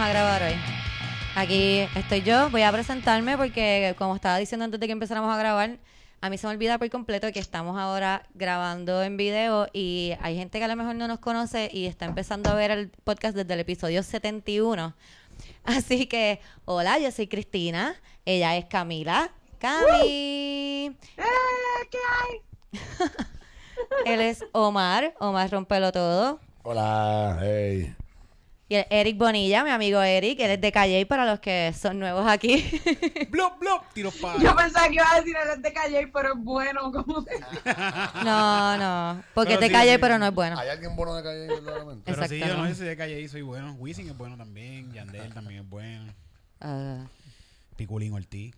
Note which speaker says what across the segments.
Speaker 1: a grabar hoy. Aquí estoy yo, voy a presentarme porque como estaba diciendo antes de que empezáramos a grabar, a mí se me olvida por completo que estamos ahora grabando en video y hay gente que a lo mejor no nos conoce y está empezando a ver el podcast desde el episodio 71. Así que, hola, yo soy Cristina, ella es Camila. Cami.
Speaker 2: ¡Eh! ¿Qué hay?
Speaker 1: Él es Omar, Omar Rompelo Todo.
Speaker 3: Hola, hey.
Speaker 1: Y el Eric Bonilla, mi amigo Eric, él es de Calle para los que son nuevos aquí.
Speaker 4: Blop, blop, tiros para.
Speaker 2: Yo pensaba que iba a decir el de Calle, pero es bueno. Como que...
Speaker 1: No, no, porque es de
Speaker 4: sí,
Speaker 1: Calle
Speaker 4: sí.
Speaker 1: pero no es bueno.
Speaker 3: ¿Hay alguien bueno de calle verdaderamente?
Speaker 4: Pero sí, yo no sé si de calle y soy bueno. Wisin es bueno también. Yandel también es bueno.
Speaker 1: Ah.
Speaker 4: Piculín Ortiz.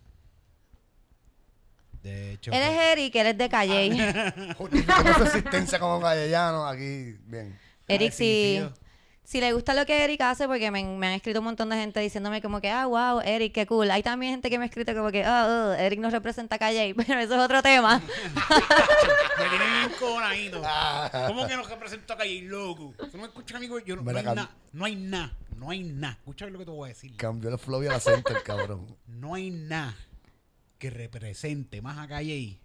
Speaker 4: De hecho.
Speaker 1: Él es
Speaker 4: pues,
Speaker 1: Eric, él es de Calle.
Speaker 3: Justificando su existencia como gallellano aquí, bien.
Speaker 1: Eric,
Speaker 4: Ah,
Speaker 1: si, le gusta lo que Eric hace, porque me, me han escrito un montón de gente diciéndome como que, ah, wow, Eric, qué cool. Hay también gente que me ha escrito como que, ah, oh, Eric no representa a Calle, pero eso es otro tema.
Speaker 4: Me tiene bien cojonadito.
Speaker 3: Ah.
Speaker 4: ¿Cómo que nos representa calle loco? Tú no me escuchas, amigo. Yo no, hay nada. No hay nada. No hay nada. Escucha lo que te voy a decir.
Speaker 3: Cambió el flow y el acento, el cabrón.
Speaker 4: No hay nada que represente más a calle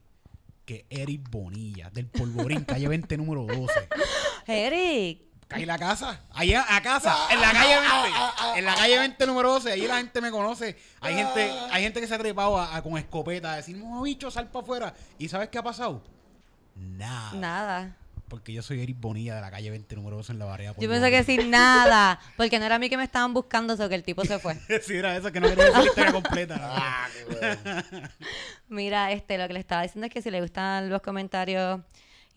Speaker 4: que Eric Bonilla, del Polvorín, calle 20, número 12.
Speaker 1: Eric,
Speaker 4: Calle La Casa. Ahí a, a casa, en la calle 20. En la calle 20 número 12. Ahí la gente me conoce. Hay gente, hay gente que se ha trepado a- a- con escopeta a decir, no, bicho, sal para afuera. ¿Y sabes qué ha pasado? Nada.
Speaker 1: nada.
Speaker 4: Porque yo soy Eric Bonilla de la calle 20 número 12 en la barriada.
Speaker 1: Yo pensé que sin nada, porque no era a mí que me estaban buscando, eso que el tipo se fue.
Speaker 4: sí, era eso, que no quería decir la historia completa.
Speaker 3: Ah, qué bueno.
Speaker 1: Mira, este, lo que le estaba diciendo es que si le gustan los comentarios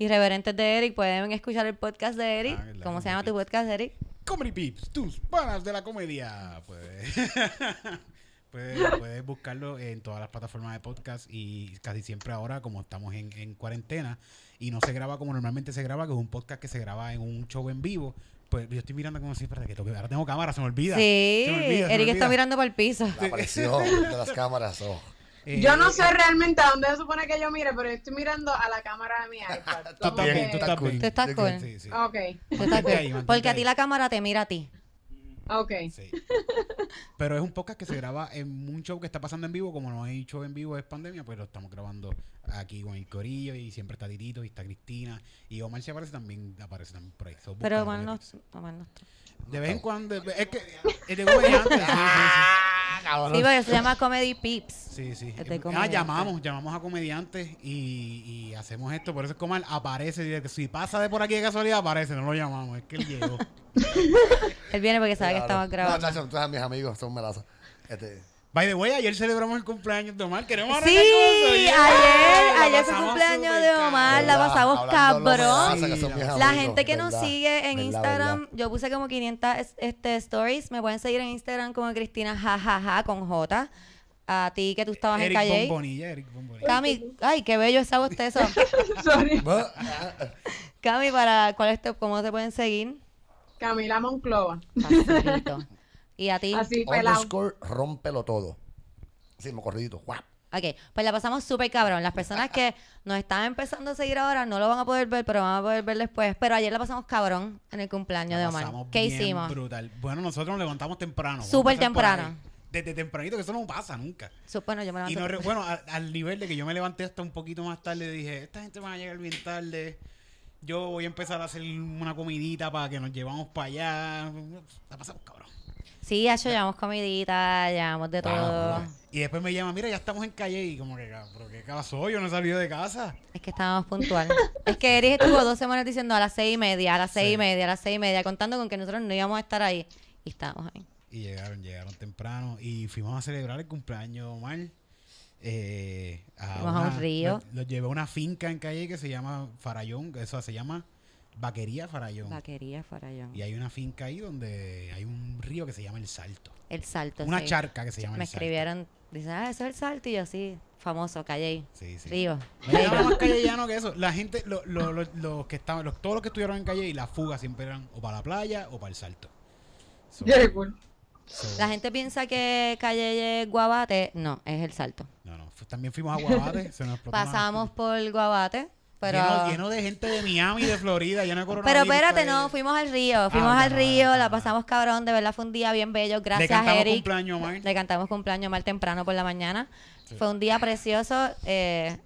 Speaker 1: irreverentes de Eric, pueden escuchar el podcast de Eric.
Speaker 4: Ah,
Speaker 1: ¿Cómo se llama tu podcast, Eric?
Speaker 4: Comedy Pips, tus panas de la comedia. Puedes, puedes, puedes buscarlo en todas las plataformas de podcast y casi siempre ahora, como estamos en, en cuarentena y no se graba como normalmente se graba, que es un podcast que se graba en un show en vivo, pues yo estoy mirando como si, espérate, que tengo que- ahora tengo cámara, se me olvida.
Speaker 1: Sí,
Speaker 4: Se me olvida, se me
Speaker 1: Eric está mirando para el piso.
Speaker 3: La aparición de las cámaras. oh.
Speaker 4: Eh,
Speaker 2: Yo no
Speaker 4: eh,
Speaker 2: sé realmente a dónde se supone que yo mire, pero yo estoy mirando a la cámara de mi iPad.
Speaker 4: Tú estás bien, tú estás bien.
Speaker 1: Tú estás
Speaker 3: ¿De
Speaker 1: cool.
Speaker 4: Sí, sí.
Speaker 2: Ok,
Speaker 1: Tú estás cool.
Speaker 4: ahí,
Speaker 1: Porque a ti la cámara te mira a ti.
Speaker 2: ok.
Speaker 4: Sí. Pero es un podcast que se graba en un show que está pasando en vivo. Como no hay show en vivo, es pandemia, pues lo estamos grabando aquí con el Corillo. Y siempre está Titito y está Cristina. Y Omar se aparece también, aparece también por ahí. So,
Speaker 1: Pero Omar no, Omar no está.
Speaker 4: De vez en cuando. Es que. Es de comediante. sí,
Speaker 3: cabrón.
Speaker 1: Sí, porque se llama Comedy Peeps.
Speaker 4: sí, sí. Ah, llamamos, llamamos a comediantes y, y hacemos esto. Por eso es que Omar aparece. Si pasa de por aquí de casualidad, aparece. No lo llamamos. Es que él llegó.
Speaker 1: Él viene porque sabe que estamos grabando.
Speaker 3: No, chacho, tú sabes, mis amigos son melazas. Este,
Speaker 4: By the way, ayer celebramos el cumpleaños de Omar. Queremos
Speaker 1: Sí, ayer, ayer fue
Speaker 4: pasamos
Speaker 1: cumpleaños de Omar, la pasamos cabrón.
Speaker 3: mis
Speaker 1: La gente que nos sigue en
Speaker 3: ¿Verdad,
Speaker 1: Instagram,
Speaker 3: verdad?
Speaker 1: yo puse como 500 es- este, stories. Me pueden seguir en Instagram como Cristina jajaja con J. A ti que tú estabas en
Speaker 4: Eric
Speaker 1: Calle.
Speaker 4: Bombonilla, Eric Bombonilla.
Speaker 1: Cami, ay, qué bello esa bostezo.
Speaker 2: Sorry.
Speaker 3: bah,
Speaker 1: Cami, para cuál es tu- cómo te pueden seguir?
Speaker 2: Camila Monclova.
Speaker 1: Facilito. Y a ti.
Speaker 2: Así pelado.
Speaker 3: underscore, rómpelo todo. Así, me corridito. guap.
Speaker 1: Ok, pues la pasamos súper cabrón. Las personas que nos están empezando a seguir ahora no lo van a poder ver, pero van a poder ver después. Pero ayer la pasamos cabrón en el cumpleaños de Omar.
Speaker 4: pasamos
Speaker 1: ¿Qué
Speaker 4: bien
Speaker 1: hicimos?
Speaker 4: Brutal. Bueno, nosotros nos levantamos temprano.
Speaker 1: Súper temprano.
Speaker 4: Desde tempranito, que eso no pasa nunca.
Speaker 1: Bueno, yo me
Speaker 4: Y
Speaker 1: levanté
Speaker 4: no re-
Speaker 1: temprano.
Speaker 4: bueno, a- al nivel de que yo me levanté hasta un poquito más tarde, dije, esta gente va a llegar bien tarde. Yo voy a empezar a hacer una comidita para que nos llevamos para allá. La pasamos cabrón.
Speaker 1: Sí, hecho, llevamos comidita, llevamos de todo.
Speaker 4: Y después me llama, mira, ya estamos en calle. Y como que, pero qué caso, yo no he salido de casa.
Speaker 1: Es que estábamos puntual. es que Eric estuvo dos semanas diciendo a las seis y media, a las seis
Speaker 4: Sí.
Speaker 1: y media, a las seis y media, contando con que nosotros no íbamos a estar ahí. Y estábamos ahí.
Speaker 4: Y llegaron, llegaron temprano y fuimos a celebrar el cumpleaños de Omar. Eh,
Speaker 1: Fuimos a un río.
Speaker 4: Los, los llevé a una finca en calle que se llama Farallón, eso se llama Vaquería Farallón.
Speaker 1: Vaquería Farallón.
Speaker 4: Y hay una finca ahí donde hay un río que se llama El Salto.
Speaker 1: El salto.
Speaker 4: Una
Speaker 1: sí.
Speaker 4: charca que se llama
Speaker 1: Me
Speaker 4: El Salto.
Speaker 1: escribieron, dicen, ah, eso es el salto. Y yo, sí, famoso, Calle.
Speaker 4: Sí, sí.
Speaker 1: Río.
Speaker 4: No nada más callellano que eso. La gente, lo- lo- lo- los que estaban, los- todos los que estuvieron en calle y la fuga siempre eran o para la playa o para el salto. So-
Speaker 2: Qué cool.
Speaker 4: so-
Speaker 1: La gente piensa que Calle es Guabate. No, es el salto.
Speaker 4: No, no. También fuimos a Guabate. se nos
Speaker 1: Pasamos por Guabate Pero,
Speaker 4: lleno, lleno de gente de Miami, de Florida, lleno de
Speaker 1: pero
Speaker 4: coronavirus.
Speaker 1: espérate,
Speaker 4: ahí.
Speaker 1: no, fuimos al río, fuimos
Speaker 4: Ah,
Speaker 1: al
Speaker 4: ya,
Speaker 1: río, la pasamos cabrón, de verdad fue un día bien bello,
Speaker 4: Le
Speaker 1: gracias
Speaker 4: cantamos
Speaker 1: Eric.
Speaker 4: cumpleaños, Omar.
Speaker 1: Le cantamos cumpleaños mal temprano por la mañana. Fue un día precioso. eh,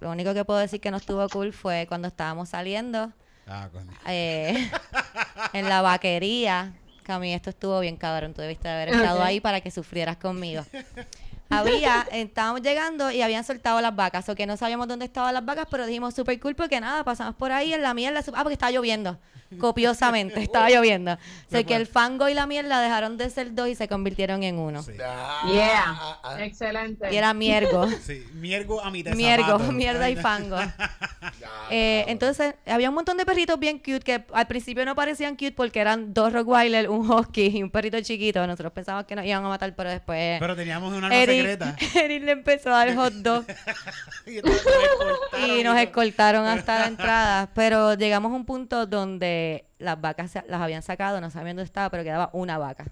Speaker 1: lo único que puedo decir que no estuvo cool fue cuando estábamos saliendo
Speaker 4: Ah, coño.
Speaker 1: eh, en la vaquería. Que a mí esto estuvo bien cabrón. Tú debiste haber estado ahí para que sufrieras conmigo. Había, estábamos llegando y habían soltado las vacas. O que no sabíamos dónde estaban las vacas, pero dijimos súper cool porque nada, pasamos por ahí en la mierda. Ah, porque estaba lloviendo. Copiosamente, estaba lloviendo. O sea que el fango y la mierda dejaron de ser dos y se convirtieron en uno.
Speaker 4: Sí.
Speaker 3: Ah,
Speaker 2: Yeah.
Speaker 3: ah, ah,
Speaker 2: Excelente.
Speaker 1: Y era miergo.
Speaker 4: Sí, miergo a mitad
Speaker 1: Miergo,
Speaker 4: zapato.
Speaker 1: mierda y fango. Eh, entonces, había un montón de perritos bien cute que al principio no parecían cute porque eran dos Rottweiler, un Husky y un perrito chiquito. Nosotros pensábamos que nos iban a matar, pero después
Speaker 4: Pero teníamos un arma
Speaker 1: Eric,
Speaker 4: secreta.
Speaker 1: Le empezó a dar hot dog
Speaker 4: y entonces nos escoltaron
Speaker 1: y nos escoltaron hasta la entrada. Pero llegamos a un punto donde las vacas se- las habían sacado, no sabían dónde estaba, pero quedaba una vaca.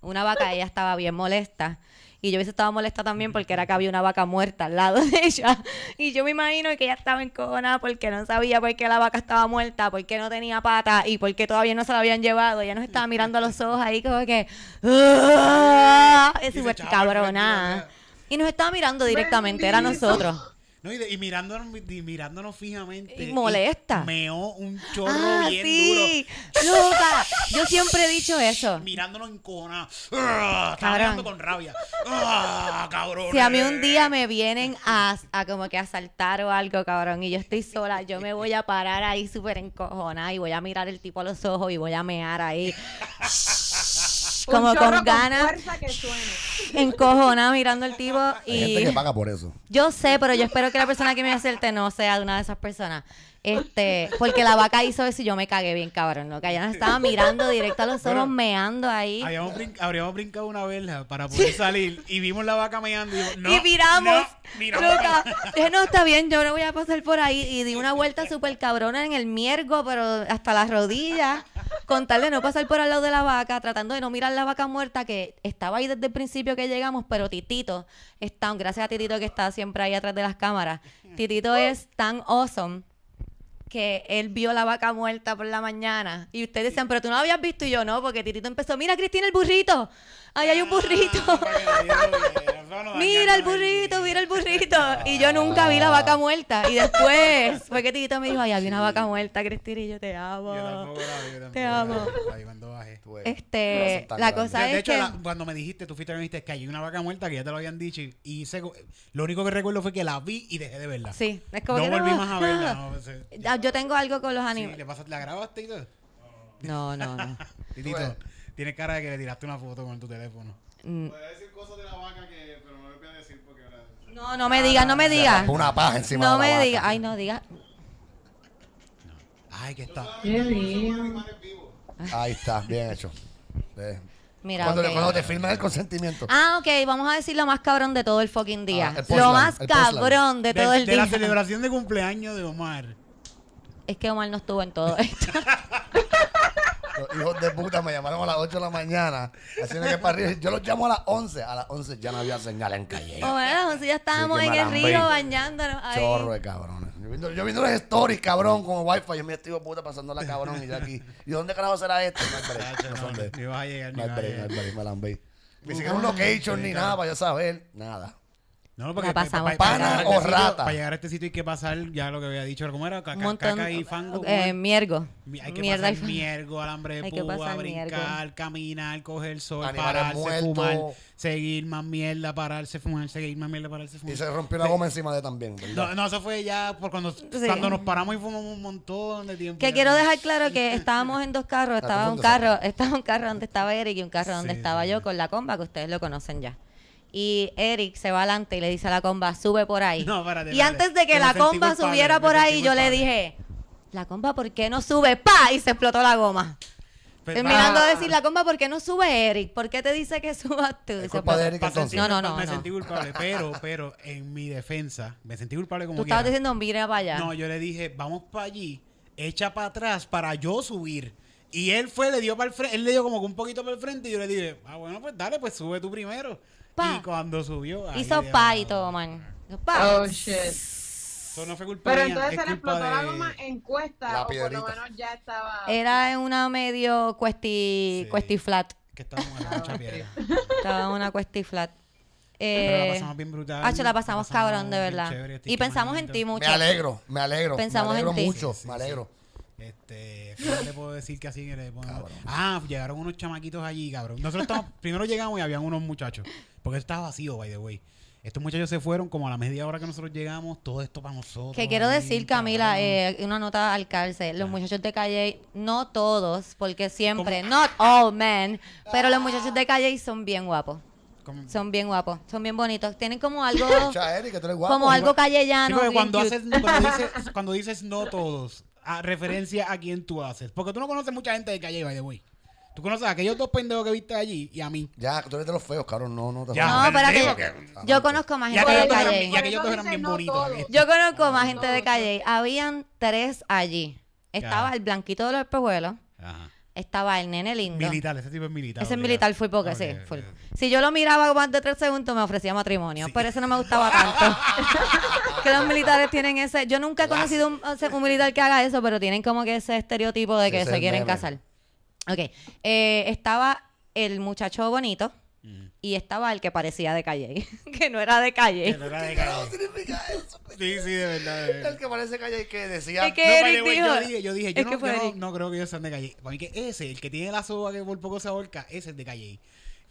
Speaker 1: Una vaca, ella estaba bien molesta. Y yo hubiese estado molesta también porque era que había una vaca muerta al lado de ella. Y yo me imagino que ella estaba encojonada porque no sabía por qué la vaca estaba muerta, por qué no tenía pata y por qué todavía no se la habían llevado. Ella nos estaba mirando a los ojos ahí como que... "Ah", Es
Speaker 4: Y se
Speaker 1: súper
Speaker 4: echaba al frente
Speaker 1: cabrona.
Speaker 4: y
Speaker 1: nos estaba mirando directamente, era nosotros.
Speaker 4: No, y, de- y mirándonos, y mirándonos fijamente.
Speaker 1: Y molesta.
Speaker 4: meó un chorro
Speaker 1: Ah,
Speaker 4: bien
Speaker 1: sí. Loca. Yo siempre he dicho eso.
Speaker 4: duro. Mirándonos encojonado. Estaba
Speaker 1: Cabrón.
Speaker 4: con rabia. ¡Ah, cabrón!
Speaker 1: Si a mí un día me vienen a, a como que asaltar o algo, cabrón, y yo estoy sola, yo me voy a parar ahí súper encojonada y voy a mirar el tipo a los ojos y voy a mear ahí. Como con ganas,
Speaker 2: fuerza que suene.
Speaker 1: Encojonada mirando al tipo
Speaker 3: Hay gente que
Speaker 1: y
Speaker 3: paga por eso.
Speaker 1: yo sé, pero yo espero que la persona que me acerte no sea de una de esas personas. Este, porque la vaca hizo eso y yo me cagué bien cabrón, ¿no? Que ella nos estaba mirando directo a los ojos, meando ahí.
Speaker 4: Habíamos, brin- habríamos brincado una verja para poder salir y vimos la vaca meando y, digo, no,
Speaker 1: y miramos,
Speaker 4: no, miramos.
Speaker 1: loca. Dije, no, está bien, yo no voy a pasar por ahí. Y di una vuelta súper cabrona en el miergo, pero hasta las rodillas, con tal de no pasar por al lado de la vaca, tratando de no mirar la vaca muerta, que estaba ahí desde el principio que llegamos, pero Titito está, gracias a Titito que está siempre ahí atrás de las cámaras, Titito es tan awesome que él vio la vaca muerta por la mañana. Y ustedes decían, pero tú no la habías visto y yo no, porque Titito empezó, mira Cristina el burrito, ahí hay un burrito.
Speaker 4: Ah,
Speaker 1: Mira el burrito, mira el burrito. Y yo nunca vi la vaca muerta. Y después fue que Tito me dijo, ay, había una vaca muerta, Cristina, y yo te amo.
Speaker 4: Yo tampoco la vi, yo tampoco
Speaker 1: Te amo.
Speaker 4: La vi cuando bajé.
Speaker 1: Este, la cosa
Speaker 4: De, de
Speaker 1: es
Speaker 4: hecho,
Speaker 1: que...
Speaker 4: la- cuando me dijiste, tú fuiste y me dijiste que hay una vaca muerta que ya te lo habían dicho y, y hice- lo único que recuerdo fue que la vi y dejé de verla.
Speaker 1: Sí, es como
Speaker 4: no
Speaker 1: que
Speaker 4: volví
Speaker 1: no,
Speaker 4: más a verla. No, se-
Speaker 1: Ah, Yo tengo algo con los
Speaker 4: sí,
Speaker 1: animales.
Speaker 4: ¿le pasa- ¿La grabaste y todo?
Speaker 1: No, no, no.
Speaker 4: Titito,
Speaker 3: ves.
Speaker 4: Tienes cara de que le tiraste una foto con tu teléfono.
Speaker 1: Mm,
Speaker 5: Voy a decir cosas de la vaca que, pero no le voy a decir porque ahora-
Speaker 1: No, no me digas, no me digas.
Speaker 3: una paja encima
Speaker 1: No
Speaker 3: de la
Speaker 1: me
Speaker 3: vaca.
Speaker 1: digas. Ay, no digas.
Speaker 4: Ay, que está.
Speaker 2: Qué.
Speaker 3: Ahí está, bien hecho.
Speaker 1: Mira,
Speaker 3: cuando,
Speaker 1: ok.
Speaker 3: cuando te firman el consentimiento.
Speaker 1: Ah, ok, vamos a decir lo más cabrón de todo el fucking día.
Speaker 3: Ah, el
Speaker 1: lo más cabrón de,
Speaker 4: De,
Speaker 1: todo el
Speaker 4: de
Speaker 1: día.
Speaker 4: la celebración de cumpleaños de Omar.
Speaker 1: Es que Omar no estuvo en todo esto.
Speaker 3: Los hijos de puta me llamaron a las 8 de la mañana. Haciendo que para arriba. Yo los llamo a las 11. A las 11 ya no había señal en calle.
Speaker 1: O bueno, si ya estábamos
Speaker 3: Sí, que
Speaker 1: en el río bañándonos. ahí.
Speaker 3: Chorro de cabrones. Yo viendo, yo viendo los stories, cabrón, con wifi. Yo me estoy puta pasando la cabrón y yo aquí. ¿Y dónde carajo será esto? No hay break, no
Speaker 4: a
Speaker 3: hay
Speaker 4: a
Speaker 3: break, me. Ni siquiera un location ni nada para yo saber. Nada.
Speaker 4: No, porque
Speaker 1: La pasamos
Speaker 4: pa- pa-
Speaker 3: pana
Speaker 4: llegar a
Speaker 3: o
Speaker 4: este sitio-
Speaker 3: rata.
Speaker 4: Para llegar a este sitio hay que pasar, ya lo que había dicho, ¿cómo era? Caca,
Speaker 1: Un montón.
Speaker 4: caca y fango. ¿cómo
Speaker 1: eh, miergo.
Speaker 4: Mi- Hay que
Speaker 1: Mierda y
Speaker 4: pasar
Speaker 1: fango.
Speaker 4: miergo, alambre de púa, brincar,
Speaker 1: miergo.
Speaker 4: caminar, coger sol,
Speaker 3: Animales
Speaker 4: pararse,
Speaker 3: muertos.
Speaker 4: fumar, seguir más mierda, pararse, fumar, seguir más mierda, pararse, fumar.
Speaker 3: Y se rompió la goma encima de también. ¿verdad?
Speaker 4: No, no, eso fue ya por cuando, cuando nos paramos y fumamos un montón de tiempo.
Speaker 1: Que
Speaker 4: ya.
Speaker 1: quiero dejar claro que estábamos en dos carros. Estaba un carro, estaba un carro donde estaba Eric y un carro donde
Speaker 4: Sí,
Speaker 1: estaba
Speaker 4: sí,
Speaker 1: yo con la comba, que ustedes lo conocen ya. Y Eric se va adelante y le dice a la comba, sube por ahí.
Speaker 4: No, espérate,
Speaker 1: y antes de que
Speaker 4: Me
Speaker 1: la comba
Speaker 4: culpable,
Speaker 1: subiera por ahí, yo le dije, la comba, ¿por qué no sube? ¡Pa! Y se explotó la goma.
Speaker 4: Pero-
Speaker 1: Terminando
Speaker 2: Ah.
Speaker 1: de decir, la comba, ¿por qué no sube Eric? ¿por qué te dice que subas tú?
Speaker 3: De
Speaker 1: explotó.
Speaker 3: Eric
Speaker 1: No, no, no,
Speaker 4: Me
Speaker 1: no.
Speaker 4: sentí culpable, pero, pero en mi defensa, me sentí culpable como
Speaker 1: Tú estabas diciendo, mira para allá.
Speaker 4: No, yo le dije, vamos para allí, echa para atrás para yo subir. Y él fue, le dio para el frente, él le dio como que un poquito para el frente y yo le dije, ah, bueno, pues dale, pues sube tú primero.
Speaker 1: Pa.
Speaker 4: Y cuando subió, ahí
Speaker 1: Hizo
Speaker 4: de
Speaker 1: pa
Speaker 4: abajo.
Speaker 1: y todo, man. Pa.
Speaker 2: Oh, shit.
Speaker 4: Eso no fue culpa
Speaker 2: Pero
Speaker 4: mía,
Speaker 2: entonces
Speaker 4: es
Speaker 2: se le
Speaker 4: culpa
Speaker 2: explotó la
Speaker 4: de-
Speaker 2: goma en cuesta
Speaker 3: La
Speaker 2: o por lo
Speaker 3: piedrita.
Speaker 2: menos ya estaba...
Speaker 1: Era en una medio cuesti,
Speaker 4: Sí.
Speaker 1: cuesti flat.
Speaker 4: Que estábamos en mucha piedra.
Speaker 1: Estaba en una cuesti flat.
Speaker 4: Pero la
Speaker 1: Eh,
Speaker 4: pasamos bien brutal.
Speaker 1: Hacho, la pasamos cabrón, de
Speaker 4: bien
Speaker 1: verdad.
Speaker 4: chévere,
Speaker 1: Y pensamos en ti mucho.
Speaker 3: Me alegro, me alegro.
Speaker 1: Pensamos
Speaker 3: me
Speaker 1: en
Speaker 3: alegro
Speaker 1: ti.
Speaker 3: mucho,
Speaker 4: Sí, sí,
Speaker 3: me
Speaker 4: sí.
Speaker 3: alegro.
Speaker 4: Este, ¿qué le puedo decir que así que le pongo? Ah, llegaron unos chamaquitos allí, cabrón. Nosotros estamos, primero llegamos y habían unos muchachos. Porque estaba vacío, by the way. Estos muchachos se fueron como a la media hora que nosotros llegamos, todo esto para nosotros.
Speaker 1: Que quiero
Speaker 4: ahí,
Speaker 1: decir, Camila, eh, una nota al cárcel. Los muchachos de Calle, no todos, porque siempre, not all men, pero los muchachos de Calle son bien guapos. Son bien guapos, son bien bonitos. Tienen como algo,
Speaker 3: Eric, que tú eres guapo.
Speaker 1: como algo
Speaker 4: Sí,
Speaker 1: callellano.
Speaker 4: porque
Speaker 1: bien
Speaker 4: cuando, haces, cuando, dices, cuando dices no todos, a referencia a quién tú haces. Porque tú no conoces mucha gente de calle, by the way. Tú conoces a aquellos dos pendejos que viste allí y a mí.
Speaker 3: Ya, tú eres de los feos, cabrón. No, no te
Speaker 4: Ya,
Speaker 1: No,
Speaker 4: pero
Speaker 1: espérate.
Speaker 4: digo que-
Speaker 1: Yo conozco más gente de
Speaker 4: aquellos dos eran,
Speaker 1: Calle.
Speaker 4: y aquellos dos eran bien
Speaker 2: no
Speaker 4: bonitos.
Speaker 1: Yo conozco más gente de. Calle. Habían tres allí. Estaba
Speaker 4: Ya.
Speaker 1: el blanquito de los espejuelos.
Speaker 4: Ajá.
Speaker 1: Estaba el nene lindo.
Speaker 4: Militar, ese tipo es militar.
Speaker 1: Ese es militar full porque sí, full. Si yo lo miraba más de tres segundos me ofrecía matrimonio, pero eso no me gustaba tanto. que los militares tienen ese, yo nunca he conocido un, un militar que haga eso, pero tienen como que ese estereotipo de que
Speaker 3: ese
Speaker 1: se quieren
Speaker 3: meme.
Speaker 1: casar. Ok, eh, estaba el muchacho bonito y estaba el que parecía de calle, que no era de calle.
Speaker 4: Que no era de
Speaker 3: ¿Qué
Speaker 4: calle.
Speaker 3: significa eso?
Speaker 4: Sí, sí, de verdad. de verdad.
Speaker 3: El que parece que hay que decía.
Speaker 1: Es que
Speaker 4: No, by
Speaker 1: Eric
Speaker 4: way,
Speaker 1: dijo-
Speaker 4: yo dije, yo dije,
Speaker 1: es
Speaker 4: yo,
Speaker 1: que
Speaker 4: no,
Speaker 1: fue
Speaker 4: yo no-
Speaker 1: Eric.
Speaker 4: no creo que ellos sean de calle. Para mí que ese, el que tiene la soga que por poco se ahorca, ese es de calle.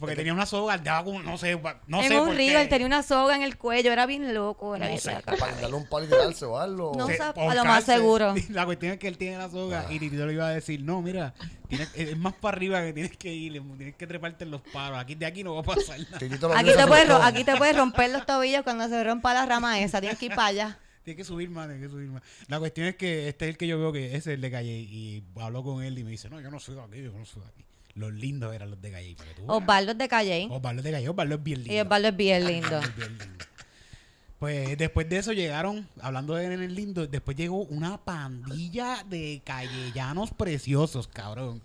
Speaker 4: Porque tenía una soga, daba como, no sé, no
Speaker 1: en
Speaker 4: sé
Speaker 1: un
Speaker 4: por
Speaker 1: río,
Speaker 4: qué.
Speaker 1: él tenía una soga en el cuello, era bien loco. Era
Speaker 4: No
Speaker 1: bien
Speaker 4: sé,
Speaker 1: loco.
Speaker 3: Para darle un palo y tirarse o algo.
Speaker 1: No sé, a lo más seguro.
Speaker 4: La cuestión es que él tiene la soga y Titito le iba a decir, no, mira, tienes- es más para arriba que tienes que ir, tienes que treparte en los palos. Aquí de aquí no va a pasar nada.
Speaker 3: Titito lo
Speaker 1: Aquí te, puedes, aquí te puedes romper los tobillos cuando se rompa la rama esa, tienes que ir para allá.
Speaker 4: Tienes que subir más, tienes que subir más. La cuestión es que este es el que yo veo que ese es el de calle y hablo con él y me dice, no, yo no soy de aquí, yo no soy de aquí. Los lindos eran los de calle. para que tú.
Speaker 1: Osvaldo es de Calle
Speaker 4: Osvaldo es de calle, Osvaldo es bien lindo.
Speaker 1: y Osvaldo es bien lindo.
Speaker 4: Osvaldo es bien lindo. Pues después de eso llegaron, hablando de nenes lindos, después llegó una pandilla de callellanos preciosos, cabrón.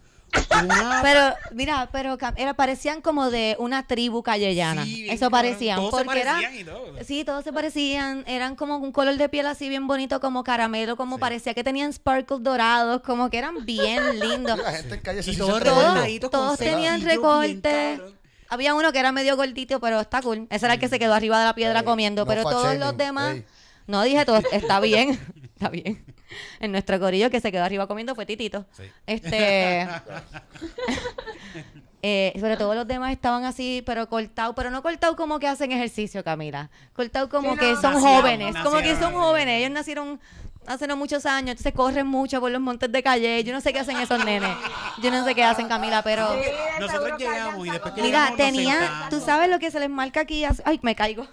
Speaker 4: Una
Speaker 1: Pero, mira, pero era, parecían como de una tribu callellana.
Speaker 4: Sí, bien
Speaker 1: Eso parecían.
Speaker 4: Todos se
Speaker 1: era,
Speaker 4: parecían y todo.
Speaker 1: Sí, todos se parecían. Eran como un color de piel así bien bonito, como caramelo, como
Speaker 4: Sí.
Speaker 1: parecía que tenían sparkles dorados, como que eran bien lindos.
Speaker 3: La gente en calle se
Speaker 4: Y
Speaker 3: siente
Speaker 4: todos
Speaker 1: Todos tenían recortes. Había uno que era medio gordito, pero está cool. Ese era el que se quedó arriba de la piedra
Speaker 3: Ey,
Speaker 1: comiendo.
Speaker 3: no
Speaker 1: pero todos
Speaker 3: shaming,
Speaker 1: los demás.
Speaker 3: ey.
Speaker 1: No dije todo, está bien. Está bien. En nuestro corillo que se quedó arriba comiendo fue Titito.
Speaker 4: Sí.
Speaker 1: Este. eh, sobre todo los demás estaban así, pero cortados, pero no cortados como que hacen ejercicio, Camila. Cortados como
Speaker 2: Sí,
Speaker 1: que son
Speaker 4: Nacieron,
Speaker 1: jóvenes, como que son jóvenes. Ellos nacieron hace no muchos años, entonces corren mucho por los montes de calle. Yo no sé qué hacen esos nenes. Yo no sé qué hacen, Camila, pero.
Speaker 2: Sí,
Speaker 4: Nosotros llegamos y después que
Speaker 1: Mira,
Speaker 4: llegamos,
Speaker 1: tenía, tú sabes lo que se les marca aquí, así- ay, me caigo.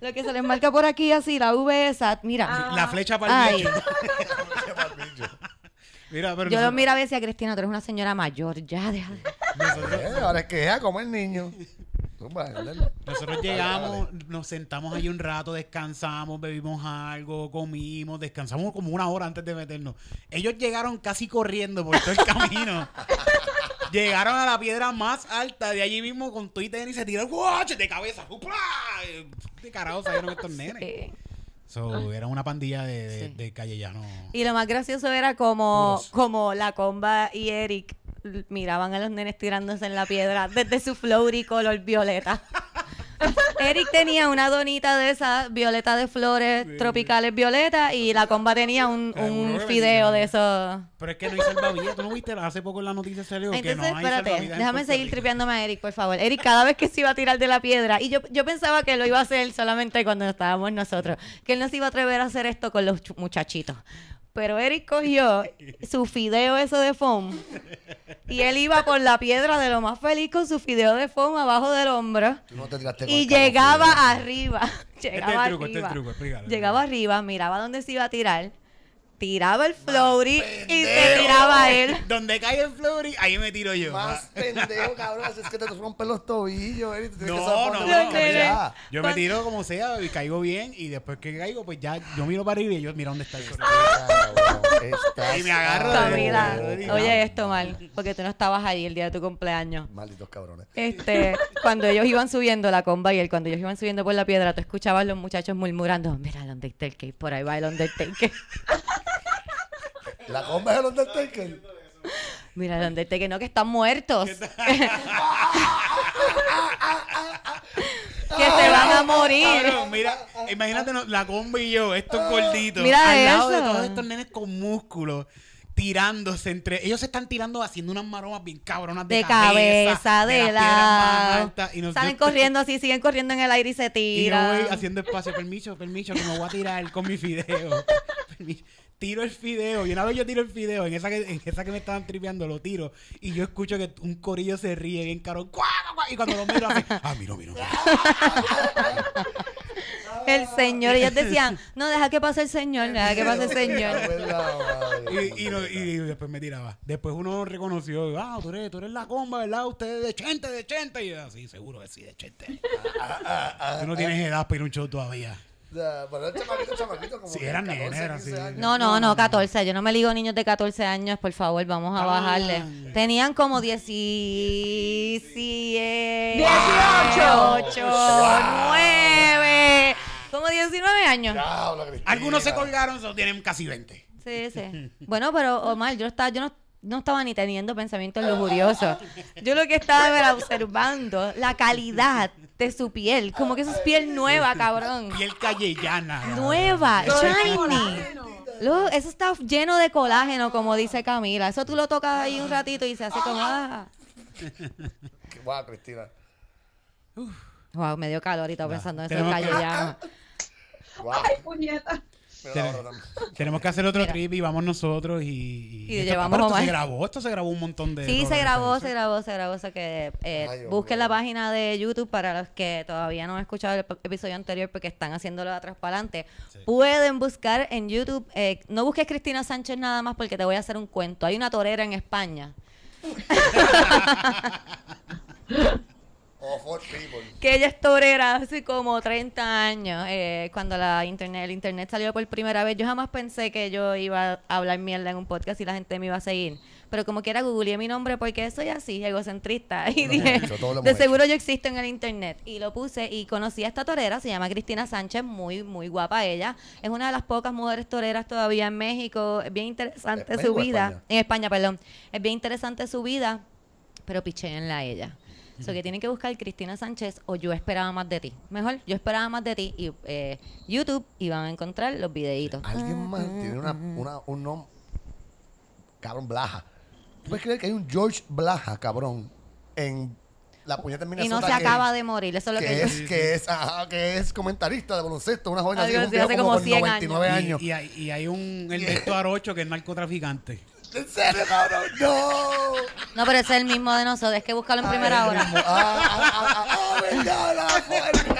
Speaker 1: Lo que se les marca por aquí así, la V esa, mira.
Speaker 2: Ah.
Speaker 4: La flecha para el. Mira, pero
Speaker 1: Yo los
Speaker 4: nosotros-
Speaker 1: miraba y decía, Cristina, tú eres una señora mayor, ya, deja de-".
Speaker 4: nosotros-
Speaker 3: Eh, ahora es que es a comer niño. Dale.
Speaker 4: Nosotros llegamos, nos sentamos ahí un rato, descansamos, bebimos algo, comimos, descansamos como una hora antes de meternos. Ellos llegaron casi corriendo por todo el camino. llegaron a la piedra más alta de allí mismo con tu y tenis y se tiraron ¡guache! de cabeza. ¡Upla! De carajo salieron estos nenes.
Speaker 1: Sí.
Speaker 4: So, era una pandilla de, de,
Speaker 1: Sí.
Speaker 4: de callellanos.
Speaker 1: Y lo más gracioso era como,
Speaker 4: Puros.
Speaker 1: como la comba y Eric miraban a los nenes tirándose en la piedra desde su floaty color violeta. Eric tenía una donita de esas, violeta de flores
Speaker 4: Sí.
Speaker 1: tropicales violeta, y la comba tenía un, un
Speaker 4: que
Speaker 1: fideo de esos.
Speaker 4: Pero es que no hay salvavidas. ¿Tú no viste? Hace poco en la noticia salió que
Speaker 1: Entonces,
Speaker 4: no hay
Speaker 1: espérate,
Speaker 4: en
Speaker 1: déjame seguir tripeándome a Eric, por favor. Eric, cada vez que se iba a tirar de la piedra, y yo, yo pensaba que lo iba a hacer solamente cuando estábamos nosotros, que él no se iba a atrever a hacer esto con los muchachitos. Pero Eric cogió su fideo eso de foam y él iba por la piedra de lo más feliz con su fideo de foam abajo del hombro
Speaker 3: Tú no te tiraste con
Speaker 1: y
Speaker 3: el
Speaker 1: llegaba
Speaker 3: frío.
Speaker 1: arriba.
Speaker 4: Este es
Speaker 1: Llegaba
Speaker 4: el truco, este es el
Speaker 1: arriba.
Speaker 4: truco, explícalo.
Speaker 1: Llegaba arriba, miraba dónde se iba a tirar, tiraba el floaty y se tiraba él.
Speaker 4: Donde cae el Flurry, ahí me tiro yo.
Speaker 3: Más pendejo, cabrón. así Es que te rompen los tobillos,
Speaker 4: No, no, no,
Speaker 3: dónde caminar.
Speaker 4: Yo me tiro como sea y caigo bien y después que caigo, pues ya yo miro para arriba y yo mira dónde está el
Speaker 3: estás
Speaker 4: Y me agarro de-
Speaker 1: Camila,
Speaker 4: de-
Speaker 1: oye esto mal, porque tú no estabas ahí el día de tu cumpleaños.
Speaker 3: Malditos cabrones.
Speaker 1: Este, cuando ellos iban subiendo la comba y él, cuando ellos iban subiendo por la piedra, tú escuchabas a los muchachos murmurando, mira el Undertaker, por ahí va el Undertaker.
Speaker 3: La comba es el Undertaker.
Speaker 1: Mira el Undertaker, no que están muertos. que se van a morir.
Speaker 4: Cabrón, mira, imagínate no, la comba y yo, estos gorditos,
Speaker 1: Mira
Speaker 4: al lado de todos estos nenes con músculos, tirándose entre. Ellos se están tirando haciendo unas maromas bien cabronas de,
Speaker 1: De cabeza, de
Speaker 4: y nos-
Speaker 1: Salen corriendo así, siguen corriendo en el aire y se
Speaker 4: Y yo
Speaker 1: tiran.
Speaker 4: voy haciendo espacio, permiso, permiso, que me voy a tirar con mi fideo. Permiso. Tiro el fideo, y una vez yo tiro el fideo, en esa que, en esa que me estaban tripeando, lo tiro, y yo escucho que un corillo se ríe bien caro, y cuando lo miro hace, ah, miro, miro, miro.
Speaker 1: El señor, ellos decían, no, deja que pase el señor, deja que pase el señor.
Speaker 4: Y, y, no- y después me tiraba. Después uno reconoció, ah, tú eres, tú eres la comba, ¿verdad? Usted es de Chente, de Chente. Y yo, sí, seguro que sí, de Chente. Tú no tienes edad para ir a un show todavía.
Speaker 3: Pero el chamaquito, chamaquito, como
Speaker 4: Sí,
Speaker 3: que
Speaker 4: eran
Speaker 3: 14,
Speaker 4: nenes, eran
Speaker 3: 15
Speaker 4: así.
Speaker 3: años.
Speaker 1: No, no, no, 14. Yo no me ligo niños de 14 años, por favor, vamos a
Speaker 4: Ah.
Speaker 1: bajarle. Tenían como 17,
Speaker 2: 18.
Speaker 1: 8, 9, como 19 años.
Speaker 3: Diablo.
Speaker 4: Algunos se colgaron, solo tienen casi 20.
Speaker 1: Sí, sí. Bueno, pero Omar, yo estaba, yo no, no estaba ni teniendo pensamientos lujuriosos. Yo lo que estaba era observando la calidad de su piel. Como que eso es piel nueva, cabrón.
Speaker 4: Piel callellana.
Speaker 1: Nueva, shiny. Luego, eso está lleno de colágeno, como dice Camila. Eso tú lo tocas ahí un ratito y se hace como... Ah.
Speaker 3: Wow, Cristina.
Speaker 1: Wow, me dio calor y estaba pensando en
Speaker 4: que-
Speaker 1: callellano.
Speaker 3: Wow.
Speaker 2: Ay, puñeta.
Speaker 4: Tenemos que hacer otro
Speaker 1: Mira.
Speaker 4: trip y vamos nosotros y...
Speaker 1: Y
Speaker 4: esto-
Speaker 1: llevamos
Speaker 4: pero
Speaker 1: a
Speaker 4: esto
Speaker 1: Omar.
Speaker 4: se grabó, esto se grabó un montón de...
Speaker 1: Sí, se grabó, se grabó, se grabó. Eso que eh,
Speaker 3: Ay, Dios
Speaker 1: busquen
Speaker 3: mío.
Speaker 1: la página de YouTube para los que todavía no han escuchado el ep- episodio anterior porque están haciéndolo de atrás para adelante. Pueden buscar en YouTube. eh, no busques Cristina Sánchez nada más porque te voy a hacer un cuento. Hay una torera en España. que ella es torera hace como 30 años. eh, cuando la internet, el internet salió por primera vez, yo jamás pensé que yo iba a hablar mierda en un podcast y la gente me iba a seguir. Pero como quiera, googleé mi nombre porque soy así, egocentrista. Y dije,
Speaker 3: hecho,
Speaker 1: de seguro yo existo en el internet. Y lo puse y conocí a esta torera, se llama Cristina Sánchez, muy, muy guapa ella. Es una de las pocas mujeres toreras todavía en México. Es bien interesante
Speaker 3: ¿En
Speaker 1: su vida.
Speaker 3: España?
Speaker 1: En España, perdón. Es bien interesante su vida, pero picheenla a ella. So que tienen que buscar Cristina Sánchez o Yo esperaba más de ti. Mejor, Yo esperaba más de ti y eh, YouTube y van a encontrar los videitos.
Speaker 3: Alguien más tiene una, una, un nombre. Cabrón, Blaja. ¿Tú puedes creer que hay un George Blaja, cabrón? En la puñeta en
Speaker 1: Y no se
Speaker 3: que-
Speaker 1: acaba de morir, eso es lo que,
Speaker 3: que
Speaker 1: yo-
Speaker 3: es, que es, ajá, que es comentarista de baloncesto, una joven así,
Speaker 1: hace
Speaker 3: como,
Speaker 1: como
Speaker 3: con
Speaker 1: 100
Speaker 3: 99
Speaker 1: años.
Speaker 3: años.
Speaker 4: Y, y hay, y hay un Ernesto Arocho que es narcotraficante.
Speaker 3: ¿En serio, cabrón? No.
Speaker 1: No, pero ese es el mismo de nosotros, es que búscalo en primera
Speaker 3: Ah, el
Speaker 1: hora.
Speaker 3: Ah, ah, ah, ah, ah, verdad, la, fuerte,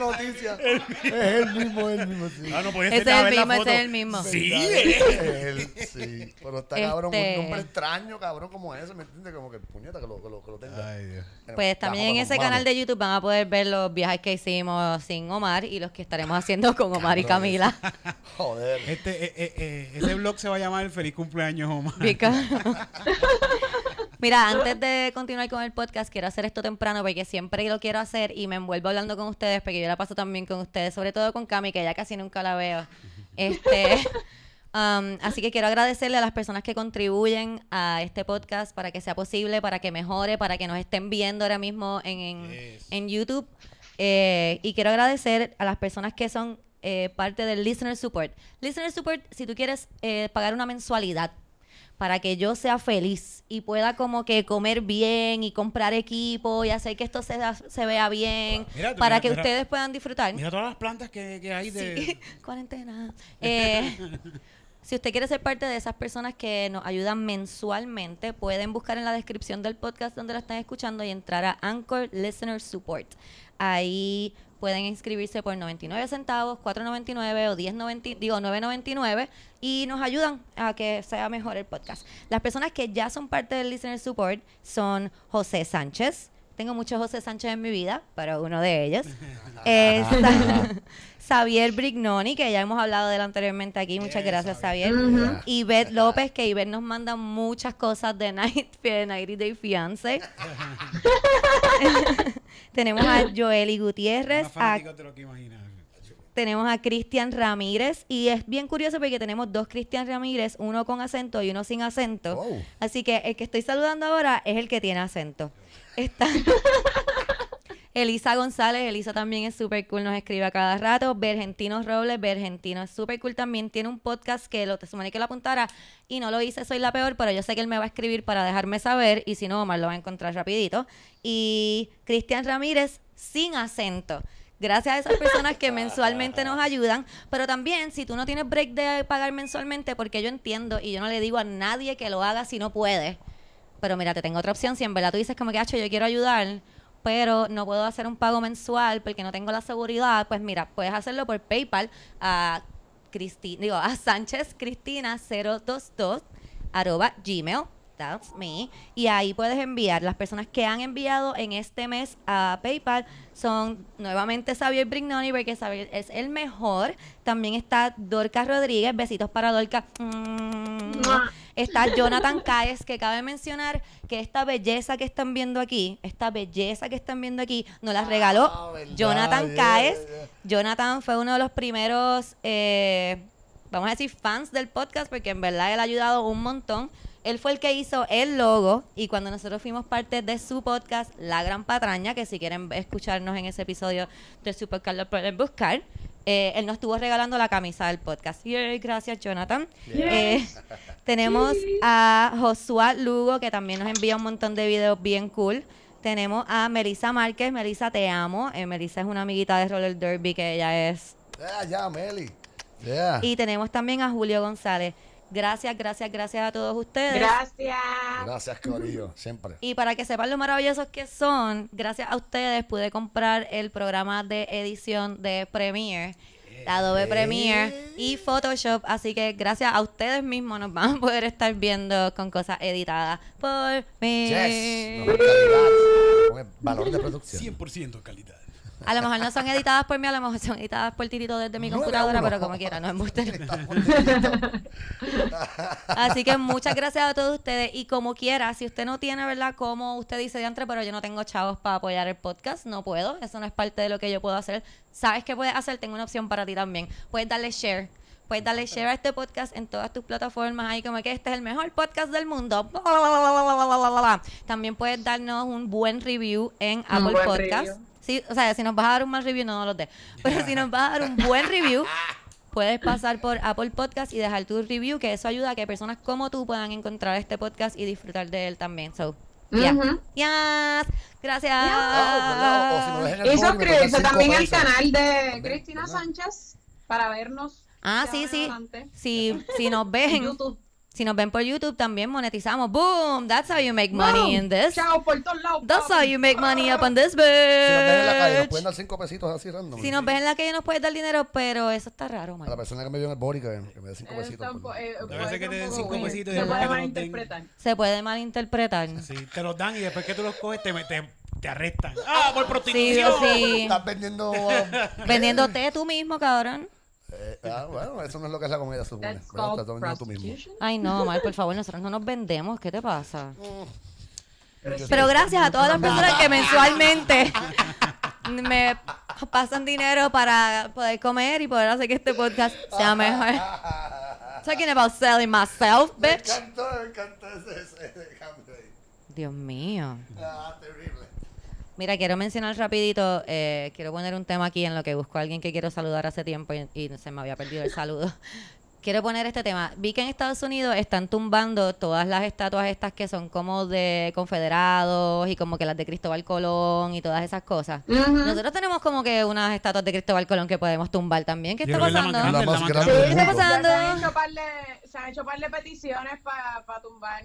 Speaker 3: noticia. Es el mismo, es el mismo, sí.
Speaker 4: Ah, no puede
Speaker 1: Ese
Speaker 4: ser,
Speaker 1: es el mismo, ese es el mismo.
Speaker 4: Sí,
Speaker 3: ¿Verdad?
Speaker 4: eh.
Speaker 3: Él, sí. Pero está cabrón,
Speaker 1: Este-
Speaker 3: un nombre extraño, cabrón, como ese, ¿me entiendes? Como que puñeta que lo, que lo, que lo tenga.
Speaker 4: Ay, Dios.
Speaker 1: Pues también en ese canal de YouTube van a poder ver los viajes que hicimos sin Omar y los que estaremos haciendo con Omar y Camila.
Speaker 3: Joder.
Speaker 4: Este, eh, eh, eh, ese blog se va a llamar Feliz Cumpleaños, Omar.
Speaker 1: Mira, antes de continuar con el podcast, quiero hacer esto temprano porque siempre lo quiero hacer y me envuelvo hablando con ustedes porque yo la paso también con ustedes, sobre todo con Cami, que ya casi nunca la veo. Este, um, así que quiero agradecerle a las personas que contribuyen a este podcast para que sea posible, para que mejore, para que nos estén viendo ahora mismo en, en,
Speaker 4: Yes.
Speaker 1: en YouTube. Eh, y quiero agradecer a las personas que son eh, parte del Listener Support. Listener Support, si tú quieres eh, pagar una mensualidad para que yo sea feliz y pueda como que comer bien y comprar equipo y hacer que esto se, se vea bien,
Speaker 4: Mira,
Speaker 1: para
Speaker 4: mira-
Speaker 1: que
Speaker 4: mira-
Speaker 1: ustedes puedan disfrutar.
Speaker 4: Mira todas las plantas que, que hay de...
Speaker 1: Sí, cuarentena. Eh, Si usted quiere ser parte de esas personas que nos ayudan mensualmente, pueden buscar en la descripción del podcast donde lo están escuchando y entrar a Anchor Listener Support. Ahí pueden inscribirse por 99 centavos, 4.99 o 10.90, digo 9.99 y nos ayudan a que sea mejor el podcast. Las personas que ya son parte del Listener Support son José Sánchez. Tengo muchos José Sánchez en mi vida, pero uno de ellos. es Xavier Brignoni, que ya hemos hablado de él anteriormente aquí. Muchas gracias, Xavier.
Speaker 2: Ujú.
Speaker 1: Y Beth López, que Ivette nos manda muchas cosas de Night, de 90 Day Fiance. Tenemos a Joely Gutiérrez,
Speaker 4: Más
Speaker 1: a
Speaker 4: de lo que imaginas.
Speaker 1: Tenemos a Cristian Ramírez y es bien curioso porque tenemos dos Cristian Ramírez, uno con acento y uno sin acento. Así que el que estoy saludando ahora es el que tiene acento. Está Elisa González, Elisa también es súper cool, nos escribe a cada rato. Vergentino Robles, Vergentino es súper cool también. Tiene un podcast que lo te supone que lo apuntara y no lo hice, soy la peor, pero yo sé que él me va a escribir para dejarme saber y si no, Omar lo va a encontrar rapidito. Y Cristian Ramírez sin acento. Gracias a esas personas que mensualmente nos ayudan, pero también si tú no tienes break de pagar mensualmente, porque yo entiendo y yo no le digo a nadie que lo haga si no puede, pero mira, te tengo otra opción. Si en verdad tú dices como que, "Acho, yo quiero ayudar, pero no puedo hacer un pago mensual porque no tengo la seguridad, pues mira, puedes hacerlo por PayPal a Cristi digo, a Sánchez Cristina 022 arroba gmail. That's me. Y ahí puedes enviar. Las personas que han enviado en este mes a PayPal son nuevamente Xavier Brignoni, porque Xavier es el mejor. También está Dorca Rodríguez. Besitos para Dorca. Mm. Está Jonathan Caes, que cabe mencionar que esta belleza que están viendo aquí, esta belleza que están viendo aquí, nos la regaló
Speaker 3: Ah, verdad,
Speaker 1: Jonathan
Speaker 3: yeah,
Speaker 1: Caes.
Speaker 3: yeah.
Speaker 1: Jonathan fue uno de los primeros, eh, vamos a decir, fans del podcast, porque en verdad él ha ayudado un montón. Él fue el que hizo el logo y cuando nosotros fuimos parte de su podcast, La Gran Patraña, que si quieren escucharnos en ese episodio de su podcast lo pueden buscar, eh, él nos estuvo regalando la camisa del podcast. Yay, gracias, Jonathan. Eh, tenemos a Josué Lugo, que también nos envía un montón de videos bien cool. Tenemos a Melissa Márquez. Melissa, te amo. Eh, Melissa es una amiguita de Roller Derby que ella es.
Speaker 3: Ya, ya, Meli. Yeah.
Speaker 1: Y tenemos también a Julio González. Gracias, gracias, gracias a todos ustedes.
Speaker 2: Gracias.
Speaker 3: Gracias, Corillo. Siempre.
Speaker 1: Y para que sepan lo maravillosos que son, gracias a ustedes pude comprar el programa de edición de Premiere, Adobe Premiere y Photoshop. Así que gracias a ustedes mismos nos van a poder estar viendo con cosas editadas por mí.
Speaker 3: Yes. Mejor calidad. Con el valor de producción.
Speaker 4: 100% calidad.
Speaker 1: A lo mejor no son editadas por mí, a lo mejor son editadas por Tirito desde mi computadora, pero como quiera, no es embuste. Así que muchas gracias a todos ustedes. Y como quiera, si usted no tiene, ¿verdad? Como usted dice diantre, pero yo no tengo chavos para apoyar el podcast, no puedo. Eso no es parte de lo que yo puedo hacer. ¿Sabes qué puedes hacer? Tengo una opción para ti también. Puedes darle share. Puedes darle share a este podcast en todas tus plataformas. Ahí como que este es el mejor podcast del mundo. También puedes darnos un buen review en Apple Podcast.
Speaker 2: review.
Speaker 1: Sí, o sea, si nos vas a dar un mal review, no nos lo des. Pero si nos vas a dar un buen review, puedes pasar por Apple Podcast y dejar tu review, que eso ayuda a que personas como tú puedan encontrar este podcast y disfrutar de él también. So, yeah. Yes. Gracias.
Speaker 3: Ah, ¿verdad? O si no dejan el
Speaker 2: Y suscribirse también al canal de Cristina. Sánchez para vernos.
Speaker 1: Ah, sí, sí. Si, si nos
Speaker 2: En
Speaker 1: ven,
Speaker 2: YouTube.
Speaker 1: Si nos ven por YouTube, también monetizamos. Boom. That's how you make money
Speaker 2: Boom.
Speaker 1: in this.
Speaker 2: Chao por todos lados.
Speaker 1: That's how you make money up on this
Speaker 3: Si nos ven en la calle, nos
Speaker 1: bitch.
Speaker 3: pueden dar cinco pesitos así random.
Speaker 1: Si nos ven en la calle nos puedes dar dinero, pero eso está raro,
Speaker 3: A la
Speaker 1: man.
Speaker 3: persona que me vio en el body, que, que me dé cinco pesitos. por-
Speaker 2: eh,
Speaker 4: Debe
Speaker 2: puede
Speaker 4: ser que te den cinco pesitos y
Speaker 2: Se
Speaker 4: después
Speaker 2: puede
Speaker 4: que te los den.
Speaker 2: malinterpretar.
Speaker 1: Se puede malinterpretar.
Speaker 4: Sí, te los dan y después que tú los coges te, te, te arrestan. ¡Ah, por
Speaker 1: Sí,
Speaker 4: prostitución!
Speaker 1: sí.
Speaker 3: Estás vendiendo. uh,
Speaker 1: Vendiéndote tú mismo, cabrón.
Speaker 3: Eh, ah, bueno, eso no es lo que es la comedia, se supone.
Speaker 2: That's
Speaker 3: ¿verdad?
Speaker 2: called
Speaker 3: Estás vendiendo tú mismo.
Speaker 1: Ay, no, Mar, por favor, nosotros no nos vendemos. ¿Qué te pasa? Pero gracias a todas las personas que mensualmente me pasan dinero para poder comer y poder hacer que este podcast sea mejor. Talking about selling myself,
Speaker 3: Me
Speaker 1: bitch.
Speaker 3: encantó, me encantó ese, ese, ese cambio ahí.
Speaker 1: Dios mío.
Speaker 3: Ah, terrible.
Speaker 1: Mira, quiero mencionar rapidito, eh, quiero poner un tema aquí en lo que busco a alguien que quiero saludar hace tiempo y, y se me había perdido el saludo. quiero poner este tema. Vi que en Estados Unidos están tumbando todas las estatuas estas que son como de confederados y como que las de Cristóbal Colón y todas esas cosas. Nosotros tenemos como que unas estatuas de Cristóbal Colón que podemos tumbar también. ¿Qué
Speaker 4: Yo
Speaker 1: está
Speaker 4: la más
Speaker 1: pasando?
Speaker 4: grande,
Speaker 3: La
Speaker 4: la
Speaker 3: más
Speaker 4: más
Speaker 3: grande
Speaker 4: grande.
Speaker 3: del
Speaker 1: ¿Qué está pasando?
Speaker 2: Se han hecho par de, se han hecho par de peticiones para tumbar,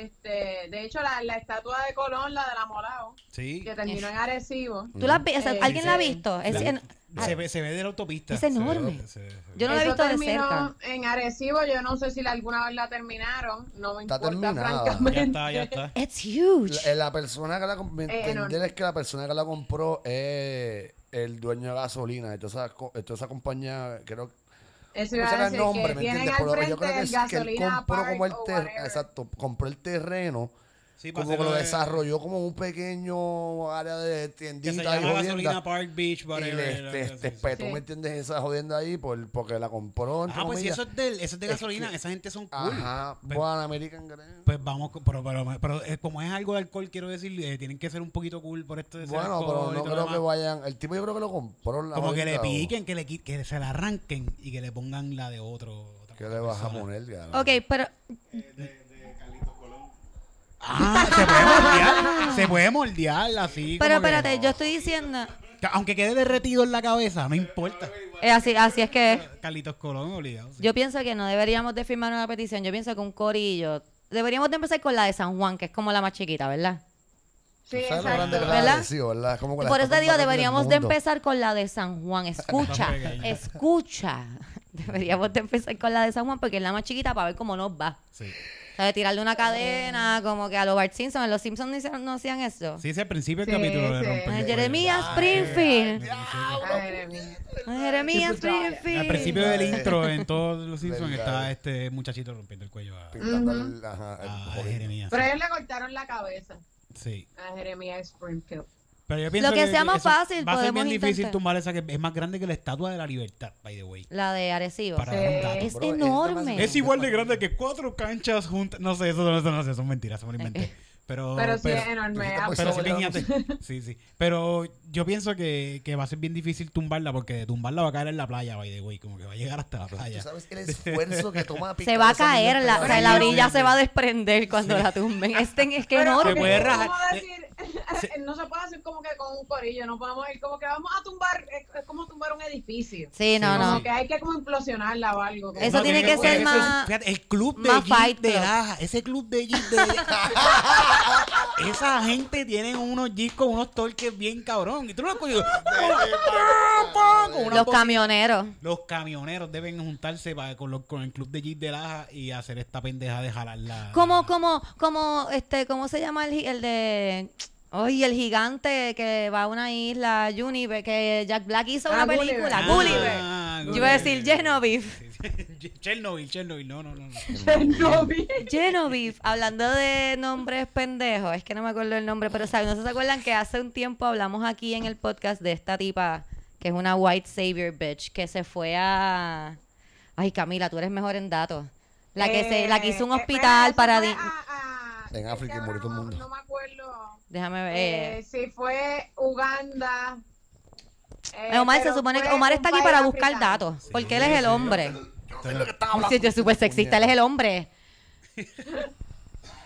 Speaker 2: este, de hecho, la, la estatua de Colón, la de la Molao,
Speaker 4: Sí.
Speaker 2: que terminó en Arecibo.
Speaker 1: ¿Tú la vi- o sea,
Speaker 2: Eh,
Speaker 1: ¿Alguien la ha visto? Es-
Speaker 4: La-
Speaker 1: en-
Speaker 4: se, ve, se ve de la autopista.
Speaker 1: Es
Speaker 4: Se ve-
Speaker 1: enorme.
Speaker 4: se- se-
Speaker 1: Yo no la he
Speaker 2: Eso
Speaker 1: visto de
Speaker 2: terminó
Speaker 1: cerca.
Speaker 2: En Arecibo, yo no sé si la, alguna vez la terminaron, no me
Speaker 3: Está
Speaker 2: importa
Speaker 3: terminada.
Speaker 2: francamente.
Speaker 4: Ya está, ya está.
Speaker 1: It's huge.
Speaker 3: La, eh, la persona que la comp- entender
Speaker 2: enorme.
Speaker 3: es que la persona que la compró es el dueño de gasolina. Entonces, esa, co- entonces esa compañía, creo
Speaker 2: Eso
Speaker 3: no
Speaker 2: iba a
Speaker 3: el
Speaker 2: decir
Speaker 3: nombre,
Speaker 2: que
Speaker 3: ¿me
Speaker 2: tienen
Speaker 3: entiendes?
Speaker 2: al
Speaker 3: Pero yo creo que, es que él compró como el terreno, exacto, compró el terreno,
Speaker 4: Sí, para
Speaker 3: como que lo
Speaker 4: de-
Speaker 3: desarrolló como un pequeño área de
Speaker 4: Que se
Speaker 3: tiendita y.
Speaker 4: Gasolina Park Beach,
Speaker 3: Y le
Speaker 4: la-
Speaker 3: este,
Speaker 4: la-
Speaker 3: este,
Speaker 4: sí, sí.
Speaker 3: petó,
Speaker 2: Sí.
Speaker 3: ¿me entiendes? Esa jodienda ahí por, porque la compró,
Speaker 4: Ajá, pues si eso es, del, eso es de
Speaker 3: Es
Speaker 4: gasolina,
Speaker 3: que-
Speaker 4: esa gente son cool.
Speaker 3: Ajá,
Speaker 4: Pues-
Speaker 3: One American Grand.
Speaker 4: Pues vamos, con- pero, pero, pero, eh, como es algo de alcohol, quiero decir, eh, tienen que ser un poquito cool por esto de ser
Speaker 3: Bueno,
Speaker 4: alcohol
Speaker 3: pero no creo que vayan. El tipo yo creo que lo compró. La
Speaker 4: Como que le piquen, que, le, que se la arranquen y que le pongan la de otro. otra
Speaker 3: ¿Qué le vas a poner? ya?
Speaker 1: Ok, pero
Speaker 4: Ah, se puede moldear. se puede moldear así.
Speaker 1: pero
Speaker 4: como que-
Speaker 1: espérate, yo estoy diciendo...
Speaker 4: que aunque quede derretido en la cabeza, no importa.
Speaker 1: eh, así, así es que...
Speaker 4: Carlitos Colón, obligado. sí.
Speaker 1: Yo pienso que no deberíamos de firmar una petición. Yo pienso que un corillo... Deberíamos de empezar con la de San Juan, que es como la más chiquita, ¿verdad?
Speaker 2: Sí,
Speaker 3: ¿Sabes lo grande que
Speaker 2: exacto.
Speaker 3: la
Speaker 1: ¿Verdad?
Speaker 3: La
Speaker 1: Por eso te digo,
Speaker 3: más grande del
Speaker 1: deberíamos de
Speaker 3: mundo.
Speaker 1: empezar con la de San Juan. Escucha,
Speaker 4: pequeña.
Speaker 1: escucha. Deberíamos de empezar con la de San Juan porque es la más chiquita para ver cómo nos va.
Speaker 4: Sí.
Speaker 1: ¿Sabes? Tirarle una cadena, como que a los Bart Simpson. Los Simpsons no hicieron- no hacían eso.
Speaker 4: Sí, ese al principio del
Speaker 2: Sí,
Speaker 4: capítulo de
Speaker 2: sí.
Speaker 4: romper
Speaker 1: A
Speaker 4: el
Speaker 1: Jeremías Springfield.
Speaker 2: Ay, Jeremías.
Speaker 1: A Jeremías.
Speaker 4: Al principio del intro, en todos los Simpsons, está este muchachito rompiendo el cuello a,
Speaker 3: Pintando el- ajá, el-
Speaker 4: a
Speaker 3: jodido.
Speaker 4: Jeremías.
Speaker 2: Pero a él le cortaron la cabeza
Speaker 4: Sí.
Speaker 2: a Jeremías Springfield.
Speaker 4: Pero yo pienso
Speaker 1: Lo que sea más
Speaker 4: eso
Speaker 1: fácil,
Speaker 4: Va a ser
Speaker 1: podemos
Speaker 4: bien difícil
Speaker 1: intentar.
Speaker 4: tumbar esa que es más grande que la estatua de la libertad, by the way.
Speaker 1: La de Arecibo.
Speaker 4: Para
Speaker 2: Sí.
Speaker 4: dar un dato.
Speaker 1: Es
Speaker 3: Bro, es
Speaker 1: enorme.
Speaker 3: demasiado-
Speaker 4: Es igual de grande que cuatro canchas juntas. No sé, eso no, eso no sé, son mentiras, eso me lo inventé. Pero,
Speaker 2: Pero sí es enorme.
Speaker 3: Pero-
Speaker 4: sí, sí. Pero yo pienso que, que va a ser bien difícil tumbarla porque de tumbarla va a caer en la playa, by the way. Como que va a llegar hasta la
Speaker 3: ¿Tú
Speaker 4: playa.
Speaker 3: sabes el esfuerzo que toma
Speaker 1: Se va a caer, la, o sea, la orilla se va a desprender cuando la tumben. Este es que
Speaker 2: Pero,
Speaker 1: enorme.
Speaker 4: Se puede rajar.
Speaker 2: decir, no se puede hacer como que con un corillo, no podemos ir como que vamos a tumbar, es, como tumbar un edificio.
Speaker 1: Sí, no,
Speaker 4: Sí,
Speaker 1: no.
Speaker 2: Como que hay que como implosionarla o algo. como-
Speaker 1: Eso tiene que ser
Speaker 4: eso
Speaker 1: más-
Speaker 4: fíjate, el club de
Speaker 1: más
Speaker 4: Jeep
Speaker 1: Fight
Speaker 4: de. Laja, ese club de Jeep de Esa gente tiene unos Jeep con unos torques bien cabrón. Y tú lo
Speaker 1: Los camioneros.
Speaker 4: Los camioneros deben juntarse para- con, los- con el club de Jeep de Laja y hacer esta pendeja de jalarla.
Speaker 1: Como, como, como, este, ¿cómo se llama el, el de... Oye, el gigante que va a una isla, Univer, que Jack Black hizo
Speaker 2: Ah,
Speaker 1: una
Speaker 2: Gulliver.
Speaker 1: película,
Speaker 2: Ah,
Speaker 1: Gulliver. Yo iba a decir Genevieve.
Speaker 4: Sí. Chernobyl, Chernobyl, no, no, no. no.
Speaker 2: Chernobyl.
Speaker 1: Genevieve, hablando de nombres pendejos, es que no me acuerdo el nombre, pero ¿saben? ¿no se acuerdan que hace un tiempo hablamos aquí en el podcast de esta tipa que es una white savior bitch que se fue a... Ay, Camila, tú eres mejor en datos. La que se, la que hizo un
Speaker 2: Eh,
Speaker 1: hospital para...
Speaker 2: a- a-
Speaker 3: En África y murió todo el
Speaker 2: no-
Speaker 3: mundo.
Speaker 2: No me acuerdo.
Speaker 1: Déjame ver.
Speaker 2: Eh, si fue Uganda. Eh,
Speaker 1: Omar, se supone que Omar está aquí para buscar
Speaker 2: africano.
Speaker 1: datos, porque él es el hombre.
Speaker 3: Yo sé lo que estaba hablando.
Speaker 1: Sí, yo súper sexista, él es el hombre.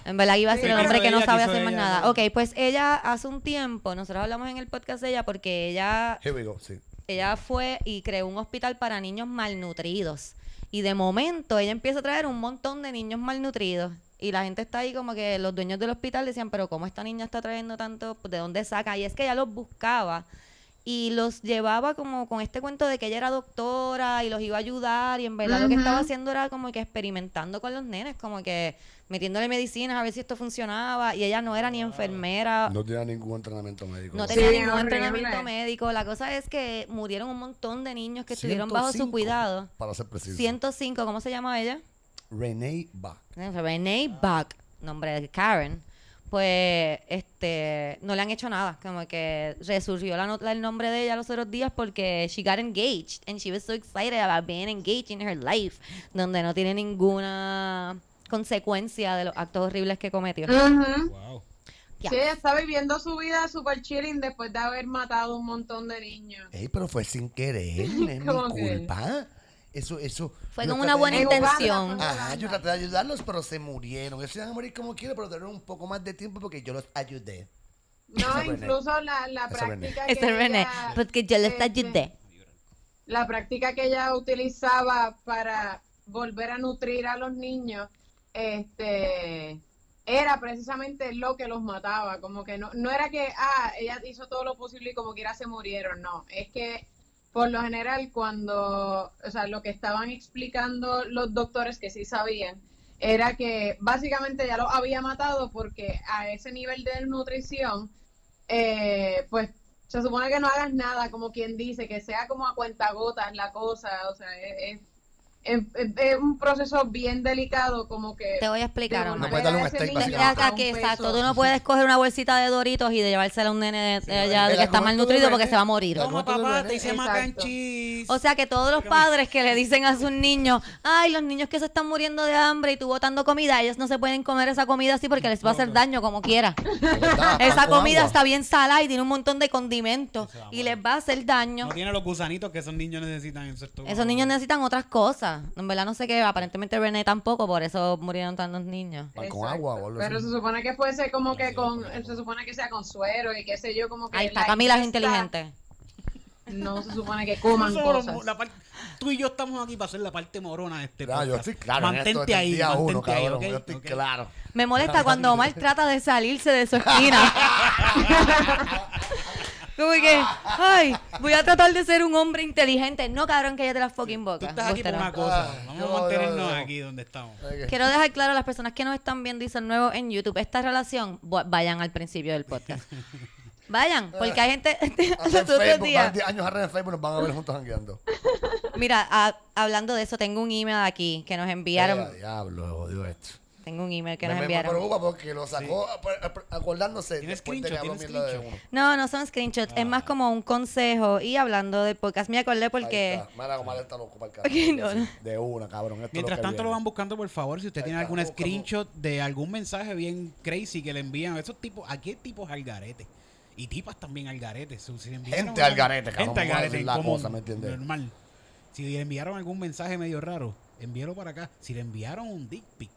Speaker 1: En verdad iba a ser
Speaker 2: Sí,
Speaker 1: el hombre que no
Speaker 4: ella,
Speaker 1: sabe
Speaker 4: quiso
Speaker 1: hacer más
Speaker 4: ella,
Speaker 1: nada.
Speaker 4: no.
Speaker 1: Ok, pues ella hace un tiempo, nosotros hablamos en el podcast de ella porque ella,
Speaker 3: Here we go, sí.
Speaker 1: ella fue y creó un hospital para niños malnutridos. Y de momento ella empieza a traer un montón de niños malnutridos. Y la gente está ahí como que los dueños del hospital decían, pero ¿cómo esta niña está trayendo tanto? ¿De dónde saca? Y es que ella los buscaba y los llevaba como con este cuento de que ella era doctora y los iba a ayudar y en verdad lo que estaba haciendo era como que experimentando con los nenes, como que metiéndole medicinas a ver si esto funcionaba y ella no era ni enfermera,
Speaker 3: No tenía ningún entrenamiento médico.
Speaker 1: no
Speaker 2: Sí,
Speaker 1: tenía ningún
Speaker 2: horrible.
Speaker 1: entrenamiento médico. La cosa es que murieron un montón de niños que estuvieron bajo su
Speaker 3: 105,
Speaker 1: cuidado.
Speaker 3: Para ser preciso.
Speaker 1: 105, ¿cómo se llama ella?
Speaker 3: Renee Bach.
Speaker 1: Renee Buck, nombre de Karen, pues este no le han hecho nada, como que resurgió la nota el nombre de ella los otros días porque she got engaged and she was so excited about being engaged in her life, donde no tiene ninguna consecuencia de los actos horribles que cometió.
Speaker 2: Ujú.
Speaker 4: Wow.
Speaker 1: Ya.
Speaker 2: Sí, ella está viviendo su vida super chilling después de haber matado un montón de niños.
Speaker 3: Ey, pero fue sin querer, no es mi. Eso, eso.
Speaker 1: Fue con una buena intención.
Speaker 3: Ajá, yo traté de ayudarlos, pero se murieron. Ellos se iban a morir como quieran, pero tuvieron un poco más de tiempo porque yo los ayudé.
Speaker 2: No,
Speaker 3: Eso
Speaker 2: incluso la, la
Speaker 3: Eso
Speaker 2: práctica que
Speaker 1: Ese es René,
Speaker 2: ella-
Speaker 1: porque yo les
Speaker 2: este,
Speaker 1: ayudé.
Speaker 2: la práctica que ella utilizaba para volver a nutrir a los niños, este era precisamente lo que los mataba, como que no, no era que, ah, ella hizo todo lo posible y como quiera se murieron, no, es que por lo general cuando, o sea, lo que estaban explicando los doctores que sí sabían, era que básicamente ya los había matado porque a ese nivel de nutrición, eh, pues se supone que no hagas nada, como quien dice, que sea como a cuentagotas la cosa, o sea, es, es- es un proceso bien delicado, como que...
Speaker 1: Te voy a explicar.
Speaker 3: No puedes darle un steak, básicamente.
Speaker 1: que exacto, tú no puedes coger una bolsita de Doritos y de llevársela a un nene de, de allá
Speaker 3: el-
Speaker 1: de
Speaker 3: el
Speaker 1: que está malnutrido porque se va a morir.
Speaker 4: Toma, papá, te hice mac and
Speaker 2: Exacto.
Speaker 4: cheese.
Speaker 1: O sea que todos los padres que le dicen a sus niños, ay, los niños que se están muriendo de hambre y tú botando comida, ellos no se pueden comer esa comida así porque les va a hacer daño como quiera. Esa comida está bien salada y tiene un montón de condimentos y les va a hacer daño.
Speaker 4: No tiene los gusanitos que esos niños necesitan en su estómago.
Speaker 1: Esos niños necesitan otras cosas. En verdad no sé qué, aparentemente René tampoco, por eso murieron tantos niños.
Speaker 3: Con agua o algo
Speaker 2: Pero
Speaker 3: así.
Speaker 2: se supone que fuese como que con, se supone que sea con suero y qué sé yo, como que
Speaker 1: Ahí está,
Speaker 2: la
Speaker 1: Camila es
Speaker 2: ingesta
Speaker 1: inteligente.
Speaker 2: No se supone que coman
Speaker 4: Nosotros,
Speaker 2: cosas.
Speaker 4: la parte- tú y yo estamos aquí para hacer la parte morona de este
Speaker 3: Ah, yo
Speaker 4: podcast.
Speaker 3: estoy claro. en esto
Speaker 4: Mantente
Speaker 3: desde el
Speaker 4: ahí,
Speaker 3: día uno,
Speaker 4: mantente ahí,
Speaker 3: cabrón.
Speaker 4: ¿ok?
Speaker 3: Yo estoy
Speaker 4: ¿ok?
Speaker 3: claro.
Speaker 1: Me molesta cuando Omar trata de salirse de su esquina. Como que, ay, voy a tratar de ser un hombre inteligente. No, cabrón, cállate la fucking
Speaker 4: Tú
Speaker 1: boca.
Speaker 4: estás aquí por una cosa. Vamos
Speaker 3: yo-
Speaker 4: a mantenernos
Speaker 3: yo- yo-
Speaker 4: aquí donde estamos.
Speaker 1: Quiero dejar claro a las personas que nos están viendo y son nuevos en YouTube, esta relación, vayan al principio del podcast. Vayan, porque hay gente los otros
Speaker 3: Facebook,
Speaker 1: días.
Speaker 3: van 10 años en Facebook nos van a ver juntos jangueando.
Speaker 1: Mira, a- hablando de eso, tengo un email aquí que nos enviaron.
Speaker 3: Eh, diablo, odio esto.
Speaker 1: Tengo un email que
Speaker 3: me,
Speaker 1: nos
Speaker 3: me
Speaker 1: enviaron.
Speaker 3: preocupa porque lo sacó ap- acordándose
Speaker 4: ¿Tienes
Speaker 3: después de que
Speaker 4: screenshot?
Speaker 3: habló
Speaker 4: ¿Tienes
Speaker 3: mierda de
Speaker 4: screenshot?
Speaker 3: uno.
Speaker 1: No, no son screenshots, es más como un consejo. Y hablando del podcast, me acordé porque.
Speaker 3: está. Mira cómo él está loco para el
Speaker 1: no, no.
Speaker 3: De una, cabrón. Esto
Speaker 4: Mientras tanto lo van buscando, por favor, si usted
Speaker 3: Ahí
Speaker 4: tiene algún screenshot de algún mensaje bien crazy que le envían a esos tipos, aquí hay tipos al garete. Y tipas también al garete. Si
Speaker 3: Gente al garete, cabrón,
Speaker 4: Gente al garete,
Speaker 3: la
Speaker 4: común,
Speaker 3: cosa, ¿me entiendes?
Speaker 4: Normal. Si le enviaron algún mensaje medio raro, envíelo para acá. Si le enviaron un dick pic.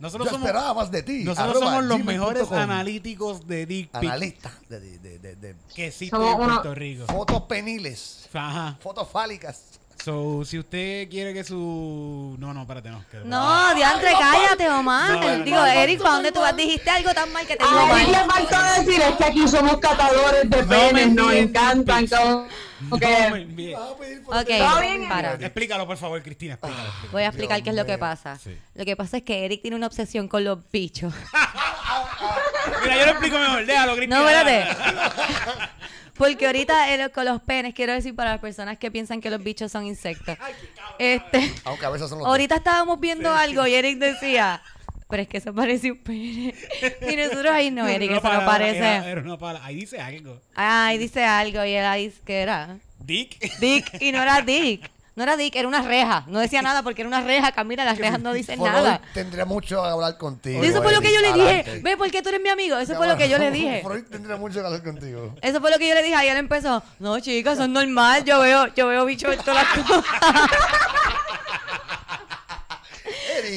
Speaker 4: Nosotros
Speaker 3: Yo
Speaker 4: somos,
Speaker 3: esperaba más de ti.
Speaker 4: nosotros
Speaker 3: Arroba
Speaker 4: somos los mejores
Speaker 3: com.
Speaker 4: analíticos de dick
Speaker 3: Analistas de, de, de, de, de
Speaker 4: que existen en Puerto Rico.
Speaker 3: fotos peniles,
Speaker 4: Ajá.
Speaker 3: fotos fálicas.
Speaker 4: So, si usted quiere que su... No, no, espérate, no. que-
Speaker 1: No, diantre, cállate, Omar.
Speaker 4: No, no,
Speaker 1: Digo,
Speaker 4: no,
Speaker 1: Eric, ¿para dónde tú vas? Dijiste algo tan mal que te digo
Speaker 2: A le falta decir es que aquí somos catadores de penes, nos encantan.
Speaker 1: Ok, para.
Speaker 4: Explícalo, por favor, Cristina. Explícalo, explícalo.
Speaker 1: Voy a explicar
Speaker 3: Dios
Speaker 1: qué es lo que pasa.
Speaker 4: Sí.
Speaker 1: Lo que pasa es que Eric tiene una obsesión con los bichos.
Speaker 4: Mira, yo lo explico mejor. Déjalo, Cristina.
Speaker 1: No, espérate. Porque ahorita eh, con los penes, quiero decir para las personas que piensan que los bichos son insectos. Este,
Speaker 3: Aunque a veces son los
Speaker 1: ahorita estábamos viendo algo y Eric decía, pero es que eso parece un pene. Y nosotros ahí no, Eric, eso no parece.
Speaker 4: Era, era una palabra. Ahí dice algo.
Speaker 1: Ay, dice algo y él ahí dice que era
Speaker 4: Dick.
Speaker 1: Dick y no era Dick. No era Dick, era una reja. No decía nada porque era una reja. Camila, las rejas no dicen
Speaker 3: Por
Speaker 1: nada.
Speaker 3: hoy tendría mucho que hablar contigo.
Speaker 1: Eso fue lo que yo le dije. Ve, ¿por qué tú eres mi amigo? Eso fue lo que yo le dije.
Speaker 3: Freud tendría mucho que hablar contigo.
Speaker 1: Eso fue lo que yo le dije. Y él empezó, no, chicas, son normal. Yo veo, yo veo bichos en todas las cosas.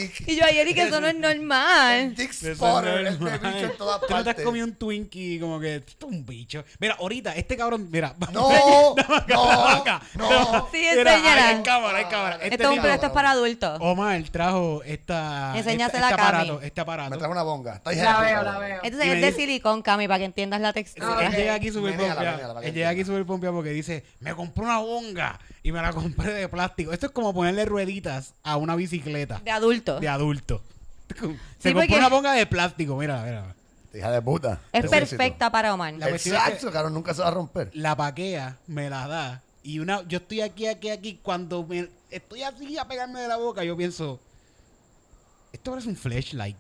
Speaker 3: Eric.
Speaker 1: Y yo, ay, Eric, eso no es normal.
Speaker 3: Dick Spotter, este
Speaker 4: normal.
Speaker 3: bicho en todas
Speaker 4: Tú no te has
Speaker 3: partes.
Speaker 4: comido un Twinkie como que esto es un bicho. Mira, ahorita este cabrón, mira.
Speaker 3: No,
Speaker 4: Dame acá,
Speaker 3: no,
Speaker 4: dame acá.
Speaker 3: no.
Speaker 4: Dame-
Speaker 1: Sí,
Speaker 4: mira,
Speaker 1: enséñala.
Speaker 4: Hay cámara, hay cámara. Este
Speaker 1: Esto es un
Speaker 4: tipo-
Speaker 1: esto es para adultos.
Speaker 4: Omar trajo esta,
Speaker 1: Enséñasela
Speaker 4: este,
Speaker 1: a
Speaker 4: aparato,
Speaker 1: Cami.
Speaker 4: este aparato.
Speaker 3: Me trajo una bonga. Está
Speaker 2: La veo, la veo.
Speaker 1: Entonces
Speaker 4: Y me
Speaker 1: es de
Speaker 4: dice-
Speaker 1: silicón, Cami, para que entiendas la textura.
Speaker 4: Él llega aquí súper
Speaker 3: Menéala,
Speaker 4: pompeado.
Speaker 3: menéala, para que
Speaker 4: Él llega aquí
Speaker 3: entienda.
Speaker 4: súper pompeado porque dice, me compré una bonga y me la compré de plástico. Esto es como ponerle rueditas a una bicicleta
Speaker 1: De adulto.
Speaker 4: De adulto. Se
Speaker 1: Sí,
Speaker 4: compró
Speaker 1: porque-
Speaker 4: una bonga de plástico, mira, mira.
Speaker 3: Hija de puta.
Speaker 1: Es perfecta para Omar.
Speaker 4: La cuestión es que-
Speaker 3: Exacto, cabrón, nunca se va a romper.
Speaker 4: La paquea, me la da. Y una, yo estoy aquí, aquí, aquí. Cuando me, estoy así a pegarme de la boca, yo pienso, esto parece un flashlight.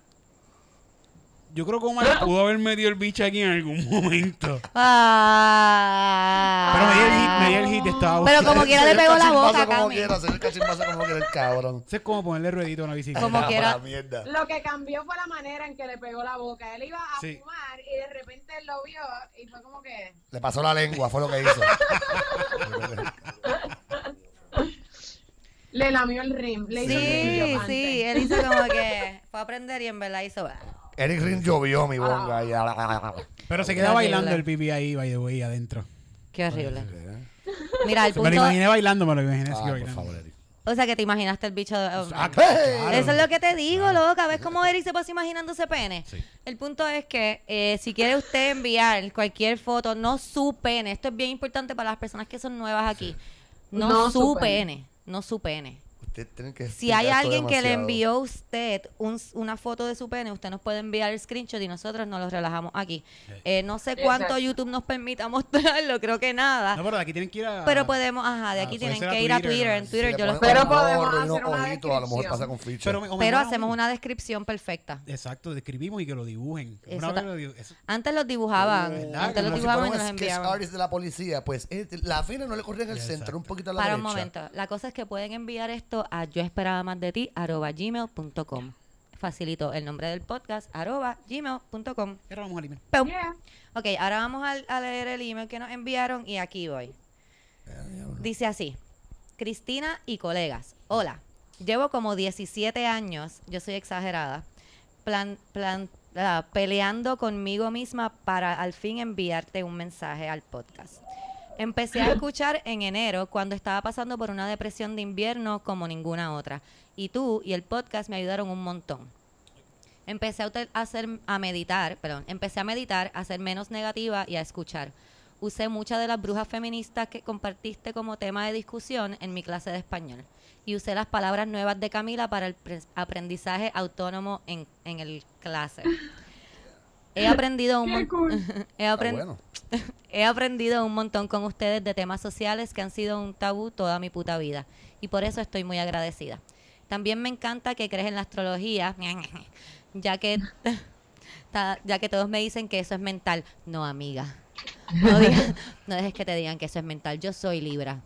Speaker 4: Yo creo que Omar pudo haber metido el bicho aquí en algún momento.
Speaker 1: Ah.
Speaker 4: Pero me dio el hit, me dio el hit, estaba
Speaker 1: Pero como quiera le pegó la boca,
Speaker 3: como
Speaker 1: Cami.
Speaker 3: quiera, señor cachimbazo como quiera el cabrón.
Speaker 4: Eso es como ponerle ruedito a una bicicleta.
Speaker 1: Como
Speaker 3: Ah,
Speaker 1: quiera.
Speaker 3: para la mierda.
Speaker 2: Lo que cambió fue la manera en que le pegó la boca. Él iba a
Speaker 4: Sí.
Speaker 2: fumar y de repente él lo vio y fue como que...
Speaker 3: Le pasó la lengua, fue lo que hizo.
Speaker 2: Le lamió el rim. Le hizo el rim
Speaker 1: Sí, sí, él hizo como que fue a aprender y en verdad hizo...
Speaker 3: Eric Rin llovió mi bonga. ahí.
Speaker 4: Pero se queda bailando el pipi ahí, by the way, adentro.
Speaker 1: Qué horrible. Mira, el
Speaker 4: Me lo
Speaker 1: punto...
Speaker 4: imaginé bailando, me lo imaginé así
Speaker 3: Ah, por
Speaker 4: bailando.
Speaker 3: favor, Eric.
Speaker 1: O sea, que te imaginaste el bicho... de-
Speaker 4: Ah, claro.
Speaker 1: Eso es lo que te digo, loca. ¿Ves cómo Eric se pasa imaginando ese pene?
Speaker 4: Sí.
Speaker 1: El punto es que eh, si quiere usted enviar cualquier foto, no su pene. Esto es bien importante para las personas que son nuevas aquí. No,
Speaker 2: No
Speaker 1: su
Speaker 2: su
Speaker 1: pene.
Speaker 2: pene.
Speaker 1: No su pene.
Speaker 3: Que
Speaker 1: Si hay alguien que le envió a usted un- una foto de su pene, usted nos puede enviar el screenshot y nosotros nos lo relajamos aquí. Eh, no sé cuánto
Speaker 2: Exacto.
Speaker 1: YouTube nos permita mostrarlo, creo que nada.
Speaker 4: No, pero de aquí tienen que ir a.
Speaker 1: pero podemos, ajá, de
Speaker 4: Ah,
Speaker 1: aquí tienen que ir a
Speaker 4: Twitter.
Speaker 1: En Twitter yo los
Speaker 2: Pero podemos
Speaker 3: gorro y unos
Speaker 2: hacer una
Speaker 3: ojitos, a lo mejor
Speaker 2: descripción.
Speaker 3: pasa con ficha.
Speaker 4: Pero,
Speaker 1: hacemos una descripción perfecta.
Speaker 4: Exacto, describimos y que lo dibujen. Una vez lo
Speaker 1: Antes los dibujaban. Antes los
Speaker 3: si
Speaker 1: dibujaban y nos enviaban.
Speaker 3: de la policía, pues eh, la fila no le corría en el centro, un poquito a la
Speaker 1: Para un momento. La cosa es que pueden enviar esto a yo esperaba más de ti arroba gmail.com. Facilito el nombre del podcast arroba gmail.com.
Speaker 4: Ahora vamos al email.
Speaker 1: Pum.
Speaker 2: Yeah.
Speaker 1: Ok, ahora vamos al- a, leer el email que nos enviaron y aquí voy. Dice así, Cristina y colegas, hola, llevo como 17 años, yo soy exagerada, plan, plan- ah, peleando conmigo misma para al fin enviarte un mensaje al podcast. Empecé a escuchar en enero cuando estaba pasando por una depresión de invierno como ninguna otra. Y tú y el podcast me ayudaron un montón. Empecé a, hacer, a meditar, perdón, empecé a meditar, a ser menos negativa y a escuchar. Usé muchas de las brujas feministas que compartiste como tema de discusión en mi clase de español. Y usé las palabras nuevas de Camila para el pre- aprendizaje autónomo en, en el clase. He aprendido un
Speaker 2: cool.
Speaker 1: he
Speaker 3: bueno.
Speaker 1: He aprendido un montón con ustedes de temas sociales que han sido un tabú toda mi puta vida. Y por eso estoy muy agradecida. También me encanta que crees en la astrología, ya que, ya que todos me dicen que eso es mental. No, amiga. No, digas- no dejes que te digan que eso es mental. Yo soy Libra.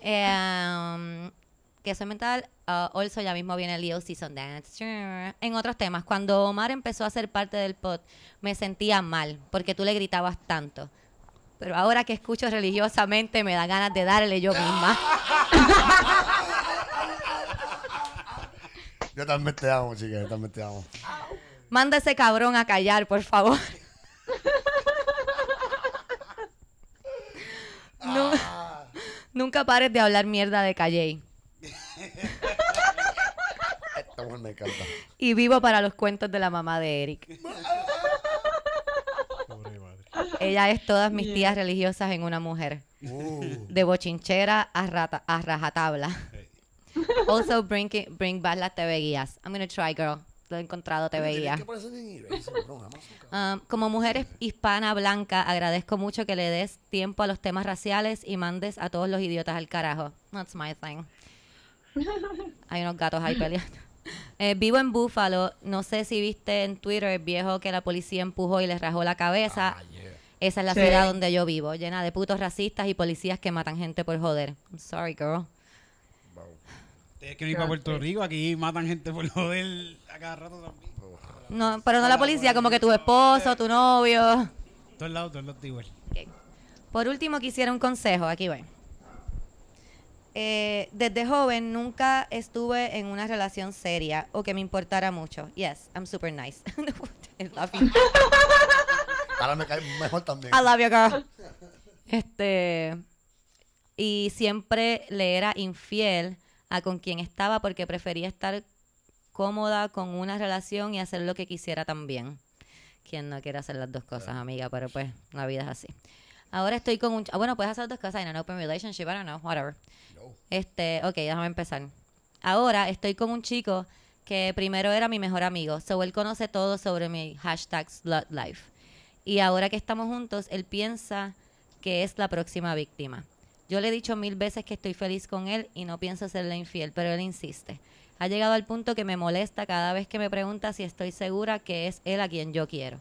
Speaker 1: Eh, um, que eso es mental. Uh, also, ya mismo viene Leo Season Dance. En otros temas, cuando Omar empezó a ser parte del pod, me sentía mal porque tú le gritabas tanto. Pero ahora que escucho religiosamente, me da ganas de darle yo misma.
Speaker 3: Yo también te amo, chica, yo también te amo.
Speaker 1: Manda ese cabrón a callar, por favor. Nu- Nunca pares de hablar mierda de Calle.
Speaker 3: Esta mujer me encanta.
Speaker 1: Y vivo para los cuentos de la mamá de Eric.
Speaker 4: Pobre madre.
Speaker 1: Ella es todas mis tías religiosas en una mujer.
Speaker 3: Uh.
Speaker 1: De bochinchera a, rata, a rajatabla. Also, bring, it- bring back las TV guías. I'm gonna try, girl. Lo he encontrado TV guías. Um, como mujer hispana blanca, agradezco mucho que le des tiempo a los temas raciales y mandes a todos los idiotas al carajo. That's my thing. Hay unos gatos ahí peleando. Eh, vivo en Buffalo. No sé si viste en Twitter el viejo que la policía empujó y le rajó la cabeza.
Speaker 3: Ah, yeah.
Speaker 1: Esa es la
Speaker 2: Sí.
Speaker 1: ciudad donde yo vivo, llena de putos racistas y policías que matan gente por joder. I'm sorry, girl.
Speaker 4: Es que ir para Puerto Rico, aquí matan gente por joder a cada rato también.
Speaker 1: No, pero no la policía, como que tu esposo, tu novio.
Speaker 4: Todos lados, todos lados igual.
Speaker 1: Ok. Por último, quisiera un consejo. Aquí voy. Eh, desde joven nunca estuve en una relación seria o que me importara mucho. Yes, I'm super nice. I love you.
Speaker 3: Ahora me cae mejor también.
Speaker 1: I love you, girl. Este. Y siempre le era infiel a con quien estaba porque prefería estar cómoda con una relación y hacer lo que quisiera también. Quien no quiere hacer las dos cosas, amiga, pero pues la vida es así. Ahora estoy con un... ah, Bueno, puedes hacer dos cosas en an open relationship, I don't know, whatever.
Speaker 3: No.
Speaker 1: Este, ok, déjame empezar. Ahora estoy con un chico que primero era mi mejor amigo, so él conoce todo sobre mi hashtag slut life. Y ahora que estamos juntos, él piensa que es la próxima víctima. Yo le he dicho mil veces que estoy feliz con él y no pienso serle infiel, pero él insiste. Ha llegado al punto que me molesta cada vez que me pregunta si estoy segura que es él a quien yo quiero.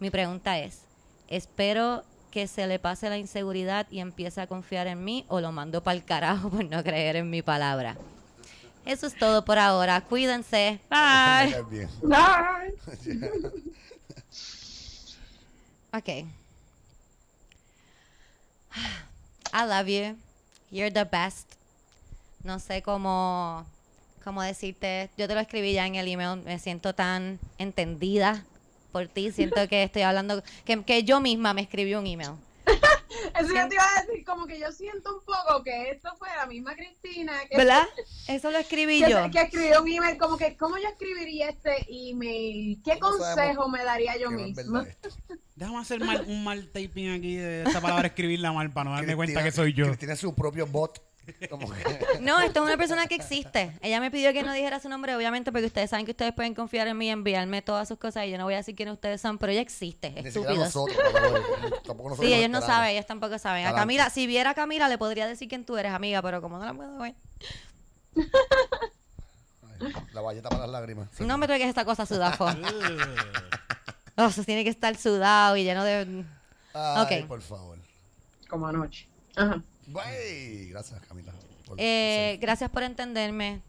Speaker 1: Mi pregunta es, ¿espero que se le pase la inseguridad y empiece a confiar en mí o lo mando para el carajo por no creer en mi palabra? Eso es todo por ahora. Cuídense. Bye.
Speaker 2: Bye.
Speaker 1: Ok. I love you. You're the best. no sé cómo, cómo decirte, yo te lo escribí ya en el email, me siento tan entendida por ti, siento que estoy hablando, que, que yo misma me escribí un email.
Speaker 2: Eso yo te iba a decir, como que yo siento un poco que esto fue la misma Cristina que,
Speaker 1: ¿Verdad? Eso lo escribí
Speaker 2: que,
Speaker 1: yo.
Speaker 2: que escribió un email, como que, ¿cómo yo escribiría este email? ¿Qué
Speaker 3: sabemos
Speaker 2: consejo me daría yo misma?
Speaker 4: Déjame hacer mal- un mal taping aquí de esta palabra, escribirla mal para no darme cuenta
Speaker 3: Cristina-
Speaker 4: que soy yo.
Speaker 3: Cristina es su propio bot. Como que-
Speaker 1: No, esto es una persona que existe. Ella me pidió que no dijera su nombre, obviamente, porque ustedes saben que ustedes pueden confiar en mí, enviarme todas sus cosas y yo no voy a decir quiénes ustedes son, pero ella existe. Estúpidos.
Speaker 3: nosotros. Tampoco nosotros
Speaker 1: Sí, ellos no saben, ellos tampoco saben. A. Camila, si viera a Camila, le podría decir quién tú eres, amiga, pero como no la puedo ver.
Speaker 3: Ay, La valleta para las lágrimas.
Speaker 1: No me traigas esta cosa sudafo. Oh, eso tiene que estar sudado y lleno de...
Speaker 3: Ay,
Speaker 1: Ok.
Speaker 3: por favor.
Speaker 2: Como anoche. Ajá.
Speaker 3: Gracias, Camila. por
Speaker 1: Eh,
Speaker 3: ser-
Speaker 1: gracias por entenderme.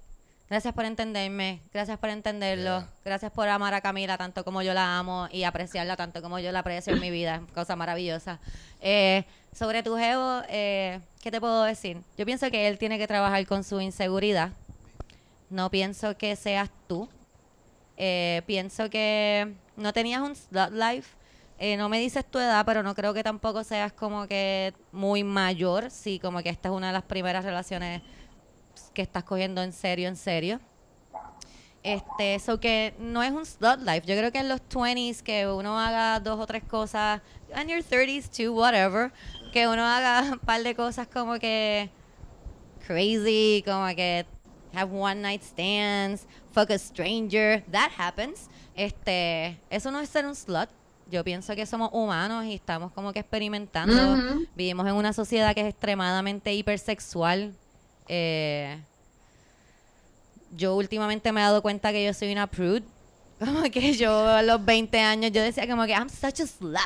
Speaker 1: Gracias por entenderme. Gracias por entenderlo.
Speaker 3: Yeah.
Speaker 1: Gracias por amar a Camila tanto como yo la amo y apreciarla tanto como yo la aprecio en mi vida. Cosa maravillosa. Eh, sobre tu geo, eh, ¿qué te puedo decir? Yo pienso que él tiene que trabajar con su inseguridad. No pienso que seas tú. Eh, pienso que no tenías un slut life. Eh, no me dices tu edad, pero no creo que tampoco seas como que muy mayor. Sí, como que esta es una de las primeras relaciones que estás cogiendo en serio, en serio. Este, eso que no es un slut life. Yo creo que en los 20s que uno haga dos o tres cosas, en your 30s too, whatever, que uno haga un par de cosas como que crazy, como que have one night stands, fuck a stranger, that happens. Este, eso no es ser un slut. Yo pienso que somos humanos y estamos como que experimentando. Vivimos en una sociedad que es extremadamente hipersexual. Eh, yo últimamente me he dado cuenta que yo soy una prude. Como que yo a los 20 años yo decía como que I'm such a slut.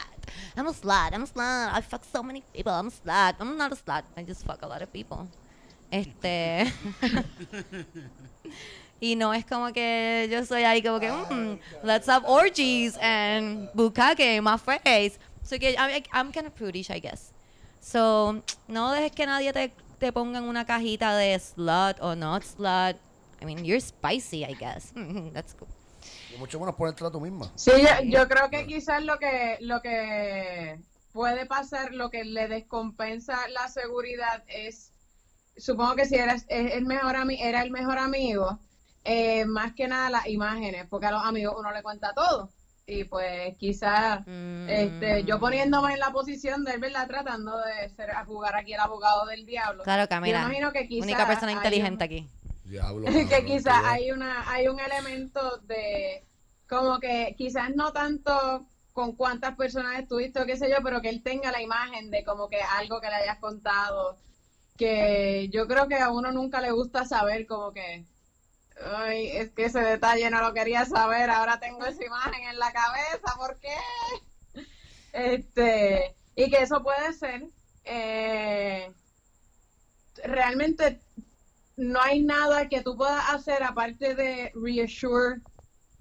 Speaker 1: I'm a slut. I'm a slut. I fuck so many people. I'm a slut. I'm not a slut. I just fuck a lot of people. Este Y no es como que yo soy ahí como que mm, let's have orgies and bukake in my face. So que I'm, I'm kind of prudish, I guess. So, no dejes que nadie te, te ponga en una cajita de slut o not slut. I mean, you're spicy, I guess. That's cool.
Speaker 3: Y mucho menos ponértela tú misma.
Speaker 2: Sí, yo, yo creo que quizás lo que lo que puede pasar, lo que le descompensa la seguridad es, supongo que si eres es el mejor ami- era el mejor amigo, eh, más que nada las imágenes, porque a los amigos uno le cuenta todo y pues quizás
Speaker 1: Mm.
Speaker 2: este, yo poniéndome en la posición de él, ¿verdad? Tratando de ser, a jugar aquí el abogado del diablo.
Speaker 1: Claro,
Speaker 2: Yo
Speaker 1: Camila.
Speaker 2: imagino que quizás
Speaker 1: Única persona inteligente
Speaker 2: un-
Speaker 1: aquí.
Speaker 3: Diablo.
Speaker 2: que quizás hay una hay un elemento de como que quizás no tanto con cuántas personas estuviste o qué sé yo, pero que él tenga la imagen de como que algo que le hayas contado, que yo creo que a uno nunca le gusta saber como que, ay, es que ese detalle no lo quería saber, ahora tengo esa imagen en la cabeza, ¿por qué? Este, y que eso puede ser, eh, realmente no hay nada que tú puedas hacer aparte de reassure,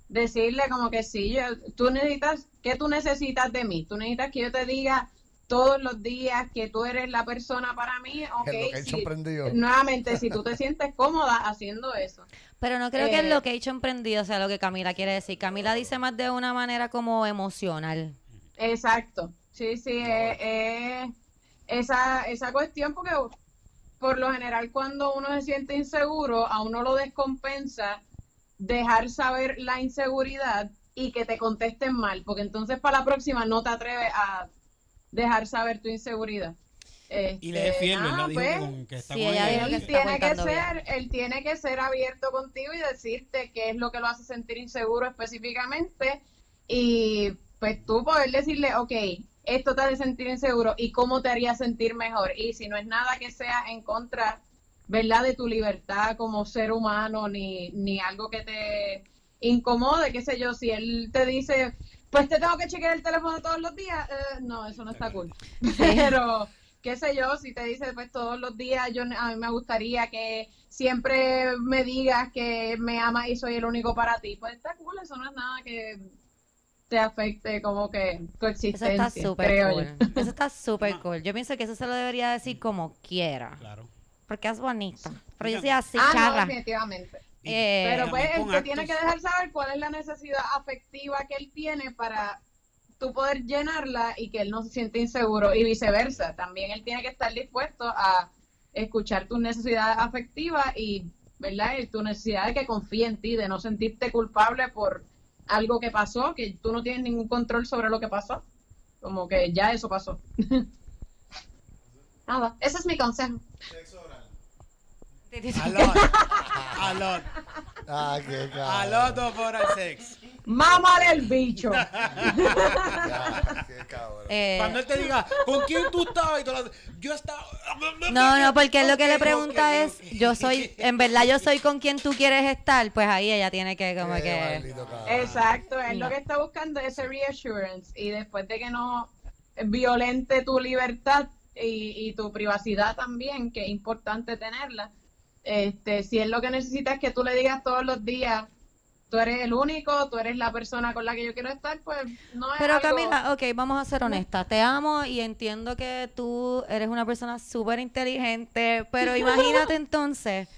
Speaker 2: decirle como que sí, yo- tú necesitas, ¿qué tú necesitas de mí? Tú necesitas que yo te diga todos los días que tú eres la persona para mí, ok, si- nuevamente, si tú te sientes cómoda haciendo eso.
Speaker 1: Pero no creo que el
Speaker 2: Eh,
Speaker 1: location prendido sea lo que Camila quiere decir. Camila dice más de una manera como emocional.
Speaker 2: Exacto, sí, sí, eh, eh, esa, esa cuestión porque por lo general cuando uno se siente inseguro, a uno lo descompensa dejar saber la inseguridad y que te contesten mal, porque entonces para la próxima no te atreves a dejar saber tu inseguridad.
Speaker 4: Y le es
Speaker 2: Este,
Speaker 4: fiel, ¿verdad?
Speaker 2: nada,
Speaker 4: Dijo
Speaker 2: pues,
Speaker 4: que, con- que está
Speaker 1: Sí,
Speaker 4: con
Speaker 1: ella dijo que
Speaker 2: él
Speaker 1: está
Speaker 2: tiene que
Speaker 1: bien.
Speaker 2: ser, él tiene que ser abierto contigo y decirte qué es lo que lo hace sentir inseguro específicamente y pues tú poder decirle, ok, esto te hace sentir inseguro y cómo te haría sentir mejor y si no es nada que sea en contra, ¿verdad? De tu libertad como ser humano ni, ni algo que te incomode, qué sé yo, si él te dice, pues te tengo que chequear el teléfono todos los días, eh, no, eso no está cool. Pero, qué sé yo, si te dice, pues todos los días, yo a mí me gustaría que siempre me digas que me amas y soy el único para ti, pues está cool, eso no es nada que te afecte como que tu
Speaker 1: Eso
Speaker 2: existencia.
Speaker 1: está súper cool.
Speaker 2: yo.
Speaker 1: Eso está súper cool. Yo pienso que eso se lo debería decir como quiera.
Speaker 4: Claro.
Speaker 1: porque es bonito. Pero yo soy así,
Speaker 2: ah, no, definitivamente.
Speaker 1: Eh,
Speaker 2: Pero pues él te tiene que dejar saber cuál es la necesidad afectiva que él tiene para tú poder llenarla y que él no se siente inseguro y viceversa. También él tiene que estar dispuesto a escuchar tus necesidades afectivas y, ¿verdad? Y tu necesidad de que confíe en ti, de no sentirte culpable por algo que pasó, que tú no tienes ningún control sobre lo que pasó. Como que ya eso pasó. Nada, ese es mi consejo.
Speaker 5: Sexo oral.
Speaker 4: A lot. A lot.
Speaker 3: Ah, qué
Speaker 4: A
Speaker 3: cabrón.
Speaker 4: lot of oral sex.
Speaker 2: ¡Mámale el bicho!
Speaker 3: Ya, qué cabrón.
Speaker 1: Eh,
Speaker 4: Cuando él te diga, ¿con quién tú estabas? Y tú yo estaba.
Speaker 1: no, no, porque él lo que le pregunta es, yo soy, en verdad yo soy con quien tú quieres estar, pues ahí ella tiene que como
Speaker 3: Qué
Speaker 1: que...
Speaker 2: Exacto, él
Speaker 1: No.
Speaker 2: lo que está buscando es ese reassurance y después de que no violente tu libertad y, y tu privacidad también, que es importante tenerla, este, si él lo que necesita es que tú le digas todos los días, tú eres el único, tú eres la persona con la que yo quiero estar, pues no es
Speaker 1: Pero
Speaker 2: algo-
Speaker 1: Camila, ok, vamos a ser honestas. Te amo y entiendo que tú eres una persona súper inteligente, pero imagínate entonces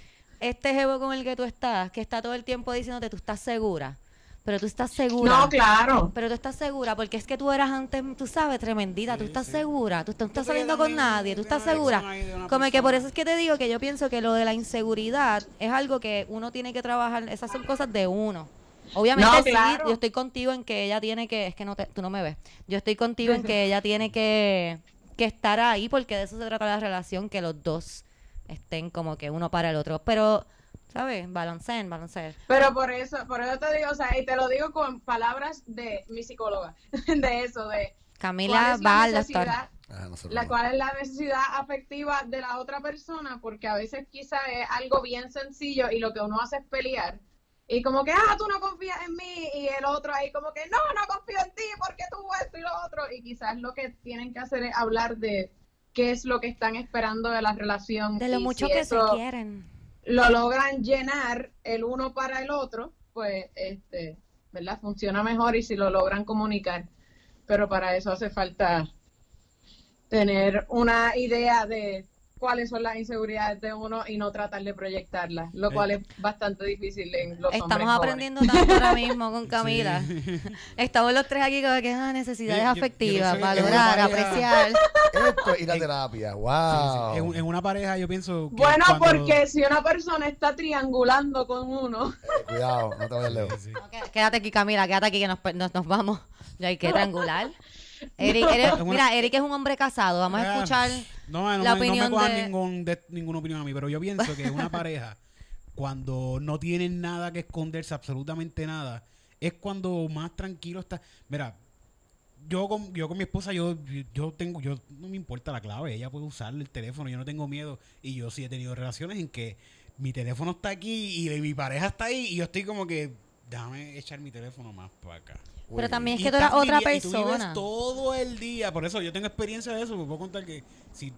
Speaker 1: este jevo con el que tú estás, que está todo el tiempo diciéndote, tú estás segura. Pero tú estás segura.
Speaker 2: No, claro.
Speaker 1: Pero tú estás segura, porque es que tú eras antes, tú sabes, tremendita, tú estás
Speaker 4: sí.
Speaker 1: segura, tú, estás- tú estás saliendo con nadie, tú estás segura. Como que por eso es que te digo que yo pienso que lo de la inseguridad es algo que uno tiene que trabajar, esas son cosas de uno. Obviamente
Speaker 2: No,
Speaker 1: sí,
Speaker 2: claro.
Speaker 1: yo estoy contigo en que ella tiene que, es que no te, tú no me ves, yo estoy contigo en que ella tiene que, que estar ahí porque de eso se trata la relación, que los dos estén como que uno para el otro. Pero, ¿sabes? Balanceen, balanceen.
Speaker 2: Pero por eso, por eso te digo, o sea, y te lo digo con palabras de mi psicóloga, de eso, de
Speaker 1: Camila va al doctor.
Speaker 3: Ah,
Speaker 2: la
Speaker 3: no.
Speaker 2: cual es la necesidad afectiva de la otra persona, porque a veces quizá es algo bien sencillo y lo que uno hace es pelear. Y como que, ah, tú no confías en mí, y el otro ahí como que, no, no confío en ti, porque tú esto y lo otro. Y quizás lo que tienen que hacer es hablar de qué es lo que están esperando de la relación.
Speaker 1: De lo
Speaker 2: y
Speaker 1: mucho
Speaker 2: si
Speaker 1: que
Speaker 2: eso
Speaker 1: se quieren.
Speaker 2: Lo logran llenar el uno para el otro, pues, este, ¿verdad? Funciona mejor y si lo logran comunicar. Pero para eso hace falta tener una idea de cuáles son las inseguridades de uno y no tratar de proyectarlas, lo cual es bastante difícil en los hombres
Speaker 1: Estamos
Speaker 2: jóvenes.
Speaker 1: aprendiendo tanto ahora mismo con Camila. Estamos los tres aquí como que ah, necesidades
Speaker 4: Yo- yo- yo
Speaker 1: afectivas, valorar, apreciar.
Speaker 3: Esto es ir a terapia. Wow.
Speaker 4: En, un- en una pareja yo pienso que
Speaker 2: Bueno,
Speaker 4: cuando-
Speaker 2: porque si una persona está triangulando con uno,
Speaker 3: Eh, cuidado, no te vayas lejos.
Speaker 1: No, Quédate aquí, Camila, quédate aquí que nos, nos, nos vamos. Ya hay que triangular. Eric, mira, Eric es un hombre casado. Vamos a
Speaker 4: Ah,
Speaker 1: escuchar.
Speaker 4: No, no,
Speaker 1: la
Speaker 4: me,
Speaker 1: opinión
Speaker 4: no me cojan
Speaker 1: de-
Speaker 4: ningún, de- ninguna opinión a mí, pero yo pienso que una pareja, cuando no tienen nada que esconderse, absolutamente nada, es cuando más tranquilo está. Mira, yo con, yo con mi esposa, yo, yo tengo, yo no me importa la clave, ella puede usar el teléfono, yo no tengo miedo. Y yo sí he tenido relaciones en que mi teléfono está aquí y mi pareja está ahí y yo estoy como que, déjame echar mi teléfono más para acá.
Speaker 1: Pero también es que tú eras otra
Speaker 4: y tú vives
Speaker 1: persona.
Speaker 4: todo el día. Por eso yo tengo experiencia de eso. Me puedo contar que si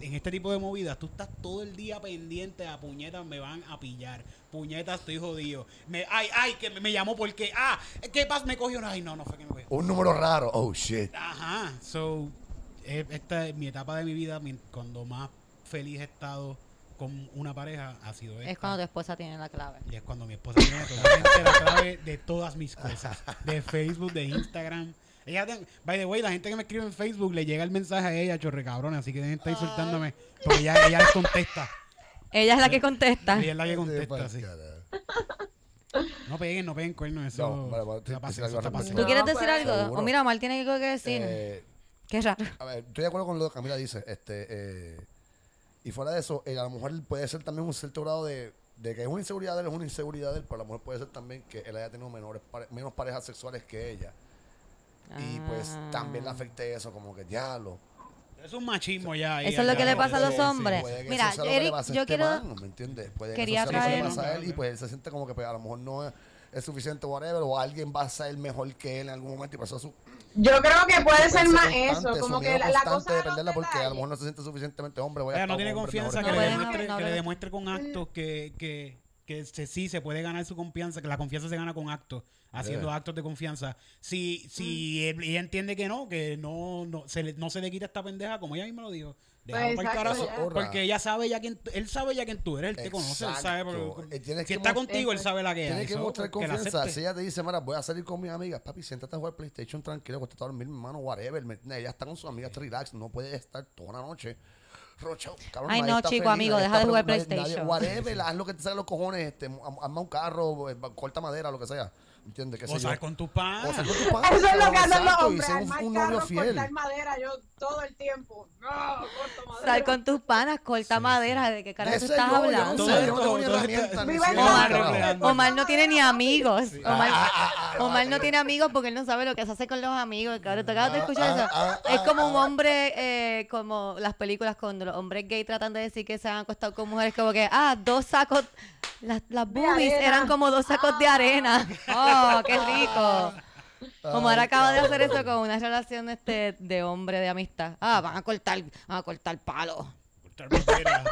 Speaker 4: en este tipo de movidas tú estás todo el día pendiente a puñetas, me van a pillar. Puñetas, estoy jodido. Me, ay, ay, que me, me llamó porque. Ah, ¿qué pasa? Me cogió. Ay, no, no fue que me cogió.
Speaker 3: Un número raro. Oh, shit.
Speaker 4: Ajá. So, eh, esta es mi etapa de mi vida. mi- Cuando más feliz he estado con una pareja ha sido esta.
Speaker 1: Es cuando tu esposa tiene la clave.
Speaker 4: Y es cuando mi esposa tiene totalmente la clave de todas mis cosas. De Facebook, de Instagram. Ella, by the way, la gente que me escribe en Facebook le llega el mensaje a ella, chorre cabrón, así que dejen de estar insultándome. Porque ella, ella les contesta.
Speaker 1: Ella es la que contesta.
Speaker 4: Ella es la que contesta, sí. No peguen, no peguen cuernos, eso.
Speaker 3: No, vale, vale,
Speaker 4: está pasando, está pasando.
Speaker 1: ¿Tú
Speaker 2: No,
Speaker 1: quieres
Speaker 2: pues,
Speaker 1: decir algo?
Speaker 3: seguro.
Speaker 1: O mira, Omar tiene algo que decir.
Speaker 3: Eh,
Speaker 1: Qué raro.
Speaker 3: a ver, estoy de acuerdo con lo que Camila dice. Este, eh, y fuera de eso, eh, a lo mejor puede ser también un cierto grado de, de que es una inseguridad de él, es una inseguridad de él, pero a lo mejor puede ser también que él haya tenido menores, pare- menos parejas sexuales que ella. Y pues
Speaker 1: Ah.
Speaker 3: también le afecte eso, como que diablo.
Speaker 4: Es un machismo ya. ahí,
Speaker 1: Eso es lo
Speaker 4: ya,
Speaker 1: que le
Speaker 4: ya,
Speaker 1: pasa a
Speaker 4: ya,
Speaker 1: los
Speaker 4: sí, sí.
Speaker 1: hombres.
Speaker 3: Puede que
Speaker 1: Mira,
Speaker 3: eso sea lo que le
Speaker 1: Eric, yo
Speaker 3: este
Speaker 1: quiero-
Speaker 3: man, ¿me entiendes? Puede que
Speaker 1: quería
Speaker 3: eso sea lo que le
Speaker 1: traer-
Speaker 3: pasa a él y pues él se siente como que pues, a lo mejor no es, es suficiente whatever o alguien va a ser mejor que él en algún momento y pasó su
Speaker 2: yo creo que puede ser más
Speaker 3: constante,
Speaker 2: eso, como que la, la cosa
Speaker 3: de perderla porque a lo mejor no se siente suficientemente hombre. voy a
Speaker 4: Ella no tiene confianza que,
Speaker 1: No
Speaker 4: le demuestre,
Speaker 1: no
Speaker 4: que le
Speaker 1: le-
Speaker 4: demuestre con actos que, que, que se, sí se puede ganar su confianza, que la confianza se gana con actos, haciendo
Speaker 3: Yeah.
Speaker 4: actos de confianza. Si, si él- ella entiende que no, que no, no, se le, no se le quita esta pendeja, como ella misma lo dijo, Déjalo
Speaker 2: Pues,
Speaker 4: carajo, porque ella sabe ya quién, él sabe ya quién tú eres, él te conoce, él sabe. Porque-
Speaker 3: tienes
Speaker 4: si
Speaker 3: que
Speaker 4: está contigo, él sabe la que
Speaker 3: Tienes que mostrar confianza. Si ella te dice, mira, voy a salir con mis amigas, papi, siéntate a jugar PlayStation tranquilo, cuesta a dormir, mi hermano, whatever. Ella está con sus amigas, relax, no puede estar toda la noche. Rocha, cabrón,
Speaker 1: Ay, no, chico,
Speaker 3: feliz,
Speaker 1: amigo, deja de jugar
Speaker 3: nadie-
Speaker 1: PlayStation.
Speaker 3: nadie- whatever, haz lo que te salga los cojones, este, arma un carro, eh, corta madera, lo que sea. ¿Entiendes? ¿Qué
Speaker 4: O
Speaker 3: sé
Speaker 4: sal
Speaker 3: yo?
Speaker 4: con tus panas.
Speaker 3: O sal con tus panas,
Speaker 2: Eso es lo que hacen los hombres,
Speaker 3: un,
Speaker 2: armar
Speaker 3: un novio
Speaker 2: carros,
Speaker 3: fiel.
Speaker 2: cortar madera, yo todo el tiempo. No, corto madera.
Speaker 1: Sal con tus panas, corta madera. ¿De qué carajo tú estás
Speaker 3: yo, yo no
Speaker 1: hablando?
Speaker 3: sé, yo no tengo
Speaker 4: Todo
Speaker 3: ni siquiera,
Speaker 1: Omar,
Speaker 3: carajo.
Speaker 1: Omar no tiene ni amigos. Omar,
Speaker 3: Ah,
Speaker 1: Omar no tiene amigos porque él no sabe lo que se hace con los amigos. Cabrón, ¿te acabas de escuchar
Speaker 3: ah,
Speaker 1: eso?
Speaker 3: ah,
Speaker 1: Es
Speaker 3: ah,
Speaker 1: como un
Speaker 3: ah.
Speaker 1: hombre, eh, como las películas cuando los hombres gay tratan de decir que se han acostado con mujeres, como que, ah, dos sacos, las, las boobies eran como dos sacos de arena. ¡Oh, qué rico! Omar
Speaker 3: Ay,
Speaker 1: acaba de hacer eso con una relación este, de hombre de amistad. Ah, van a cortar, van a cortar palos.
Speaker 4: Cortar.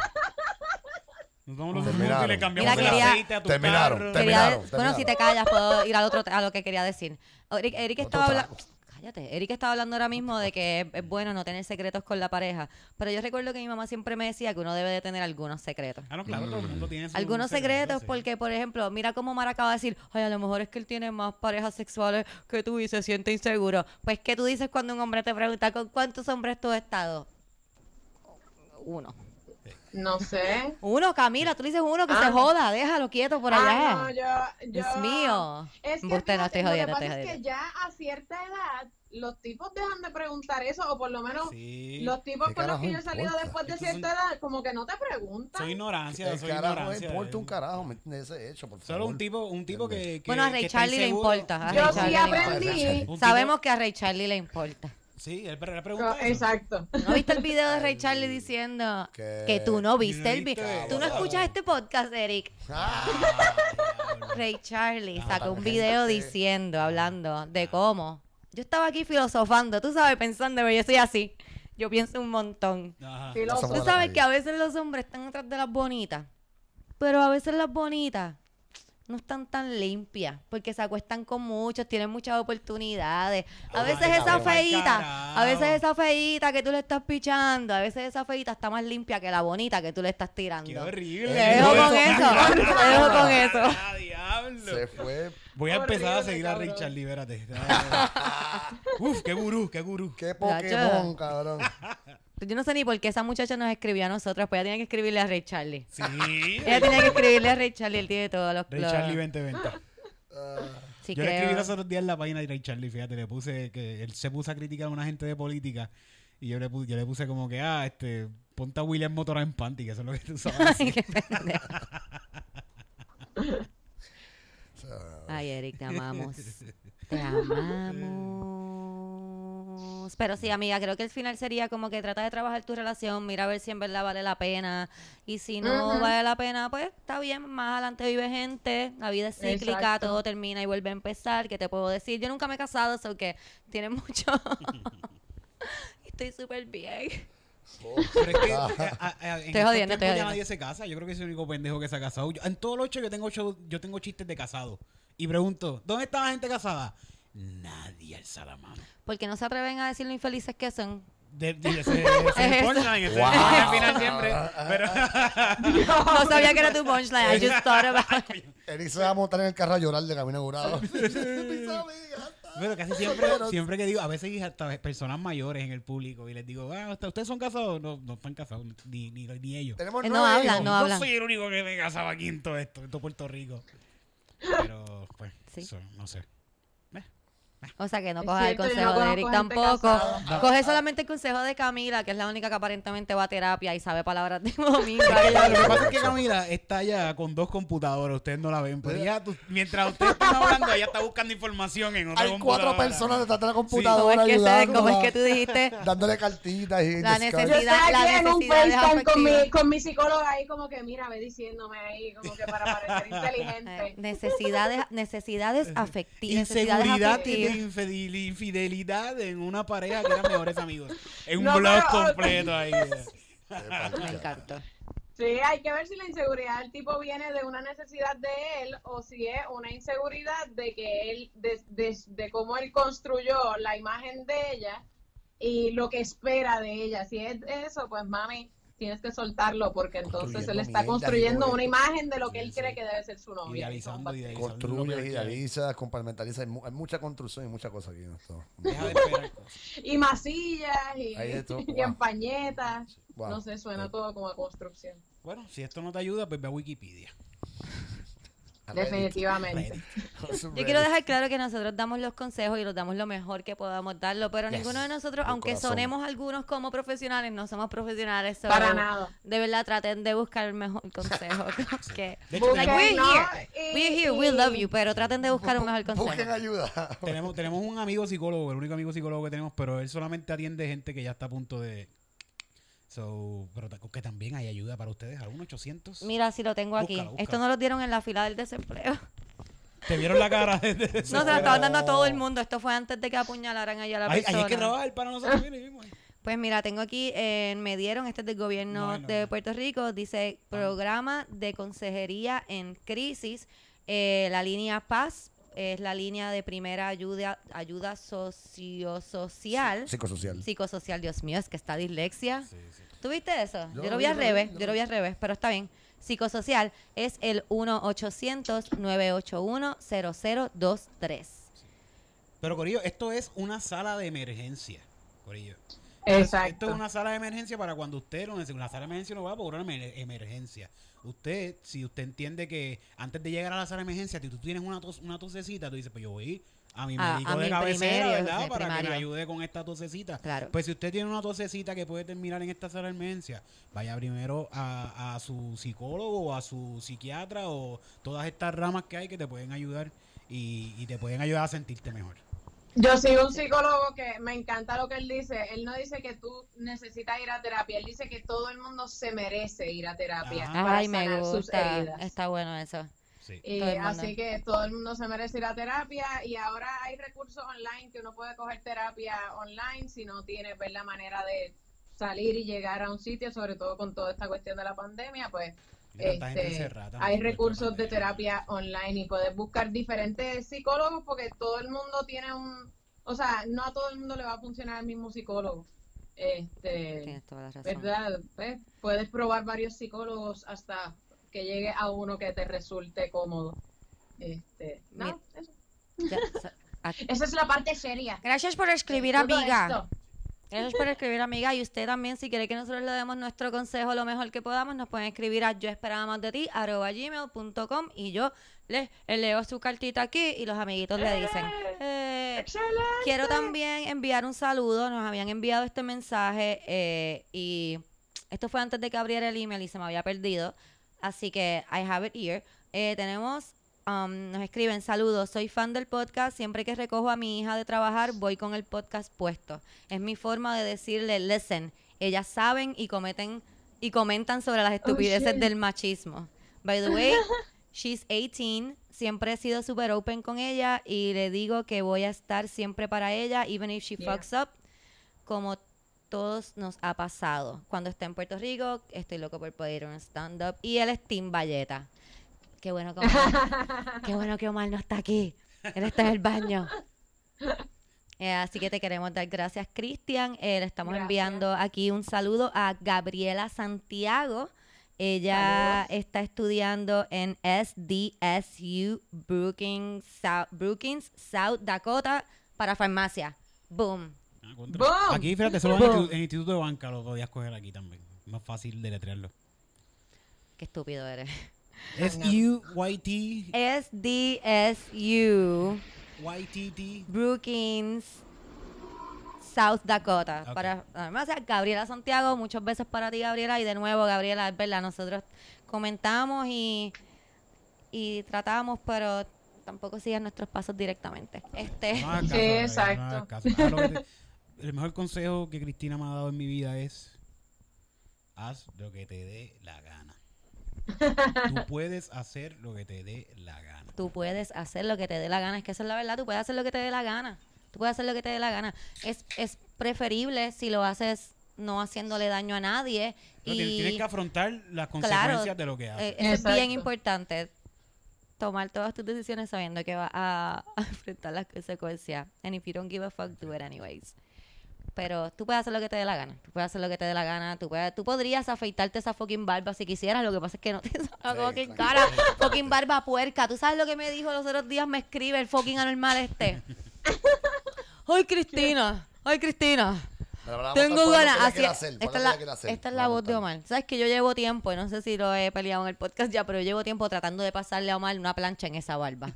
Speaker 4: Nos vamos los
Speaker 3: Terminaron.
Speaker 4: y le cambiamos
Speaker 1: Mira,
Speaker 4: el
Speaker 1: quería-
Speaker 4: aceite a tu
Speaker 3: Terminaron,
Speaker 4: carro.
Speaker 3: terminaron.
Speaker 1: Quería de- bueno, si te callas, puedo ir al otro, a lo que quería decir. Eric, Eric estaba hablando. Cállate. Eric estaba hablando ahora mismo de que es, es bueno no tener secretos con la pareja. Pero yo recuerdo que mi mamá siempre me decía que uno debe de tener algunos secretos.
Speaker 4: Ah, no, claro, todo el mundo tiene su
Speaker 1: Algunos
Speaker 4: secreto,
Speaker 1: secretos,
Speaker 4: sí.
Speaker 1: porque, por ejemplo, mira cómo Mara acaba de decir, ay, a lo mejor es que él tiene más parejas sexuales que tú y se siente inseguro. Pues, ¿qué tú dices cuando un hombre te pregunta con cuántos hombres tú has estado? Uno.
Speaker 2: No sé.
Speaker 1: Uno, Camila, tú le dices uno que
Speaker 2: Ah.
Speaker 1: se joda, déjalo quieto por allá.
Speaker 2: Ah, no, yo, yo-
Speaker 1: Dios mío.
Speaker 2: Es que
Speaker 1: Embuste, no estoy
Speaker 2: lo que
Speaker 1: jodiendo,
Speaker 2: pasa
Speaker 1: estoy
Speaker 2: es que
Speaker 1: jodiendo.
Speaker 2: ya a cierta edad los tipos dejan de preguntar eso o por lo menos
Speaker 4: Sí.
Speaker 2: los tipos
Speaker 3: ¿Qué
Speaker 2: con los que yo he salido
Speaker 3: importa?
Speaker 2: después de cierta edad como que no te preguntan.
Speaker 4: Soy ignorancia, soy
Speaker 3: carajo no
Speaker 4: ignorancia.
Speaker 3: importa un
Speaker 4: eh.
Speaker 3: carajo, ¿me entiendes? Ese hecho, por favor.
Speaker 4: Solo un tipo, un tipo que, que
Speaker 1: Bueno, a Ray Charlie le importa. A
Speaker 2: Yo
Speaker 1: Ray
Speaker 2: sí aprendí.
Speaker 1: Sabemos que a Ray Charlie le importa.
Speaker 4: Sí, él pre- le pregunta eso.
Speaker 2: Exacto.
Speaker 1: ¿No viste el video de Ray Charlie diciendo
Speaker 3: ¿Qué?
Speaker 1: que tú no viste el video? Tú no escuchas este podcast, Eric.
Speaker 3: Ah,
Speaker 1: Ray Charlie
Speaker 3: Ah,
Speaker 1: sacó un video diciendo, hablando de cómo. Yo estaba aquí filosofando, tú sabes, pensando, pero yo soy así. Yo pienso un montón. Tú
Speaker 3: la
Speaker 1: sabes que a veces los hombres están atrás de las bonitas, pero a veces las bonitas no están tan limpias porque se acuestan con muchos, tienen muchas oportunidades. A
Speaker 3: Ay,
Speaker 1: veces esa feíta, a veces esa feíta que tú le estás pichando, a veces esa feíta está más limpia que la bonita que tú le estás tirando.
Speaker 4: Qué horrible.
Speaker 1: Te dejo con eso, te dejo con eso.
Speaker 4: Ah, diablo.
Speaker 3: se fue.
Speaker 4: Voy a empezar a seguir a. Charlie, espérate. Uf, qué gurú, qué gurú.
Speaker 3: Qué Pokémon, cabrón.
Speaker 1: Yo no sé ni por qué esa muchacha nos escribió a nosotros, pues ella tenía que escribirle a Ray Charlie.
Speaker 4: Sí.
Speaker 1: Ella tenía que escribirle a Ray Charlie, él tiene todos los...
Speaker 4: Ray
Speaker 1: los-
Speaker 4: Charlie 2020.
Speaker 3: Ah,
Speaker 1: Sí,
Speaker 4: Yo le escribí los otros días en la página de Ray Charlie, fíjate, le puse que él se puso a criticar a una gente de política y yo le puse, yo le puse como que, ah, este, ponte a William Motora en panty, que eso es lo que tú sabes.
Speaker 1: Ay, qué Ay, Eric, te amamos. Te amamos. Pero sí, amiga, creo que el final sería como que trata de trabajar tu relación, mira a ver si en verdad vale la pena. Y si no
Speaker 2: Ujú.
Speaker 1: vale la pena, pues está bien, más adelante vive gente, la vida es cíclica,
Speaker 2: Exacto.
Speaker 1: todo termina y vuelve a empezar. ¿Qué te puedo decir? Yo nunca me he casado, so que tiene mucho. Estoy súper bien.
Speaker 4: Pero es que a- a- a- en estos
Speaker 1: jodiendo, estoy
Speaker 4: ya nadie se casa. Yo creo que es el único pendejo que se ha casado. Yo- en todos los ocho yo tengo ocho, yo tengo chistes de casado. Y pregunto, ¿dónde está la gente casada? Nadie alza la mano.
Speaker 1: Porque no se atreven a decir lo infelices que son.
Speaker 4: De, de- es punchline,
Speaker 3: Wow.
Speaker 4: el final siempre. Pero,
Speaker 1: No sabía que era tu punchline. I just thought about it.
Speaker 3: Eric se va a montar en el carro a llorar de camino curado.
Speaker 4: pero casi siempre, siempre que digo, a veces hasta personas mayores en el público y les digo, ah, ¿ustedes son casados? No, no están casados, ni, ni, ni ellos.
Speaker 3: Tenemos
Speaker 1: Eh, no hablan, no
Speaker 4: No
Speaker 1: hablan.
Speaker 4: soy el único que me casaba aquí en todo esto, en todo Puerto Rico. Pero, pues,
Speaker 1: Sí.
Speaker 4: eso, no sé.
Speaker 1: O sea que no cojas el consejo
Speaker 2: no
Speaker 1: de Eric tampoco.
Speaker 2: casada.
Speaker 1: Coge solamente el consejo de Camila, que es la única que aparentemente va a terapia y sabe palabras de domingo.
Speaker 4: Lo que pasa es que Camila está ya con dos computadoras, ustedes no la ven, pero ella, tú- mientras ustedes están hablando, ella está buscando información en otra
Speaker 3: Hay cuatro
Speaker 4: computadora.
Speaker 3: personas detrás de la
Speaker 1: ¿Cómo es,
Speaker 3: computadora
Speaker 1: que ¿Cómo es que tú dijiste?
Speaker 3: dándole cartitas y
Speaker 1: La
Speaker 3: descargas.
Speaker 2: Yo estoy
Speaker 1: Necesidad- la
Speaker 2: aquí en un
Speaker 1: necesidad
Speaker 2: FaceTime con mi, con mi psicóloga ahí como que, mira, ve diciéndome ahí, como que para parecer
Speaker 1: Eh,
Speaker 2: inteligente.
Speaker 1: necesidades, necesidades afectivas. Necesidades
Speaker 4: Inseguridad y
Speaker 1: afectivas.
Speaker 4: Infidel- infidelidad en una pareja que eran mejores amigos. En un
Speaker 2: No,
Speaker 4: blog
Speaker 2: pero-
Speaker 4: completo ahí.
Speaker 1: Me encantó.
Speaker 2: Sí, hay que ver si la inseguridad del tipo viene de una necesidad de él o si es una inseguridad de que él, de, de, de cómo él construyó la imagen de ella y lo que espera de ella. Si es eso, pues mami, tienes que soltarlo porque entonces él está construyendo una imagen de lo que él cree que debe ser su novia.
Speaker 4: Idealizando, idealizando.
Speaker 3: Construye, idealiza, compartimentaliza. Hay, mu- hay mucha construcción y muchas cosas aquí en esto.
Speaker 2: Y masillas y, empañetas.
Speaker 3: Wow.
Speaker 2: No sé, suena todo como a construcción.
Speaker 4: Bueno, si esto no te ayuda, pues ve a Wikipedia.
Speaker 2: Definitivamente.
Speaker 1: Yo quiero dejar claro que nosotros damos los consejos y los damos lo mejor que podamos darlo, pero
Speaker 3: Yes.
Speaker 1: ninguno de nosotros,
Speaker 3: Con
Speaker 1: aunque
Speaker 3: corazón.
Speaker 1: sonemos algunos como profesionales, no somos profesionales. so,
Speaker 2: Para nada.
Speaker 1: De verdad, traten de buscar el mejor consejo. que,
Speaker 4: De hecho,
Speaker 2: Busquen,
Speaker 1: like, we're
Speaker 2: ¿no?
Speaker 1: here.
Speaker 2: Y-
Speaker 1: We're here, we love you, pero traten de buscar un mejor
Speaker 3: Busquen
Speaker 1: consejo.
Speaker 3: ayuda.
Speaker 4: tenemos, tenemos un amigo psicólogo, el único amigo psicólogo que tenemos, pero él solamente atiende gente que ya está a punto de... So, pero que también hay ayuda para ustedes, algún 800.
Speaker 1: Mira, si lo tengo aquí.
Speaker 4: Búscalo,
Speaker 1: Esto no lo dieron en la fila del desempleo.
Speaker 4: ¿Te vieron la cara? de-
Speaker 1: No, se lo estaban dando a todo el mundo. Esto fue antes de que apuñalaran allá a la
Speaker 4: ahí
Speaker 1: persona.
Speaker 4: hay que trabajar para nosotros.
Speaker 1: Pues mira, tengo aquí, eh, me dieron, este es del gobierno
Speaker 4: No, no,
Speaker 1: de. Puerto Rico, dice programa de consejería en crisis, eh, la línea Paz es la línea de primera ayuda, ayuda sociosocial,
Speaker 3: Psicosocial.
Speaker 1: psicosocial, Dios mío, es que está dislexia.
Speaker 4: Sí, sí.
Speaker 1: ¿Tuviste eso?
Speaker 3: Yo
Speaker 1: Yo,
Speaker 3: lo vi,
Speaker 1: al
Speaker 3: yo lo vi,
Speaker 1: revés,
Speaker 3: yo lo
Speaker 1: vi
Speaker 3: vi.
Speaker 1: al revés, pero está bien. Psicosocial es el 1-800-981-0023.
Speaker 4: Pero, Corillo, esto es una sala de emergencia. Corillo.
Speaker 2: Exacto.
Speaker 4: Esto es una sala de emergencia para cuando usted lo necesite. Una sala de emergencia no va por una emer- emergencia. Usted, si usted entiende que antes de llegar a la sala de emergencia, si tú tienes una, tos, una tosecita, tú dices, pues yo voy a mi
Speaker 1: A-
Speaker 4: médico
Speaker 1: a
Speaker 4: de
Speaker 1: mi
Speaker 4: cabecera,
Speaker 1: primario,
Speaker 4: ¿verdad? para que me ayude con esta tosecita.
Speaker 1: Claro.
Speaker 4: Pues si usted tiene una tosecita que puede terminar en esta sala de emergencia, vaya primero a, a su psicólogo o a su psiquiatra o todas estas ramas que hay que te pueden ayudar y, y te pueden ayudar a sentirte mejor.
Speaker 2: Yo sigo un psicólogo que me encanta lo que él dice. Él no dice que tú necesitas ir a terapia, él dice que todo el mundo se merece ir a terapia
Speaker 4: Ajá.
Speaker 2: para
Speaker 1: Ay, me
Speaker 2: sanar
Speaker 1: gusta.
Speaker 2: heridas.
Speaker 1: Está bueno eso.
Speaker 4: Sí.
Speaker 2: Y así que todo el mundo se merece ir a terapia y ahora hay recursos online que uno puede coger terapia online si no tiene pues, la manera de salir y llegar a un sitio, sobre todo con toda esta cuestión de la pandemia, pues este, hay
Speaker 4: esta
Speaker 2: recursos de terapia online y puedes buscar diferentes psicólogos porque todo el mundo tiene un, o sea, no a todo el mundo le va a funcionar el mismo psicólogo. Este,
Speaker 1: Tienes toda la razón.
Speaker 2: ¿verdad? Pues, puedes probar varios psicólogos hasta que llegue a uno que te resulte cómodo. Este, nada, eso.
Speaker 1: Ya, sa- aquí-
Speaker 2: Esa es la parte seria.
Speaker 1: Gracias por escribir,
Speaker 2: todo
Speaker 1: amiga.
Speaker 2: esto.
Speaker 1: Gracias por escribir, amiga. Y usted también, si quiere que nosotros le demos nuestro consejo lo mejor que podamos, nos pueden escribir a yo esperaba más de ti, arroba gmail.com y yo les leo su cartita aquí y los amiguitos le dicen. eh,
Speaker 2: Excelente.
Speaker 1: quiero también enviar un saludo. Nos habían enviado este mensaje eh, y esto fue antes de que abriera el email y se me había perdido. Así que I have it here. Eh, tenemos, um, nos escriben, saludos, soy fan del podcast. Siempre que recojo a mi hija de trabajar, voy con el podcast puesto. Es mi forma de decirle, listen, ellas saben y cometen y comentan sobre las estupideces
Speaker 2: shit.
Speaker 1: del machismo. By the way, she's 18. Siempre he sido super open con ella y le digo que voy a estar siempre para ella, even if she
Speaker 2: Yeah.
Speaker 1: fucks up, como todos nos ha pasado. Cuando esté en Puerto Rico, estoy loco por poder ir a un stand-up. Y él es Team Valleta. Qué bueno que Omar, qué bueno que Omar no está aquí. Él está en el baño. Eh, así que te queremos dar gracias, Cristian. Eh, le estamos
Speaker 2: Gracias.
Speaker 1: enviando aquí un saludo a Gabriela Santiago. Ella
Speaker 2: Saludos.
Speaker 1: está estudiando en SDSU Brookings, South, Brookings, South Dakota para farmacia. Boom.
Speaker 4: Ah.
Speaker 2: ¡Boom!
Speaker 4: Aquí, fíjate, solo en el Instituto de Banca lo podías coger aquí también. Más fácil deletrearlo.
Speaker 1: Qué estúpido eres.
Speaker 4: S-U-Y-T.
Speaker 1: SDSU
Speaker 4: Y-T-T.
Speaker 1: Brookings, South Dakota. Para además, Gabriela Santiago, muchos besos para ti, Gabriela. Y de nuevo, Gabriela, es verdad, nosotros comentamos y, y tratamos, pero tampoco sigan nuestros pasos directamente. Este,
Speaker 4: No
Speaker 2: Sí,
Speaker 4: no
Speaker 2: exacto.
Speaker 4: te- el mejor consejo que Cristina me ha dado en mi vida es haz lo que te dé la gana. Tú puedes hacer lo que te dé la gana.
Speaker 1: tú puedes hacer lo que te dé la gana. Es que esa es la verdad, tú puedes hacer lo que te dé la gana. Tú puedes hacer lo que te dé la gana. Es, es preferible si lo haces no haciéndole daño a nadie.
Speaker 4: No,
Speaker 1: y
Speaker 4: tienes, que afrontar las
Speaker 1: Claro,
Speaker 4: consecuencias de lo que haces.
Speaker 1: Eh, eso es bien importante. Tomar todas tus decisiones sabiendo que vas a, a enfrentar las consecuencias. And if you don't give a fuck, do it anyways. Pero tú puedes hacer lo que te dé la gana. Tú puedes hacer lo que te dé la gana. Tú, puedes, tú podrías afeitarte esa fucking barba si quisieras. Lo que pasa es que no te sale fucking cara. Fucking barba puerca. ¿Tú sabes lo que me dijo los otros días? Me escribe el fucking anormal este. Ay, Cristina. Ay, Cristina. Tengo ganas. esta, esta es
Speaker 3: La
Speaker 1: voz de. Omar. Sabes que yo llevo tiempo, y no sé si lo he peleado en el podcast ya, pero yo llevo tiempo tratando de pasarle a Omar una plancha en esa barba.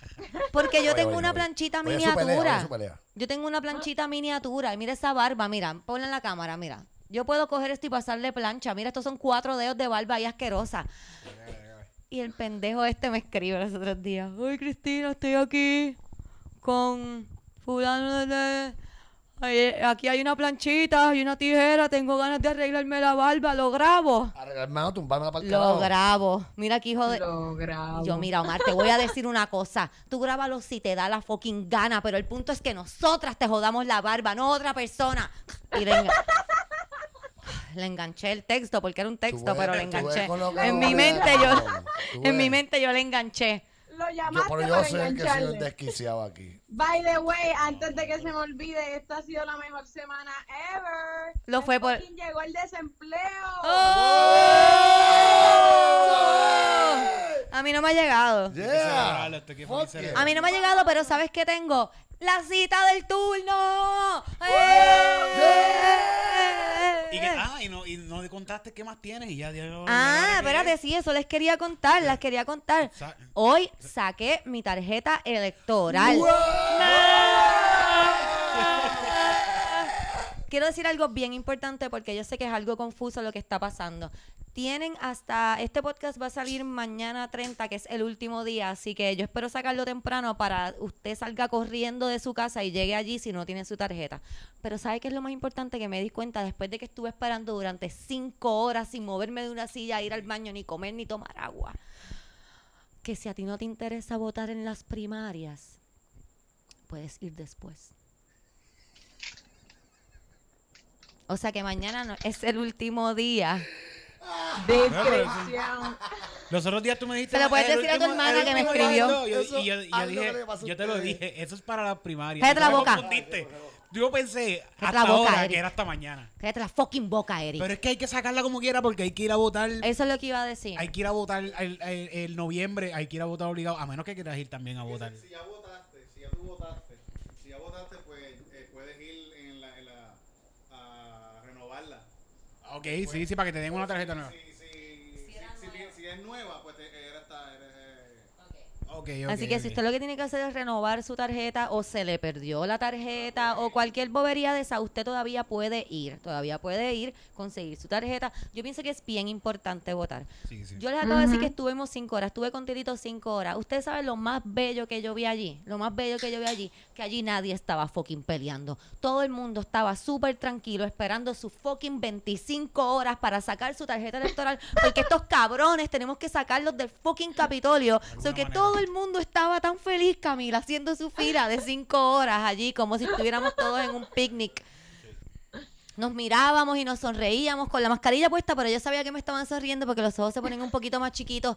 Speaker 1: Porque yo
Speaker 3: Oye,
Speaker 1: tengo
Speaker 3: oye,
Speaker 1: una
Speaker 3: oye.
Speaker 1: planchita
Speaker 3: pelea,
Speaker 1: miniatura.
Speaker 3: pelea.
Speaker 1: Yo tengo una planchita miniatura y mira esa barba, mira, ponla en la cámara, mira. Yo puedo coger esto y pasarle plancha. Mira, estos son cuatro dedos de barba ahí asquerosa. Y el pendejo este me escribe los otros días. Ay, Cristina, estoy aquí con fulano de... Ay, aquí hay una planchita y una tijera. Tengo ganas de arreglarme la barba. Lo grabo.
Speaker 3: Arregla, Hermano, tumbarme para el
Speaker 1: Lo grabo. Mira aquí, hijo de...
Speaker 2: Lo grabo.
Speaker 1: Yo, mira, Omar, te voy a decir una cosa. Tú grábalo si te da la fucking gana, pero el punto es que nosotras te jodamos la barba, no otra persona. Y le, enga- le enganché el texto, porque era un texto,
Speaker 3: ves-
Speaker 1: pero le enganché. En mi mente yo, en mi mente yo le enganché.
Speaker 2: Lo
Speaker 3: Yo,
Speaker 2: llamaste
Speaker 3: pero yo
Speaker 2: para
Speaker 3: el que soy el desquiciado aquí.
Speaker 2: By the way, antes de que se me olvide, esta ha sido la mejor semana ever.
Speaker 1: Lo fue por-
Speaker 2: llegó el desempleo.
Speaker 1: ¡Oh! A mí no me ha llegado.
Speaker 3: Yeah. yeah.
Speaker 1: A mí no me ha llegado, pero ¿sabes qué tengo? La cita del turno. ¡Eh!
Speaker 4: Y, que, ah, y no, y no contaste qué más tienes y ya. ya- ya-
Speaker 1: Ah, espérate, sí, eso les quería contar, las quería contar.
Speaker 4: Sa-
Speaker 1: Hoy saqué mi tarjeta electoral. Quiero decir algo bien importante porque yo sé que es algo confuso lo que está pasando. Tienen hasta, este podcast va a salir mañana 30, que es el último día, así que yo espero sacarlo temprano para usted salga corriendo de su casa y llegue allí si no tiene su tarjeta. Pero ¿sabe qué es lo más importante que me di cuenta después de que estuve esperando durante cinco horas sin moverme de una silla, ir al baño, ni comer, ni tomar agua? Que si a ti no te interesa votar en las primarias, puedes ir después. O sea que mañana es el último día.
Speaker 2: Discreción.
Speaker 4: Los otros días tú me dijiste.
Speaker 1: Se lo puedes decir a tu hermana que me escribió.
Speaker 3: Eso,
Speaker 4: y yo, y dije, te lo dije, eso es para la primaria.
Speaker 1: Cállate la boca.
Speaker 4: confundiste. Yo pensé
Speaker 1: Cállate
Speaker 4: hasta
Speaker 1: la boca,
Speaker 4: ahora
Speaker 1: Eric.
Speaker 4: que era hasta mañana.
Speaker 1: Cállate la fucking boca, Eric.
Speaker 4: Pero es que hay que sacarla como quiera porque hay que ir a votar.
Speaker 1: Eso es lo que iba a decir.
Speaker 4: Hay que ir a votar el, el- el noviembre, hay que ir a votar obligado, a menos que quieras ir también a votar
Speaker 5: si ya tú votaste, si ya votaste, pues eh, puedes ir en la, en la, a renovarla.
Speaker 4: Ok, sí, sí, para que te den una tarjeta nueva.
Speaker 5: Si, si, si, si, si es nueva, pues te, era esta, eres, eh,
Speaker 1: Así que si usted lo que tiene que hacer es renovar su tarjeta o se le perdió la tarjeta o cualquier bobería de esa, usted todavía puede ir, todavía puede ir, conseguir su tarjeta. Yo pienso que es bien importante votar.
Speaker 4: Sí, sí.
Speaker 1: Yo les acabo de decir que estuvimos cinco horas, estuve con Tirito cinco horas. Ustedes saben lo más bello que yo vi allí, lo más bello que yo vi allí, que allí nadie estaba fucking peleando. Todo el mundo estaba súper tranquilo esperando sus fucking 25 horas para sacar su tarjeta electoral, porque estos cabrones tenemos que sacarlos del fucking Capitolio. So que
Speaker 4: manera.
Speaker 1: todo el mundo estaba tan feliz, Camila, haciendo su fila de cinco horas allí, como si estuviéramos todos en un picnic. Nos mirábamos y nos sonreíamos con la mascarilla puesta, pero yo sabía que me estaban sonriendo porque los ojos se ponen un poquito más chiquitos.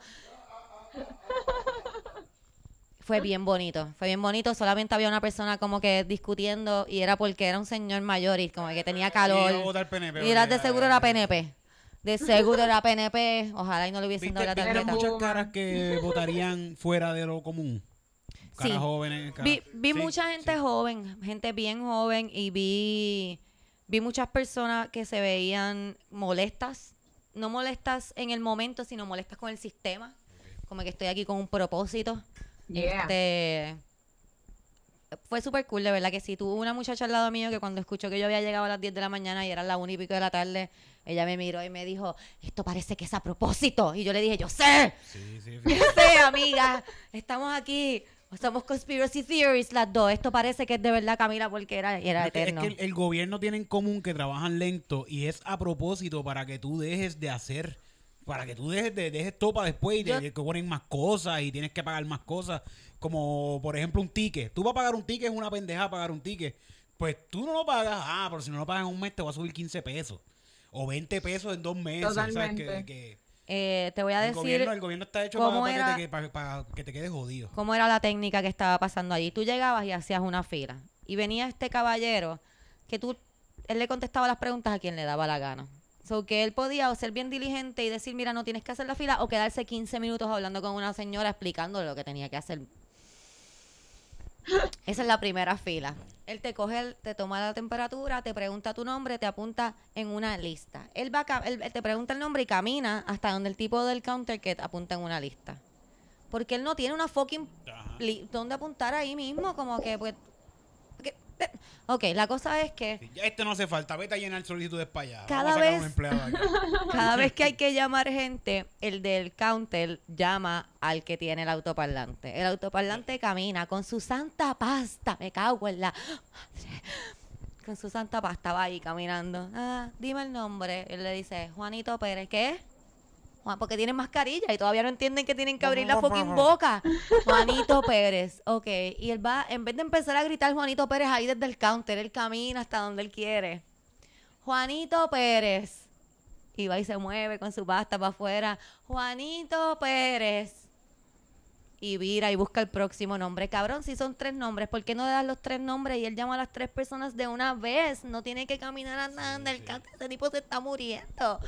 Speaker 1: Fue bien bonito, fue bien bonito. Solamente había una persona como que discutiendo y era porque era un señor mayor y como que tenía calor.
Speaker 4: PNP,
Speaker 1: y era de seguro era PNP. De seguro era PNP. Ojalá y no le hubiesen
Speaker 4: ¿Viste,
Speaker 1: dado la
Speaker 4: viste
Speaker 2: Pero
Speaker 1: tarjeta.
Speaker 4: muchas caras que votarían fuera de lo común? Caras
Speaker 1: Sí.
Speaker 4: jóvenes. caras-
Speaker 1: Vi, vi
Speaker 4: Sí,
Speaker 1: mucha gente
Speaker 4: sí.
Speaker 1: joven, gente bien joven y vi, vi muchas personas que se veían molestas, no molestas en el momento, sino molestas con el sistema, como que estoy aquí con un propósito.
Speaker 2: Yeah.
Speaker 1: Este, fue súper cool, de verdad que sí. Tuve una muchacha al lado mío que cuando escuchó que yo había llegado a las 10 de la mañana y eran las 1 y pico de la tarde, ella me miró y me dijo, esto parece que es a propósito. Y yo le dije, yo sé,
Speaker 4: Sí, sí,
Speaker 1: yo sé, amiga, estamos aquí. Somos conspiracy theories las dos. Esto parece que es de verdad, Camila, porque era, era
Speaker 4: Es que, es
Speaker 1: eterno.
Speaker 4: que el, el gobierno tiene en común que trabajan lento y es a propósito para que tú dejes de hacer, para que tú dejes de dejes topa después y te,
Speaker 1: Yo-
Speaker 4: ponen más cosas y tienes que pagar más cosas, como por ejemplo un ticket. Tú vas a pagar un ticket, es una pendeja pagar un ticket. Pues tú no lo pagas, ah, pero si no lo pagas en un mes te va a subir 15 pesos o 20 pesos en dos meses. ¿sabes?
Speaker 2: Totalmente.
Speaker 4: Que, que
Speaker 1: Eh, te voy a
Speaker 4: el,
Speaker 1: decir
Speaker 4: gobierno, el gobierno está hecho para,
Speaker 1: era-
Speaker 4: que te, para- para que te quedes jodido.
Speaker 1: cómo era la técnica que estaba pasando allí. Tú llegabas y hacías una fila. Y venía este caballero que tú él le contestaba las preguntas a quien le daba la gana. So que él podía o ser bien diligente y decir, mira, no tienes que hacer la fila, o quedarse 15 minutos hablando con una señora explicándole lo que tenía que hacer. Esa es la primera fila. Él te coge, el- te toma la temperatura, te pregunta tu nombre, te apunta en una lista. Él va, él, él te pregunta el nombre y camina hasta donde el tipo del counter que te apunta en una lista. Porque él no tiene una fucking
Speaker 4: Ajá.
Speaker 1: li- donde apuntar ahí mismo, como que pues. Ok, la cosa es que
Speaker 4: ya Este no hace falta, vete a llenar solicitudes para allá.
Speaker 1: Cada vez- cada vez que hay que llamar gente, el del counter llama al que tiene el autoparlante. El autoparlante camina con su santa pasta, me cago en la madre. Con su santa pasta va ahí caminando. Ah, dime el nombre. Él le dice, Juanito Pérez, ¿qué? Juan, porque tienen mascarilla y todavía no entienden que tienen que abrir la fucking boca. Juanito Pérez, ok. Y él va, en vez de empezar a gritar Juanito Pérez ahí desde el counter, él camina hasta donde él quiere. Juanito Pérez. Y va y se mueve con su pasta para afuera. Juanito Pérez. Y vira y busca el próximo nombre. Cabrón, si son tres nombres, ¿por qué no le das los tres nombres y él llama a las tres personas de una vez? No tiene que caminar a nada en el counter. Este tipo se está muriendo.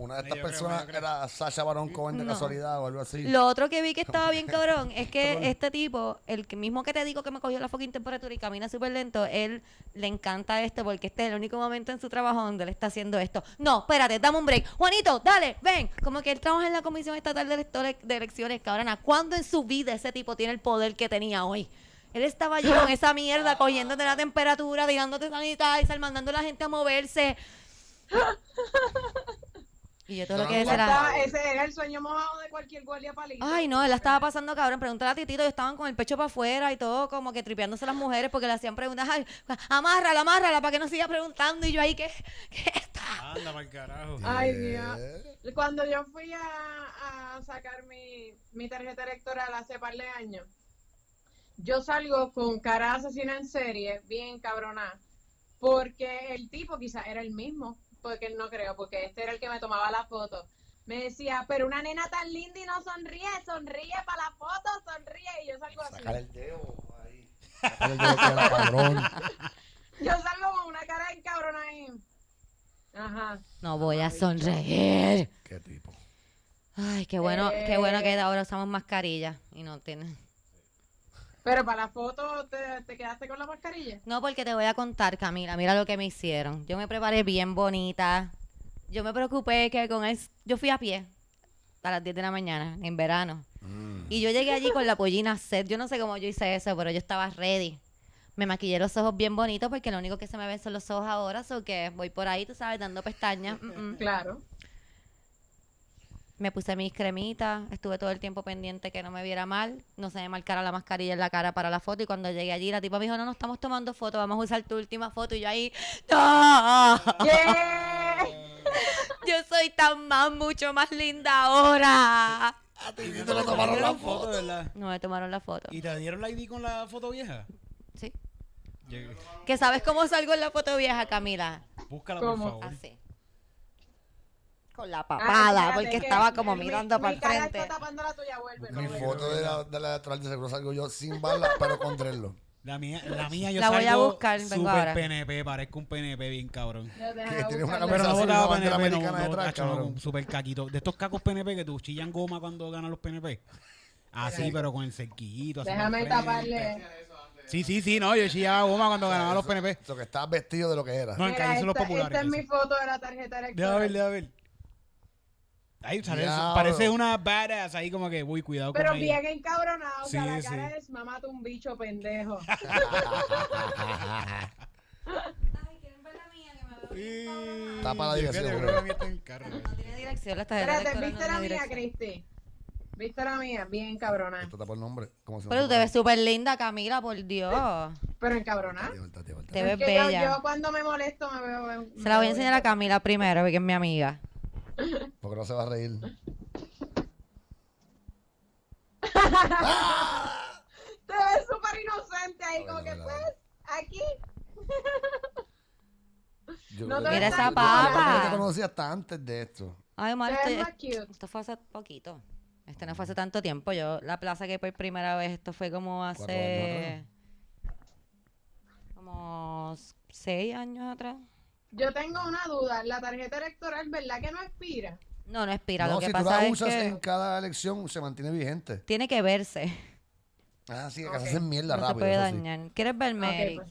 Speaker 3: Una de estas
Speaker 4: yo creo,
Speaker 3: personas
Speaker 4: yo creo.
Speaker 3: era Sasha Baron Cohen de
Speaker 1: No.
Speaker 3: casualidad o algo así.
Speaker 1: Lo otro que vi que estaba bien cabrón es que este tipo, el que mismo que te digo que me cogió la fucking temperatura y camina súper lento, él le encanta esto porque este es el único momento en su trabajo donde él está haciendo esto. No, espérate, dame un break. Juanito, dale, ven. Como que él trabaja en la Comisión Estatal de, Electores- de Elecciones, cabrona. ¿Cuándo en su vida ese tipo tiene el poder que tenía hoy? Él estaba allí con esa mierda, cogiéndote la temperatura, tirándote sanitizer, mandando a la gente a moverse. Y yo todo lo que era...
Speaker 2: ese era el sueño mojado de cualquier guardia palito.
Speaker 1: Ay, no, él la estaba pasando cabrón. Pregúntale a Titito, ellos estaban con el pecho para afuera y todo, como que tripeándose las mujeres porque le hacían preguntas. Ay, amárrala, amárrala, para que no siga preguntando. Y yo ahí, ¿qué, qué está?
Speaker 4: Anda para el carajo.
Speaker 2: Ay, Dios. Cuando yo fui a, a sacar mi, mi tarjeta electoral hace par de años, yo salgo con cara de asesina en serie, bien cabronada, porque el tipo quizás era el mismo, porque no creo, porque este era el que me tomaba la foto. Me decía, pero una nena tan linda y no sonríe, sonríe para la foto, sonríe. Y yo salgo así.
Speaker 3: Sacar el dedo ahí. Sacar el dedo que era cabrón.
Speaker 2: Yo salgo con una cara de cabrón ahí. Ajá.
Speaker 1: No voy a sonreír.
Speaker 3: Qué tipo.
Speaker 1: Ay, qué bueno, qué bueno
Speaker 2: Eh.
Speaker 1: que ahora usamos mascarilla y no tiene.
Speaker 2: Pero para la foto, ¿te, te quedaste con la mascarilla?
Speaker 1: No, porque te voy a contar, Camila. Mira lo que me hicieron. Yo me preparé bien bonita. Yo me preocupé que con es, yo fui a pie a las 10 de la mañana en verano.
Speaker 3: Mm.
Speaker 1: Y yo llegué allí con la pollina set. Yo no sé cómo yo hice eso, pero yo estaba ready. Me maquillé los ojos bien bonitos porque lo único que se me ven son los ojos ahora. So que voy por ahí, tú sabes, dando pestañas. Mm, mm.
Speaker 2: Claro.
Speaker 1: Me puse mis cremitas. Estuve todo el tiempo pendiente que no me viera mal. No se me marcara la mascarilla en la cara para la foto. Y cuando llegué allí, la tipa me dijo, no, no estamos tomando foto. Vamos a usar tu última foto. Y yo ahí, ¡no! Yo soy tan más, mucho más linda ahora.
Speaker 3: A ti te lo tomaron la
Speaker 4: foto. ¿verdad?
Speaker 1: No me tomaron la foto.
Speaker 4: ¿Y te dieron la ID con la foto vieja?
Speaker 1: Sí.
Speaker 4: Llegué.
Speaker 1: ¿Que sabes cómo salgo en la foto vieja, Camila?
Speaker 4: Búscala, por favor.
Speaker 1: Así. Con la
Speaker 2: Ah,
Speaker 1: papada, porque
Speaker 2: que
Speaker 1: estaba como
Speaker 2: mi-
Speaker 1: mirando
Speaker 2: mi
Speaker 1: para el frente.
Speaker 2: está tapando la tuya, vuelve. no
Speaker 3: Mi foto de la, de la electoral de seguro salgo yo sin bala, pero con.
Speaker 4: La mía, la mía yo
Speaker 1: La voy a
Speaker 4: salgo
Speaker 1: buscar, vengo
Speaker 4: super
Speaker 1: ahora.
Speaker 4: PNP, parezco un PNP bien cabrón.
Speaker 3: Tienes una.
Speaker 4: Pero no votaba PNP, no,
Speaker 3: americana
Speaker 4: no,
Speaker 3: detrás, cabrón.
Speaker 4: super caquito. De estos cacos PNP que tú chillan goma cuando ganan los PNP. Así, pero con el cerquillito. así
Speaker 2: Déjame taparle.
Speaker 4: Sí, sí, sí, no, yo chillaba goma cuando ganaban los PNP.
Speaker 3: Eso que estás vestido de lo que era.
Speaker 4: No, en
Speaker 2: Mira,
Speaker 4: calle son los
Speaker 2: esta,
Speaker 4: populares.
Speaker 2: esta es mi foto de la tarjeta
Speaker 4: Deja ver,
Speaker 2: electoral.
Speaker 4: deja ver. Ahí sale, parece una badass ahí como que, uy, cuidado
Speaker 2: Pero
Speaker 4: con ella.
Speaker 2: bien encabronado, o sea,
Speaker 4: Sí,
Speaker 2: la
Speaker 4: sí.
Speaker 2: cara es mamate un bicho pendejo.
Speaker 3: Tapa la dirección,
Speaker 4: Yo creo
Speaker 3: bro.
Speaker 4: que la mía está en carro.
Speaker 1: No tiene dirección, la tarjeta
Speaker 2: Espérate, ¿viste la mía,
Speaker 1: dirección.
Speaker 2: Cristi? ¿Viste la mía? Bien encabronada.
Speaker 3: Esto tapa el nombre.
Speaker 1: Pero tú te ves súper linda, Camila, por Dios.
Speaker 2: Pero encabronada.
Speaker 1: Te ves
Speaker 2: yo-
Speaker 1: bella.
Speaker 2: Yo, cuando me molesto me veo...
Speaker 1: Se la voy a enseñar a Camila primero, porque es mi amiga.
Speaker 3: Porque no se va a reír.
Speaker 2: Te ves súper inocente ahí, como que pues, aquí.
Speaker 3: Yo
Speaker 2: No
Speaker 3: creo
Speaker 2: te
Speaker 3: que-
Speaker 1: Mira
Speaker 2: ves
Speaker 1: esa
Speaker 2: tan
Speaker 1: papa.
Speaker 3: Yo te conocía hasta antes de esto.
Speaker 1: Ay, Omar,
Speaker 2: Te
Speaker 1: esto,
Speaker 2: ves más cute.
Speaker 1: esto fue hace poquito. Este no fue hace tanto tiempo. Yo, la plaza que por primera vez, esto fue como
Speaker 3: Cuatro
Speaker 1: hace... Como seis años atrás.
Speaker 2: Yo tengo una duda. La tarjeta electoral, ¿verdad que no expira?
Speaker 1: No, no expira.
Speaker 3: No,
Speaker 1: Lo que
Speaker 3: si tú
Speaker 1: pasa
Speaker 3: la
Speaker 1: es
Speaker 3: usas
Speaker 1: que
Speaker 3: en cada elección, se mantiene vigente.
Speaker 1: tiene que verse.
Speaker 3: Ah, sí, que se hacen mierda
Speaker 1: No se
Speaker 3: rápido.
Speaker 1: puede
Speaker 3: eso sí.
Speaker 1: dañar. ¿Quieres verme,
Speaker 2: Ok,
Speaker 1: Eric?
Speaker 2: pues.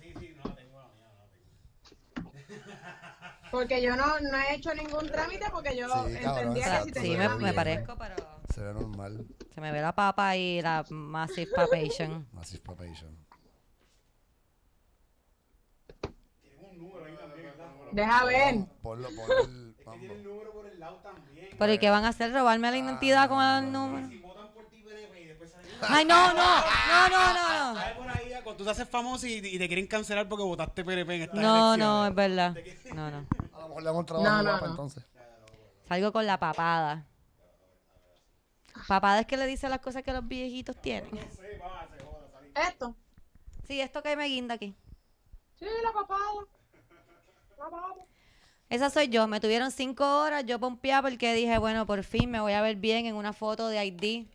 Speaker 2: Porque yo no, no he hecho ningún trámite porque yo
Speaker 3: Sí, cabrón,
Speaker 2: entendía
Speaker 3: exacto,
Speaker 2: que si
Speaker 1: Sí,
Speaker 2: tenía
Speaker 1: me,
Speaker 2: la
Speaker 1: me
Speaker 2: mía,
Speaker 1: parezco, pero
Speaker 3: Se ve normal.
Speaker 1: se me ve la papa y la massive papation.
Speaker 3: Massive papation.
Speaker 2: Deja ver.
Speaker 3: Ponlo, ponlo el mambo.
Speaker 4: número por el lado también.
Speaker 1: ¿Pero y qué van a hacer? ¿Robarme la identidad con el número?
Speaker 4: Si votan por ti, PNP, y después salen-
Speaker 1: Ay, no, no, no, no, no, no.
Speaker 4: Sale por ahí, cuando tú te haces famoso y, y te quieren cancelar porque votaste PNP en esta
Speaker 1: No, no, es verdad. No, no.
Speaker 3: A lo mejor le hago un trabajo
Speaker 2: No, no,
Speaker 3: guapa
Speaker 2: no.
Speaker 3: entonces.
Speaker 1: Salgo con la papada. Papada es que le dice las cosas que los viejitos tienen.
Speaker 2: Esto.
Speaker 1: Sí, esto que me guinda aquí.
Speaker 2: Sí, la papada.
Speaker 1: Esa soy yo. Me tuvieron cinco horas. Yo pompeaba porque dije, bueno, por fin me voy a ver bien en una foto de ID.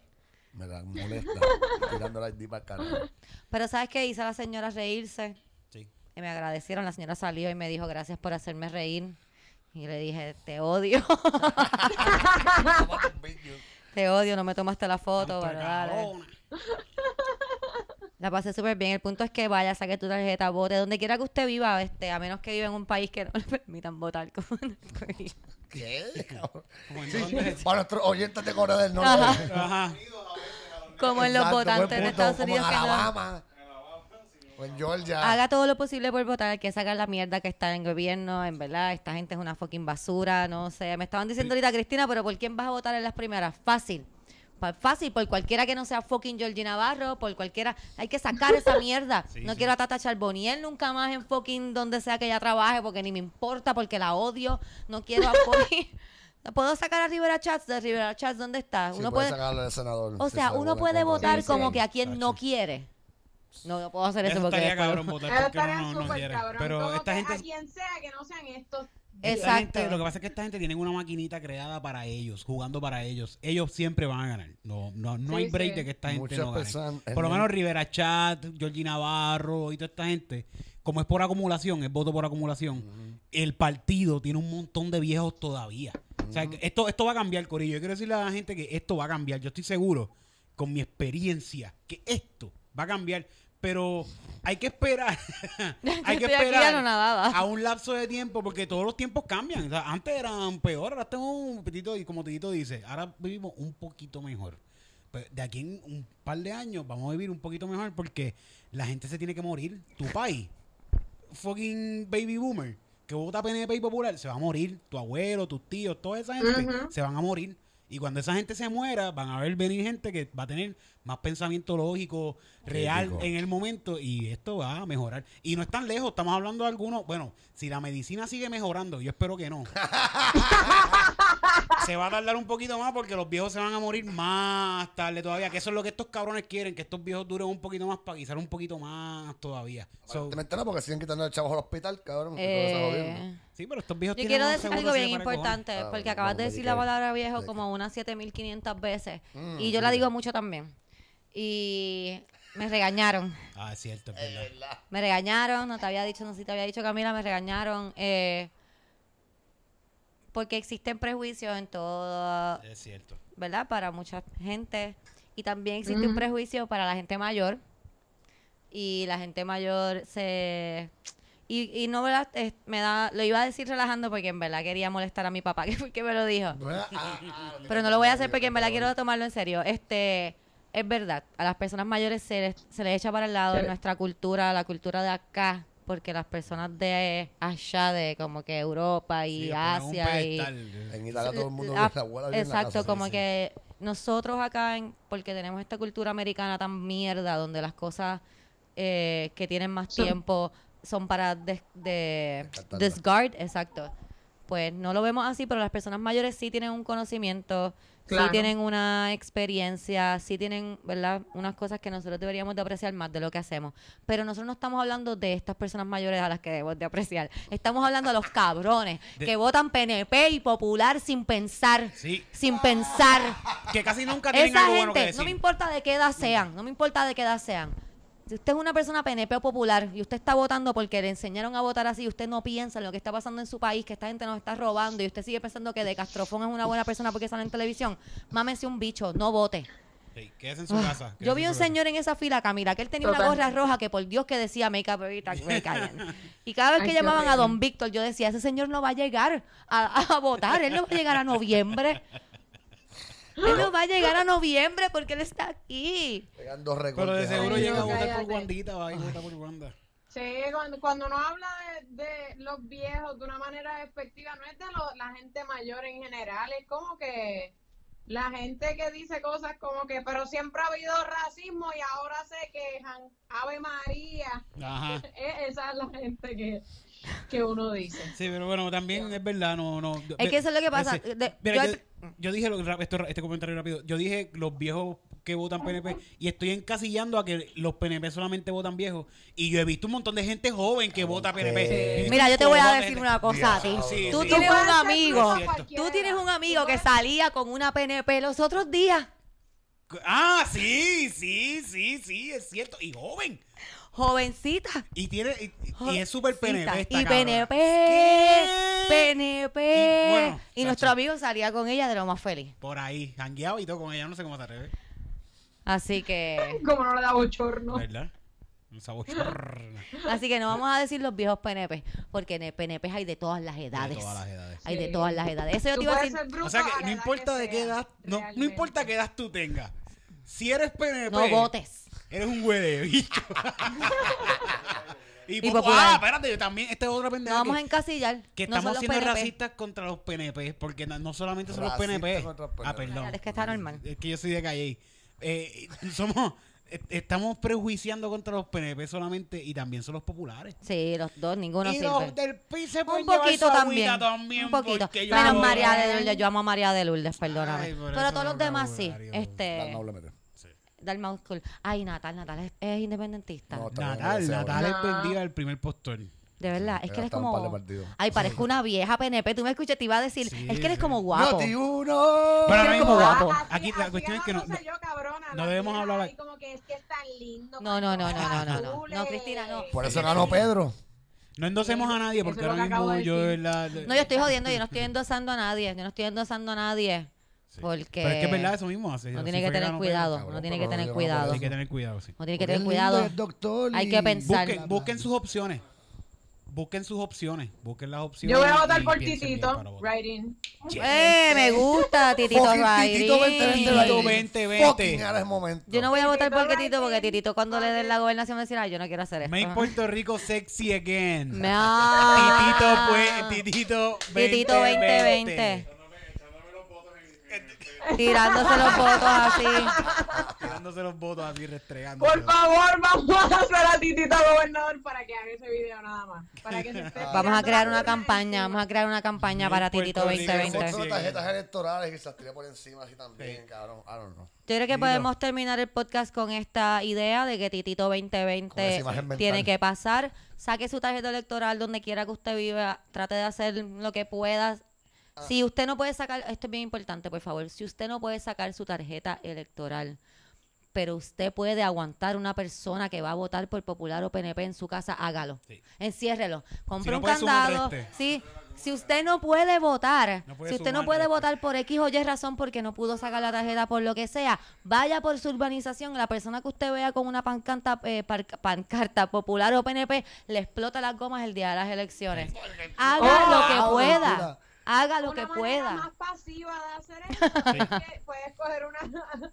Speaker 3: Me la molesta. tirando la ID para el.
Speaker 1: Pero ¿sabes qué? Hice a la señora reírse.
Speaker 4: Sí.
Speaker 1: Y me agradecieron. La señora salió y me dijo, gracias por hacerme reír. Y le dije, te odio. te odio, no me tomaste la foto, pero dale. La pasé súper bien. El punto es que vaya, saque tu tarjeta, vote donde quiera que usted viva, este, a menos que viva en un país que no le permitan votar. como en el país.
Speaker 3: ¿Qué? cabrón? Para nuestros oyentes de Corea del Norte.
Speaker 4: Ajá.
Speaker 1: Como en los
Speaker 3: Exacto,
Speaker 1: votantes de Estados
Speaker 3: como
Speaker 1: Unidos
Speaker 3: en
Speaker 1: que no-
Speaker 3: Alabama. O en Georgia.
Speaker 1: Haga todo lo posible por votar, hay que sacar la mierda que está en el gobierno, en verdad, esta gente es una fucking basura, no sé. Me estaban diciendo ahorita, Cristina, pero ¿por quién vas a votar en las primeras? Fácil. Fácil, por cualquiera que no sea fucking Georgie Navarro, por cualquiera. Hay que sacar esa mierda.
Speaker 4: Sí,
Speaker 1: no
Speaker 4: sí.
Speaker 1: quiero a Tata Charboniel nunca más en fucking donde sea que ella trabaje, porque ni me importa, porque la odio. No quiero a fucking. No puedo sacar a Rivera Chats de Rivera Chats, ¿dónde está?
Speaker 3: Sí,
Speaker 1: uno
Speaker 3: puede del senador.
Speaker 1: o sea,
Speaker 3: se
Speaker 1: uno puede votar
Speaker 2: Sí,
Speaker 1: como
Speaker 2: sí.
Speaker 1: que a quien no quiere. No, no puedo hacer eso,
Speaker 4: Eso
Speaker 1: porque
Speaker 4: estaría
Speaker 1: después-
Speaker 4: cabrón votar
Speaker 2: Eso
Speaker 4: porque
Speaker 2: estaría
Speaker 4: no, quiere.
Speaker 2: cabrón.
Speaker 4: Pero
Speaker 2: como
Speaker 4: esta
Speaker 2: que
Speaker 4: gente
Speaker 2: a quien sea que no sean estos.
Speaker 1: Exacto.
Speaker 4: gente- lo que pasa es que esta gente tiene una maquinita creada para ellos, jugando para ellos. Ellos siempre van a ganar. No, no, no
Speaker 2: Sí,
Speaker 4: hay break
Speaker 2: sí.
Speaker 4: de que esta gente
Speaker 3: Muchas
Speaker 4: no gane. Por lo menos Rivera Chat, Georgie Navarro y toda esta gente, como es por acumulación, es voto por acumulación, el partido tiene un montón de viejos todavía. O sea, esto, esto va a cambiar, Corillo. Yo quiero decirle a la gente que esto va a cambiar. Yo estoy seguro, con mi experiencia, que esto va a cambiar. Pero hay que esperar. hay que esperar a un lapso de tiempo porque todos los tiempos cambian. O sea, antes eran peor, ahora estamos un poquitito, y como Tito dice, ahora vivimos un poquito mejor. De aquí en un par de años vamos a vivir un poquito mejor porque la gente se tiene que morir. Tu país, fucking baby boomer, que vota PNP y popular, se va a morir. Tu abuelo, tus tíos, toda esa gente se van a morir. Y cuando esa gente se muera, van a ver venir gente que va a tener más pensamiento lógico, real en el momento y esto va a mejorar. Y no es tan lejos, estamos hablando de algunos, bueno, si la medicina sigue mejorando, yo espero que no. se va a tardar un poquito más porque los viejos se van a morir más tarde todavía, que eso es lo que estos cabrones quieren, que estos viejos duren un poquito más para guisar un poquito más todavía. So,
Speaker 3: no, porque siguen quitando el chavo al hospital, cabrón.
Speaker 1: Eh,
Speaker 4: sí, pero estos viejos
Speaker 1: yo
Speaker 4: tienen
Speaker 1: quiero decir algo bien importante,
Speaker 3: Ah,
Speaker 1: porque
Speaker 3: bueno,
Speaker 1: acabas de decir la palabra viejo como unas 7500 veces.
Speaker 3: Mm,
Speaker 1: Y yo la
Speaker 3: mira.
Speaker 1: digo mucho también. Y me regañaron.
Speaker 4: Ah, es cierto, es verdad.
Speaker 1: Me regañaron, no te había dicho, no sé si te había dicho Camila, me regañaron. eh, porque existen prejuicios en todo,
Speaker 4: Es cierto.
Speaker 1: ¿verdad? Para mucha gente. Y también existe un prejuicio para la gente mayor. Y la gente mayor se... Y, y no, ¿verdad? Es- me da, lo iba a decir relajando porque en verdad quería molestar a mi papá, que fue el que me lo dijo.
Speaker 3: Ah, ah,
Speaker 1: Pero no lo voy a hacer porque en verdad quiero tomarlo en serio. Este, es verdad, a las personas mayores se les, se les echa para el lado en nuestra cultura, la cultura de acá, porque las personas de allá, de como que Europa y
Speaker 4: Sí,
Speaker 1: Asia y...
Speaker 3: En Italia todo el mundo
Speaker 1: Ah,
Speaker 3: ve la
Speaker 1: Exacto,
Speaker 3: casa,
Speaker 1: como
Speaker 3: sí,
Speaker 1: que nosotros acá, en, porque tenemos esta cultura americana tan mierda, donde las cosas eh, que tienen más
Speaker 2: Son-
Speaker 1: tiempo son para des- de, discard, exacto. Pues no lo vemos así, pero las personas mayores sí tienen un conocimiento, sí tienen una experiencia, sí tienen, ¿verdad? Unas cosas que nosotros deberíamos de apreciar más de lo que hacemos. Pero nosotros no estamos hablando de estas personas mayores a las que debemos de apreciar. Estamos hablando de los cabrones
Speaker 4: De-
Speaker 1: que votan PNP y popular sin pensar,
Speaker 4: Sí,
Speaker 1: sin pensar.
Speaker 4: que casi nunca tienen
Speaker 1: Esa
Speaker 4: algo bueno que
Speaker 1: gente,
Speaker 4: decir.
Speaker 1: no me importa de qué edad sean, no me importa de qué edad sean. Si usted es una persona PNP o popular y usted está votando porque le enseñaron a votar así y usted no piensa en lo que está pasando en su país, que esta gente nos está robando y usted sigue pensando que De Castrofón es una buena persona porque sale en televisión, mámese un bicho, no vote.
Speaker 4: Sí, quédese en su
Speaker 1: Ah,
Speaker 4: casa.
Speaker 1: Yo vi un señor en esa fila, Camila, que él tenía una gorra roja que por Dios que decía Make up every tax break again". Y cada vez que llamaban a. Don Víctor, yo decía, ese señor no va a llegar a, a votar, él no va a llegar a noviembre. Él no va a llegar a noviembre porque él está aquí.
Speaker 4: Pero de seguro llega a votar por. Wandita, va y vota por Wanda.
Speaker 2: Sí, cuando, cuando uno habla de, de los viejos de una manera despectiva, no es de lo- la gente mayor en general, es como que la gente que dice cosas como que, pero siempre ha habido racismo y ahora se quejan, Ave María,
Speaker 4: Ajá.
Speaker 2: E- esa es la gente que, que uno dice.
Speaker 4: Sí, pero bueno, también es verdad, no, no.
Speaker 1: Es que eso es lo que pasa.
Speaker 4: Ese-
Speaker 1: De-
Speaker 4: Mira,
Speaker 1: yo
Speaker 4: yo,
Speaker 1: al-
Speaker 4: yo dije lo- esto, este comentario rápido. Yo dije los viejos que votan PNP y estoy encasillando a que los PNP solamente votan viejos. Y yo he visto un montón de gente joven que vota PNP.
Speaker 2: Sí.
Speaker 1: Mira, yo te voy a decir una cosa a ti.
Speaker 4: Sí,
Speaker 1: Tú
Speaker 4: sí.
Speaker 1: tienes un amigo. Tú tienes un amigo que salía con una PNP los otros días.
Speaker 4: Ah, sí, sí, sí, sí, es cierto. Y joven.
Speaker 1: Jovencita.
Speaker 4: Y tiene y, y es súper PNP. esta
Speaker 1: Y. PNP.
Speaker 4: ¿Qué?
Speaker 1: PNP.
Speaker 4: Y, bueno,
Speaker 1: Y
Speaker 4: chacho.
Speaker 1: nuestro amigo salía con ella de lo más feliz.
Speaker 4: Por ahí, jangueado y todo con ella, no sé cómo se atreve.
Speaker 1: Así que.
Speaker 2: Como no le da bochorno.
Speaker 4: ¿Verdad?
Speaker 1: Así que no vamos a decir los viejos PNP. Porque en PNP hay de todas las edades.
Speaker 4: De todas las edades.
Speaker 1: Hay de todas las edades. Eso yo te iba a decir.
Speaker 4: O sea que no importa
Speaker 2: que
Speaker 4: de qué edad, no, no importa qué edad tú tengas. Si eres PNP,
Speaker 1: No votes.
Speaker 4: Eres un güey de bicho. y,
Speaker 1: Y popular.
Speaker 4: ah, espérate, yo también, esta es otra
Speaker 1: No
Speaker 4: pendeja
Speaker 1: vamos a
Speaker 4: que,
Speaker 1: encasillar.
Speaker 4: que
Speaker 1: no
Speaker 4: estamos siendo
Speaker 1: PNP.
Speaker 4: racistas contra los PNP, porque no, no solamente son los PNP. Ah, perdón.
Speaker 1: Es que está normal.
Speaker 4: Es que yo soy de calle. Eh, somos, estamos prejuiciando contra los PNP solamente y también son los populares.
Speaker 1: Sí, los dos, ninguno
Speaker 4: y
Speaker 1: sirve.
Speaker 4: los del PIB se pueden
Speaker 1: Un poquito también.
Speaker 4: también.
Speaker 1: un poquito.
Speaker 4: yo
Speaker 1: Menos
Speaker 4: no-
Speaker 1: María de Lourdes. Yo amo a María de Lourdes, perdóname.
Speaker 4: Ay,
Speaker 1: Pero todos los demás sí. Este. Dalma School. Ay, Natal, Natal es, es independentista.
Speaker 3: No,
Speaker 4: Natal, Natal es
Speaker 2: No.
Speaker 4: vendida el primer postor.
Speaker 1: De verdad, es que eres como. Ay, parezco una vieja PNP. Tú me escuchas, te iba a decir.
Speaker 4: Sí,
Speaker 1: es que eres como guapo.
Speaker 3: ¡Noti uno!
Speaker 4: Pero ahora
Speaker 1: Eres
Speaker 4: mismo,
Speaker 1: como guapo.
Speaker 4: Aquí la cuestión es que no,
Speaker 2: ganándose yo, cabrona,
Speaker 4: no debemos hablar-
Speaker 2: ahí como que es que es tan lindo.
Speaker 1: No, no, no, no, no, no, no. No. Cristina, no.
Speaker 3: Por eso ganó Pedro.
Speaker 4: no endosemos a nadie porque ahora mismo
Speaker 2: de
Speaker 4: yo
Speaker 1: No, yo estoy jodiendo. Yo no estoy endosando a nadie. Yo no estoy endosando a nadie.
Speaker 4: Sí.
Speaker 1: Porque.
Speaker 4: Pero es que es verdad eso mismo. Así,
Speaker 1: Uno tiene que tener cuidado.
Speaker 3: Pedro.
Speaker 1: Uno tiene
Speaker 3: Cabrón,
Speaker 1: que tener
Speaker 3: no
Speaker 1: cuidado.
Speaker 4: Hay que tener cuidado, sí.
Speaker 1: Uno tiene que tener cuidado.
Speaker 3: doctor
Speaker 1: Hay que pensar.
Speaker 4: Busquen, busquen sus opciones. Busquen sus opciones. Busquen las opciones.
Speaker 2: Yo voy a votar por Titito, right in.
Speaker 1: ¡Eh! Me gusta, Titito Riding.
Speaker 3: Titito 2020.
Speaker 4: Titito
Speaker 3: Riding.
Speaker 4: 2020.
Speaker 3: Fucking ahora es momento.
Speaker 1: Yo no voy a votar por
Speaker 2: Titito
Speaker 1: porque. Titito cuando le den la gobernación me decirá, yo no quiero hacer esto.
Speaker 4: Make Puerto Rico sexy again.
Speaker 1: Ah.
Speaker 4: Titito, pues, Titito 2020.
Speaker 1: Titito 2020. Tirándose los votos así.
Speaker 4: Tirándose los votos así, restregando.
Speaker 2: Por favor, vamos a hacer a Titito gobernador para que haga ese video nada más. Para que se esté
Speaker 1: Vamos a crear una campaña, vamos a crear una campaña para Titito
Speaker 4: Rico,
Speaker 3: Fotos
Speaker 1: 2020.
Speaker 3: de tarjetas electorales que se las tira por encima así también, cabrón. I don't know.
Speaker 1: Yo creo que podemos terminar el podcast con esta idea de que Titito
Speaker 3: Con esa
Speaker 1: 2020
Speaker 3: imagen mental.
Speaker 1: tiene que pasar. Saque su tarjeta electoral donde quiera que usted viva. Trate de hacer lo que pueda.
Speaker 3: Ah.
Speaker 1: Si usted no puede sacar, esto es bien importante, por favor. Si usted no puede sacar su tarjeta electoral, pero usted puede aguantar una persona que va a votar por Popular o PNP en su casa, hágalo.
Speaker 4: Sí.
Speaker 1: Enciérrelo. Compre
Speaker 4: no
Speaker 1: un candado. Sí. Si usted no puede votar,
Speaker 4: No puede
Speaker 1: si usted no puede votar por X o Y razón porque no pudo sacar la tarjeta por lo que sea, vaya por su urbanización. La persona que usted vea con una pancarta, eh, pancarta popular o PNP le explota las gomas el día de las elecciones. Haga
Speaker 2: Oh,
Speaker 1: lo que pueda. Haga lo
Speaker 2: Una
Speaker 1: que
Speaker 2: manera
Speaker 1: pueda.
Speaker 2: más pasiva de hacer esto es que puedes coger una,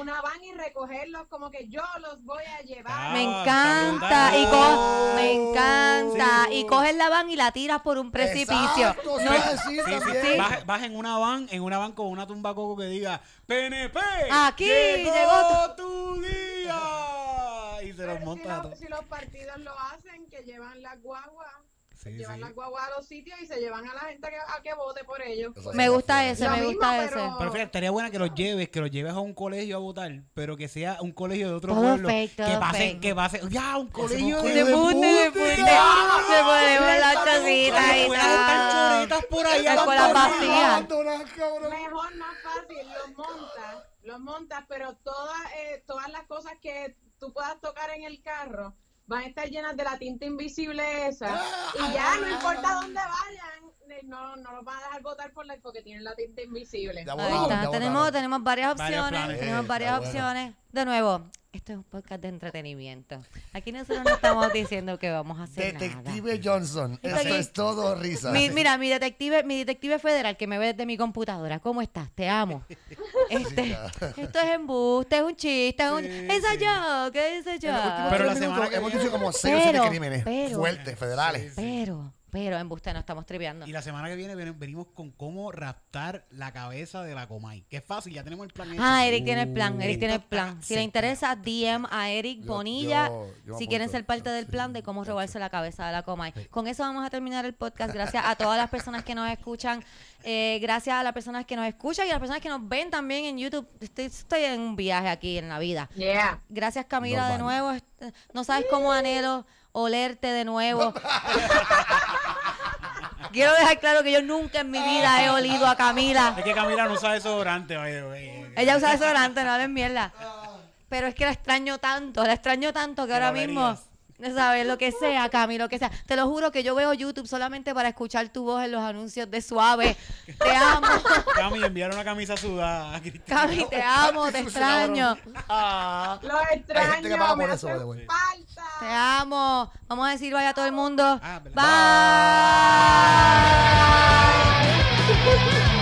Speaker 2: una van y recogerlos como que yo los voy a llevar.
Speaker 1: Me
Speaker 4: Ah,
Speaker 1: encanta. Y co- me encanta.
Speaker 3: Sí.
Speaker 1: Y coges la van y la tiras por un precipicio.
Speaker 3: Exacto,
Speaker 1: No-
Speaker 4: Sí, sí. Vas, vas en una van, en una van con una tumba coco que diga PNP.
Speaker 1: Aquí
Speaker 4: llegó,
Speaker 1: llegó
Speaker 4: tu día. Y se
Speaker 2: Pero
Speaker 4: los
Speaker 2: si,
Speaker 4: monta a
Speaker 2: lo-
Speaker 4: todos.
Speaker 2: si los partidos lo hacen, que llevan las guaguas,
Speaker 4: Sí,
Speaker 2: llevan
Speaker 4: sí.
Speaker 2: las guaguas a los sitios y se llevan a la gente a que, a que vote por ellos.
Speaker 1: Me gusta
Speaker 3: sí.
Speaker 1: ese,
Speaker 2: Lo
Speaker 1: me
Speaker 2: mismo,
Speaker 1: gusta ese.
Speaker 2: pero-
Speaker 4: fíjate, estaría buena que los lleves, que los lleves a un colegio a votar, pero que sea un colegio de otro
Speaker 1: Todo
Speaker 4: pueblo.
Speaker 1: fake, todo
Speaker 4: que
Speaker 1: fake.
Speaker 4: que pasen. Ya, un colegio de.
Speaker 1: Se ponemos las chocitas y tal.
Speaker 4: choritas por ahí.
Speaker 1: Las escuelas vacías.
Speaker 3: Abandonadas, cabrón.
Speaker 2: Mejor, más fácil, los montas los montas, pero todas, eh, todas las cosas que tú puedas tocar en el carro van a estar llenas de la tinta invisible esa. Y ya, no importa dónde vayan, no, no los van a dejar botar por la, porque tienen la tinta invisible.
Speaker 3: Ya
Speaker 1: Ahí está. Tenemos, tenemos varias
Speaker 4: Varios
Speaker 1: opciones.
Speaker 4: planes.
Speaker 1: tenemos varias
Speaker 3: está bueno.
Speaker 1: opciones. De nuevo, esto es un podcast de entretenimiento. Aquí nosotros no estamos diciendo que vamos a hacer nada.
Speaker 3: Detective Johnson.
Speaker 1: Estoy
Speaker 3: Esto
Speaker 1: aquí.
Speaker 3: es todo risa.
Speaker 1: Mi- mira, mi detective, mi detective federal que me ve desde mi computadora. ¿Cómo estás? Te amo. Este, esto es embuste, es un chiste, es un.
Speaker 4: Sí,
Speaker 1: ¡Esa
Speaker 4: sí.
Speaker 1: yo! ¿Qué dice yo?
Speaker 4: Pero la semana que
Speaker 3: hemos
Speaker 4: viene-
Speaker 3: dicho como seis o siete
Speaker 1: Pero,
Speaker 3: crímenes
Speaker 1: pero-
Speaker 3: fuertes, federales.
Speaker 1: Pero, pero, embuste, no estamos triviando.
Speaker 4: Y la semana que viene ven- venimos con cómo raptar la cabeza de la Comay. Que es fácil, ya tenemos el plan hecho.
Speaker 1: Ah, Eric tiene el plan,
Speaker 4: Uh,
Speaker 1: Eric tiene el plan. Si le interesa, DM a Eric
Speaker 3: Yo-
Speaker 1: Bonilla
Speaker 3: yo- yo me
Speaker 1: si quieren
Speaker 3: apunto.
Speaker 1: ser parte del
Speaker 3: Sí,
Speaker 1: plan de cómo robarse la cabeza de la Comay.
Speaker 4: Sí.
Speaker 1: Con eso vamos a terminar el podcast. Gracias a todas las personas que nos escuchan. eh, gracias a las personas que nos escuchan y a las personas que nos ven también en YouTube. Estoy, estoy en un viaje aquí en la vida.
Speaker 2: Yeah.
Speaker 1: Gracias Camila de
Speaker 3: Normal.
Speaker 1: nuevo. No sabes cómo anhelo olerte de nuevo. Quiero dejar claro que yo nunca en mi vida he olido a Camila.
Speaker 4: Es que Camila no usa desodorante, the way.
Speaker 1: Ella usa desodorante, no hablen mierda. Pero es que la extraño tanto, la extraño tanto que ahora mismo, ¿sabes? Lo que sea, Cami, lo que sea. Te lo juro que yo veo YouTube solamente para escuchar tu voz en los anuncios de Suave. Te amo,
Speaker 4: Cami, enviaron una camisa sudada a Cristina.
Speaker 1: Cami, te amo, te extraño.
Speaker 3: Ah. Gente que
Speaker 2: extraño, me
Speaker 3: way.
Speaker 2: falta.
Speaker 1: Te amo. Vamos a decir vaya a todo el mundo.
Speaker 4: Ah, verdad.
Speaker 1: Bye.